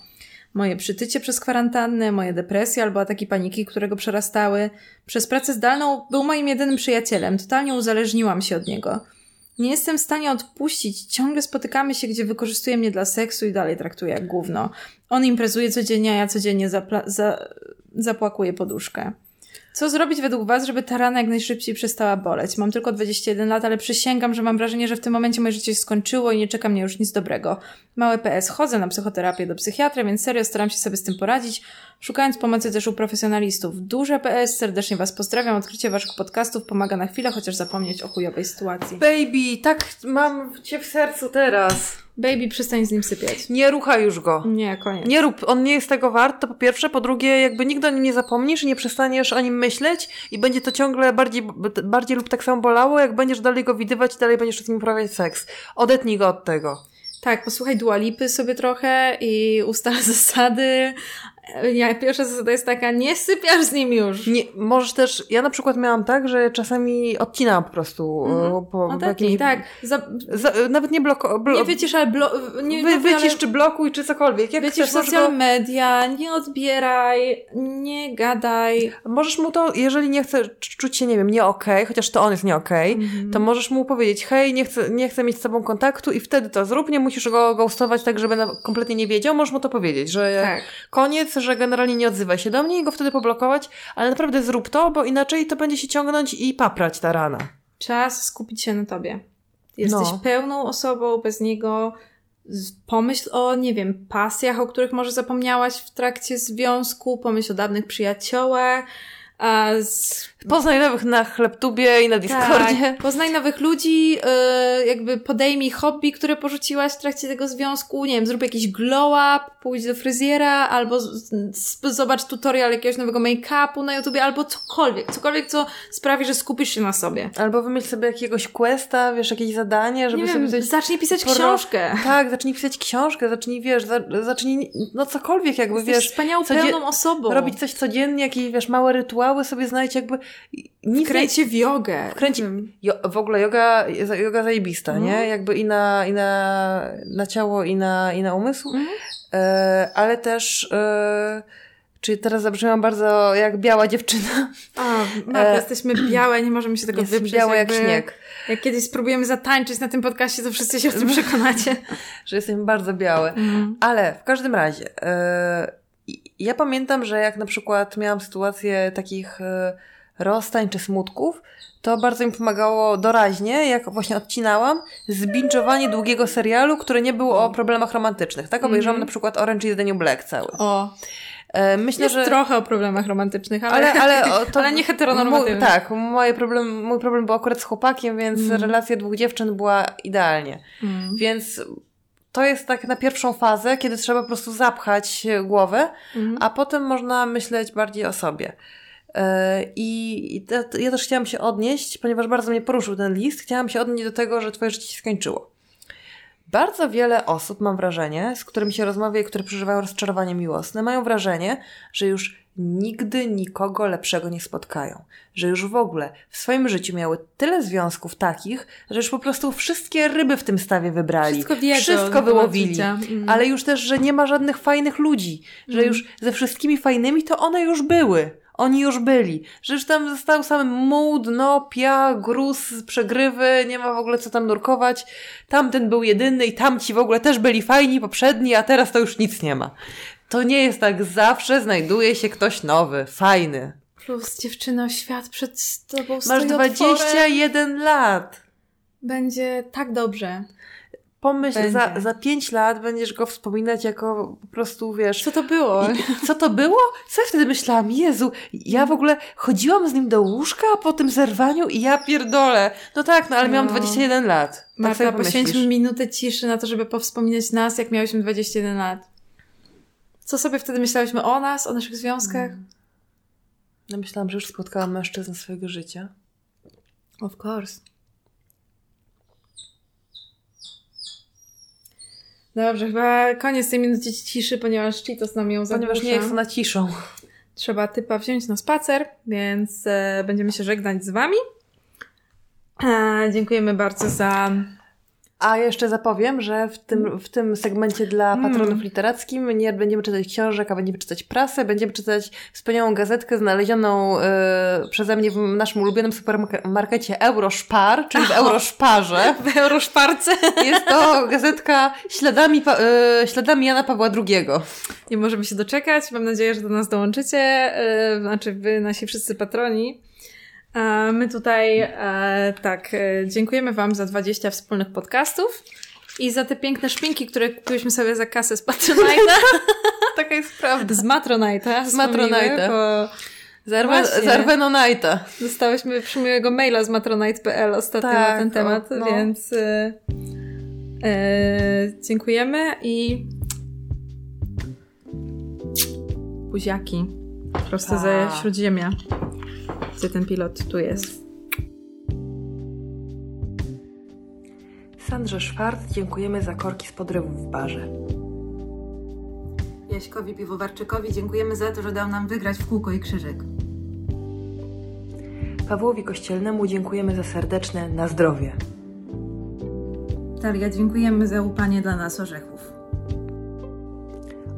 Moje przytycie przez kwarantannę, moje depresje albo ataki paniki, które go przerastały. Przez pracę zdalną był moim jedynym przyjacielem. Totalnie uzależniłam się od niego. Nie jestem w stanie odpuścić. Ciągle spotykamy się, gdzie wykorzystuje mnie dla seksu i dalej traktuje jak gówno. On imprezuje codziennie, a ja codziennie zapla- za- zapłakuję poduszkę. Co zrobić według Was, żeby ta rana jak najszybciej przestała boleć? Mam tylko 21 lat, ale przysięgam, że mam wrażenie, że w tym momencie moje życie się skończyło i nie czeka mnie już nic dobrego. Małe PS, chodzę na psychoterapię do psychiatry, więc serio staram się sobie z tym poradzić, szukając pomocy też u profesjonalistów. Duże PS, serdecznie Was pozdrawiam. Odkrycie Waszych podcastów pomaga na chwilę, chociaż zapomnieć o chujowej sytuacji. Baby, tak mam cię w sercu teraz. Baby, przestań z nim sypiać. Nie ruchaj już go. Nie, koniec. Nie rób, on nie jest tego wart, to po pierwsze. Po drugie, jakby nigdy o nim nie zapomnisz i nie przestaniesz o nim myśleć i będzie to ciągle bardziej, bardziej lub tak samo bolało, jak będziesz dalej go widywać i dalej będziesz z nim uprawiać seks. Odetnij go od tego. Tak, posłuchaj dualipy sobie trochę i ustal [laughs] zasady. Ja, pierwsza zasada jest taka, nie sypiasz z nim już. Nie, możesz też, ja na przykład miałam tak, że czasami odcinałam po prostu Mhm. po, po Odetnij, jakimś- tak. Za, Za, nawet nie bloko, blo, nie wycisz, ale blo, nie, wy, no, wycisz ale czy blokuj, czy cokolwiek. Jak wycisz chcesz, social go, media, nie odbieraj, nie gadaj. możesz mu to, jeżeli nie chce czuć się, nie wiem, nie okej, chociaż to on jest nie okej, Mhm. to możesz mu powiedzieć, hej, nie chcę, nie chcę mieć z tobą kontaktu i wtedy to zrób, nie musisz go ghostować tak, żeby kompletnie nie wiedział, możesz mu to powiedzieć, że Tak. koniec, że generalnie nie odzywaj się do mnie i go wtedy poblokować, ale naprawdę zrób to, bo inaczej to będzie się ciągnąć i paprać ta rana. Czas skupić się na tobie. Jesteś No. pełną osobą, bez niego. Pomyśl o, nie wiem, pasjach, o których może zapomniałaś w trakcie związku, pomyśl o dawnych przyjaciołach, a z Poznaj nowych na Chlebtubie i na Discordzie. Tak, poznaj nowych ludzi, yy, jakby podejmij hobby, które porzuciłaś w trakcie tego związku, nie wiem, zrób jakiś glow up, pójdź do fryzjera, albo z, z, zobacz tutorial jakiegoś nowego make-upu na YouTubie, albo cokolwiek, cokolwiek, co sprawi, że skupisz się na sobie. Albo wymyśl sobie jakiegoś questa, wiesz, jakieś zadanie, żeby nie sobie wiem, coś... zacznij pisać poro- książkę. Tak, zacznij pisać książkę, zacznij, wiesz, za, zacznij, no cokolwiek jakby, Jesteś wiesz, wspaniałą, codzie- pełną osobą. robić coś codziennie, jakieś, wiesz, małe rytuały, rytuały sobie znajdź jakby nic nie, Kręcie w jogę. Kręci- Mm. Jo, w ogóle yoga, yoga zajebista, Mhm. nie? Jakby i na, i na, na ciało, i na, i na umysł. Mhm. E, ale też, e, czyli teraz zabrzmiałam bardzo jak biała dziewczyna. A, Marta, E, jesteśmy białe, nie możemy się tego Jestem wyprzeć. biała jak śnieg. Jak kiedyś spróbujemy zatańczyć na tym podcaście, to wszyscy się o tym [laughs] przekonacie. Że jestem bardzo białe. Ale w każdym razie, e, ja pamiętam, że jak na przykład miałam sytuację takich e, rozstań czy smutków, to bardzo mi pomagało doraźnie, jak właśnie odcinałam, zbinczowanie długiego serialu, który nie był o problemach romantycznych. Tak obejrzałam Mhm. na przykład Orange is the New Black cały. O, E, Myślę, jest że... trochę o problemach romantycznych, ale, Ale, ale, to [laughs] ale nie heteronormatywnych. Tak, moje problem, mój problem był akurat z chłopakiem, więc Mm. relacja dwóch dziewczyn była idealnie. Mm. Więc to jest tak na pierwszą fazę, kiedy trzeba po prostu zapchać głowę, Mhm. a potem można myśleć bardziej o sobie. E, I ja też chciałam się odnieść, ponieważ bardzo mnie poruszył ten list, chciałam się odnieść do tego, że twoje życie się skończyło. Bardzo wiele osób, mam wrażenie, z którymi się rozmawia i które przeżywają rozczarowanie miłosne, mają wrażenie, że już nigdy nikogo lepszego nie spotkają. Że już w ogóle w swoim życiu miały tyle związków takich, że już po prostu wszystkie ryby w tym stawie wybrali. Wszystko wiedzą Wszystko wyłowili. Mm. Ale już też, że nie ma żadnych fajnych ludzi. Że już ze wszystkimi fajnymi to one już były. Oni już byli. Że już tam został sam mód, no, pia, gruz, przegrywy, nie ma w ogóle co tam nurkować. Tamten był jedyny i tamci w ogóle też byli fajni, poprzedni, a teraz to już nic nie ma. To nie jest tak. Zawsze znajduje się ktoś nowy, fajny. Plus dziewczyno, świat przed tobą Masz stoi otworem. 21 lat. Będzie tak dobrze. Pomyśl, Będzie. za, za 5 lat będziesz go wspominać jako po prostu, wiesz... Co to było? I co to było? Co ja wtedy myślałam? Jezu, ja w ogóle chodziłam z nim do łóżka po tym zerwaniu i ja pierdolę. No tak, no ale miałam No. 21 lat. Tak Marta, poświęćmy minutę ciszy na to, żeby powspominać nas, jak miałyśmy 21 lat. Co sobie wtedy myślałyśmy o nas, o naszych związkach? No myślałam, że już spotkałam mężczyznę swojego życia. Of course. Dobrze, chyba koniec tej minuty ciszy, ponieważ Cheetos nam ją zagłusza. Ponieważ nie jest ona ciszą. Trzeba typa wziąć na spacer, więc e, będziemy się żegnać z wami. E, dziękujemy bardzo za... A jeszcze zapowiem, że w tym, w tym segmencie dla patronów literackich nie będziemy czytać książek, a będziemy czytać prasę, będziemy czytać wspaniałą gazetkę znalezioną e, przeze mnie w naszym ulubionym supermarkecie Euroszpar, czyli w Euroszparze. [laughs] W Euroszparce. Jest to gazetka śladami, e, śladami Jana Pawła II. Nie możemy się doczekać. Mam nadzieję, że do nas dołączycie. E, znaczy wy, nasi wszyscy patroni. My tutaj e, tak, e, dziękujemy Wam za 20 wspólnych podcastów i za te piękne szpinki, które kupiłyśmy sobie za kasę z Patronite'a. [laughs] Taka jest prawda. z Matronite'a. Z Matronite'a. Bo Zarwe, Właśnie. Zarwenonajta. dostałyśmy przymiłego maila z matronite.pl ostatnio Tak, na ten temat, o, no. więc e, e, dziękujemy i buziaki prosto Pa. ze Śródziemia, gdzie ten pilot tu jest. Sandrze Szwart dziękujemy za korki z podrywów w barze. Jaśkowi Piwowarczykowi dziękujemy za to, że dał nam wygrać w kółko i krzyżyk. Pawłowi Kościelnemu dziękujemy za serdeczne na zdrowie. Talia, dziękujemy za łupanie dla nas orzechów.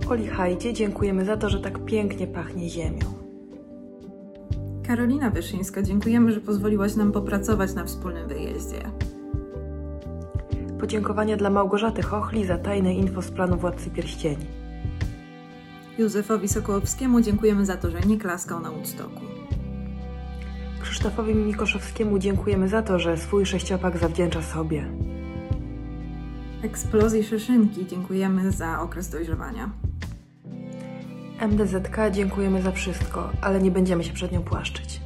Oli Hajdzie dziękujemy za to, że tak pięknie pachnie ziemią. Karolina Wyszyńska, dziękujemy, że pozwoliłaś nam popracować na wspólnym wyjeździe. Podziękowania dla Małgorzaty Chochli za tajne info z planu Władcy Pierścieni. Józefowi Sokołowskiemu dziękujemy za to, że nie klaskał na Woodstocku. Krzysztofowi Mikoszowskiemu dziękujemy za to, że swój sześciopak zawdzięcza sobie. Eksplozji Szyszynki dziękujemy za okres dojrzewania. MDZK dziękujemy za wszystko, ale nie będziemy się przed nią płaszczyć.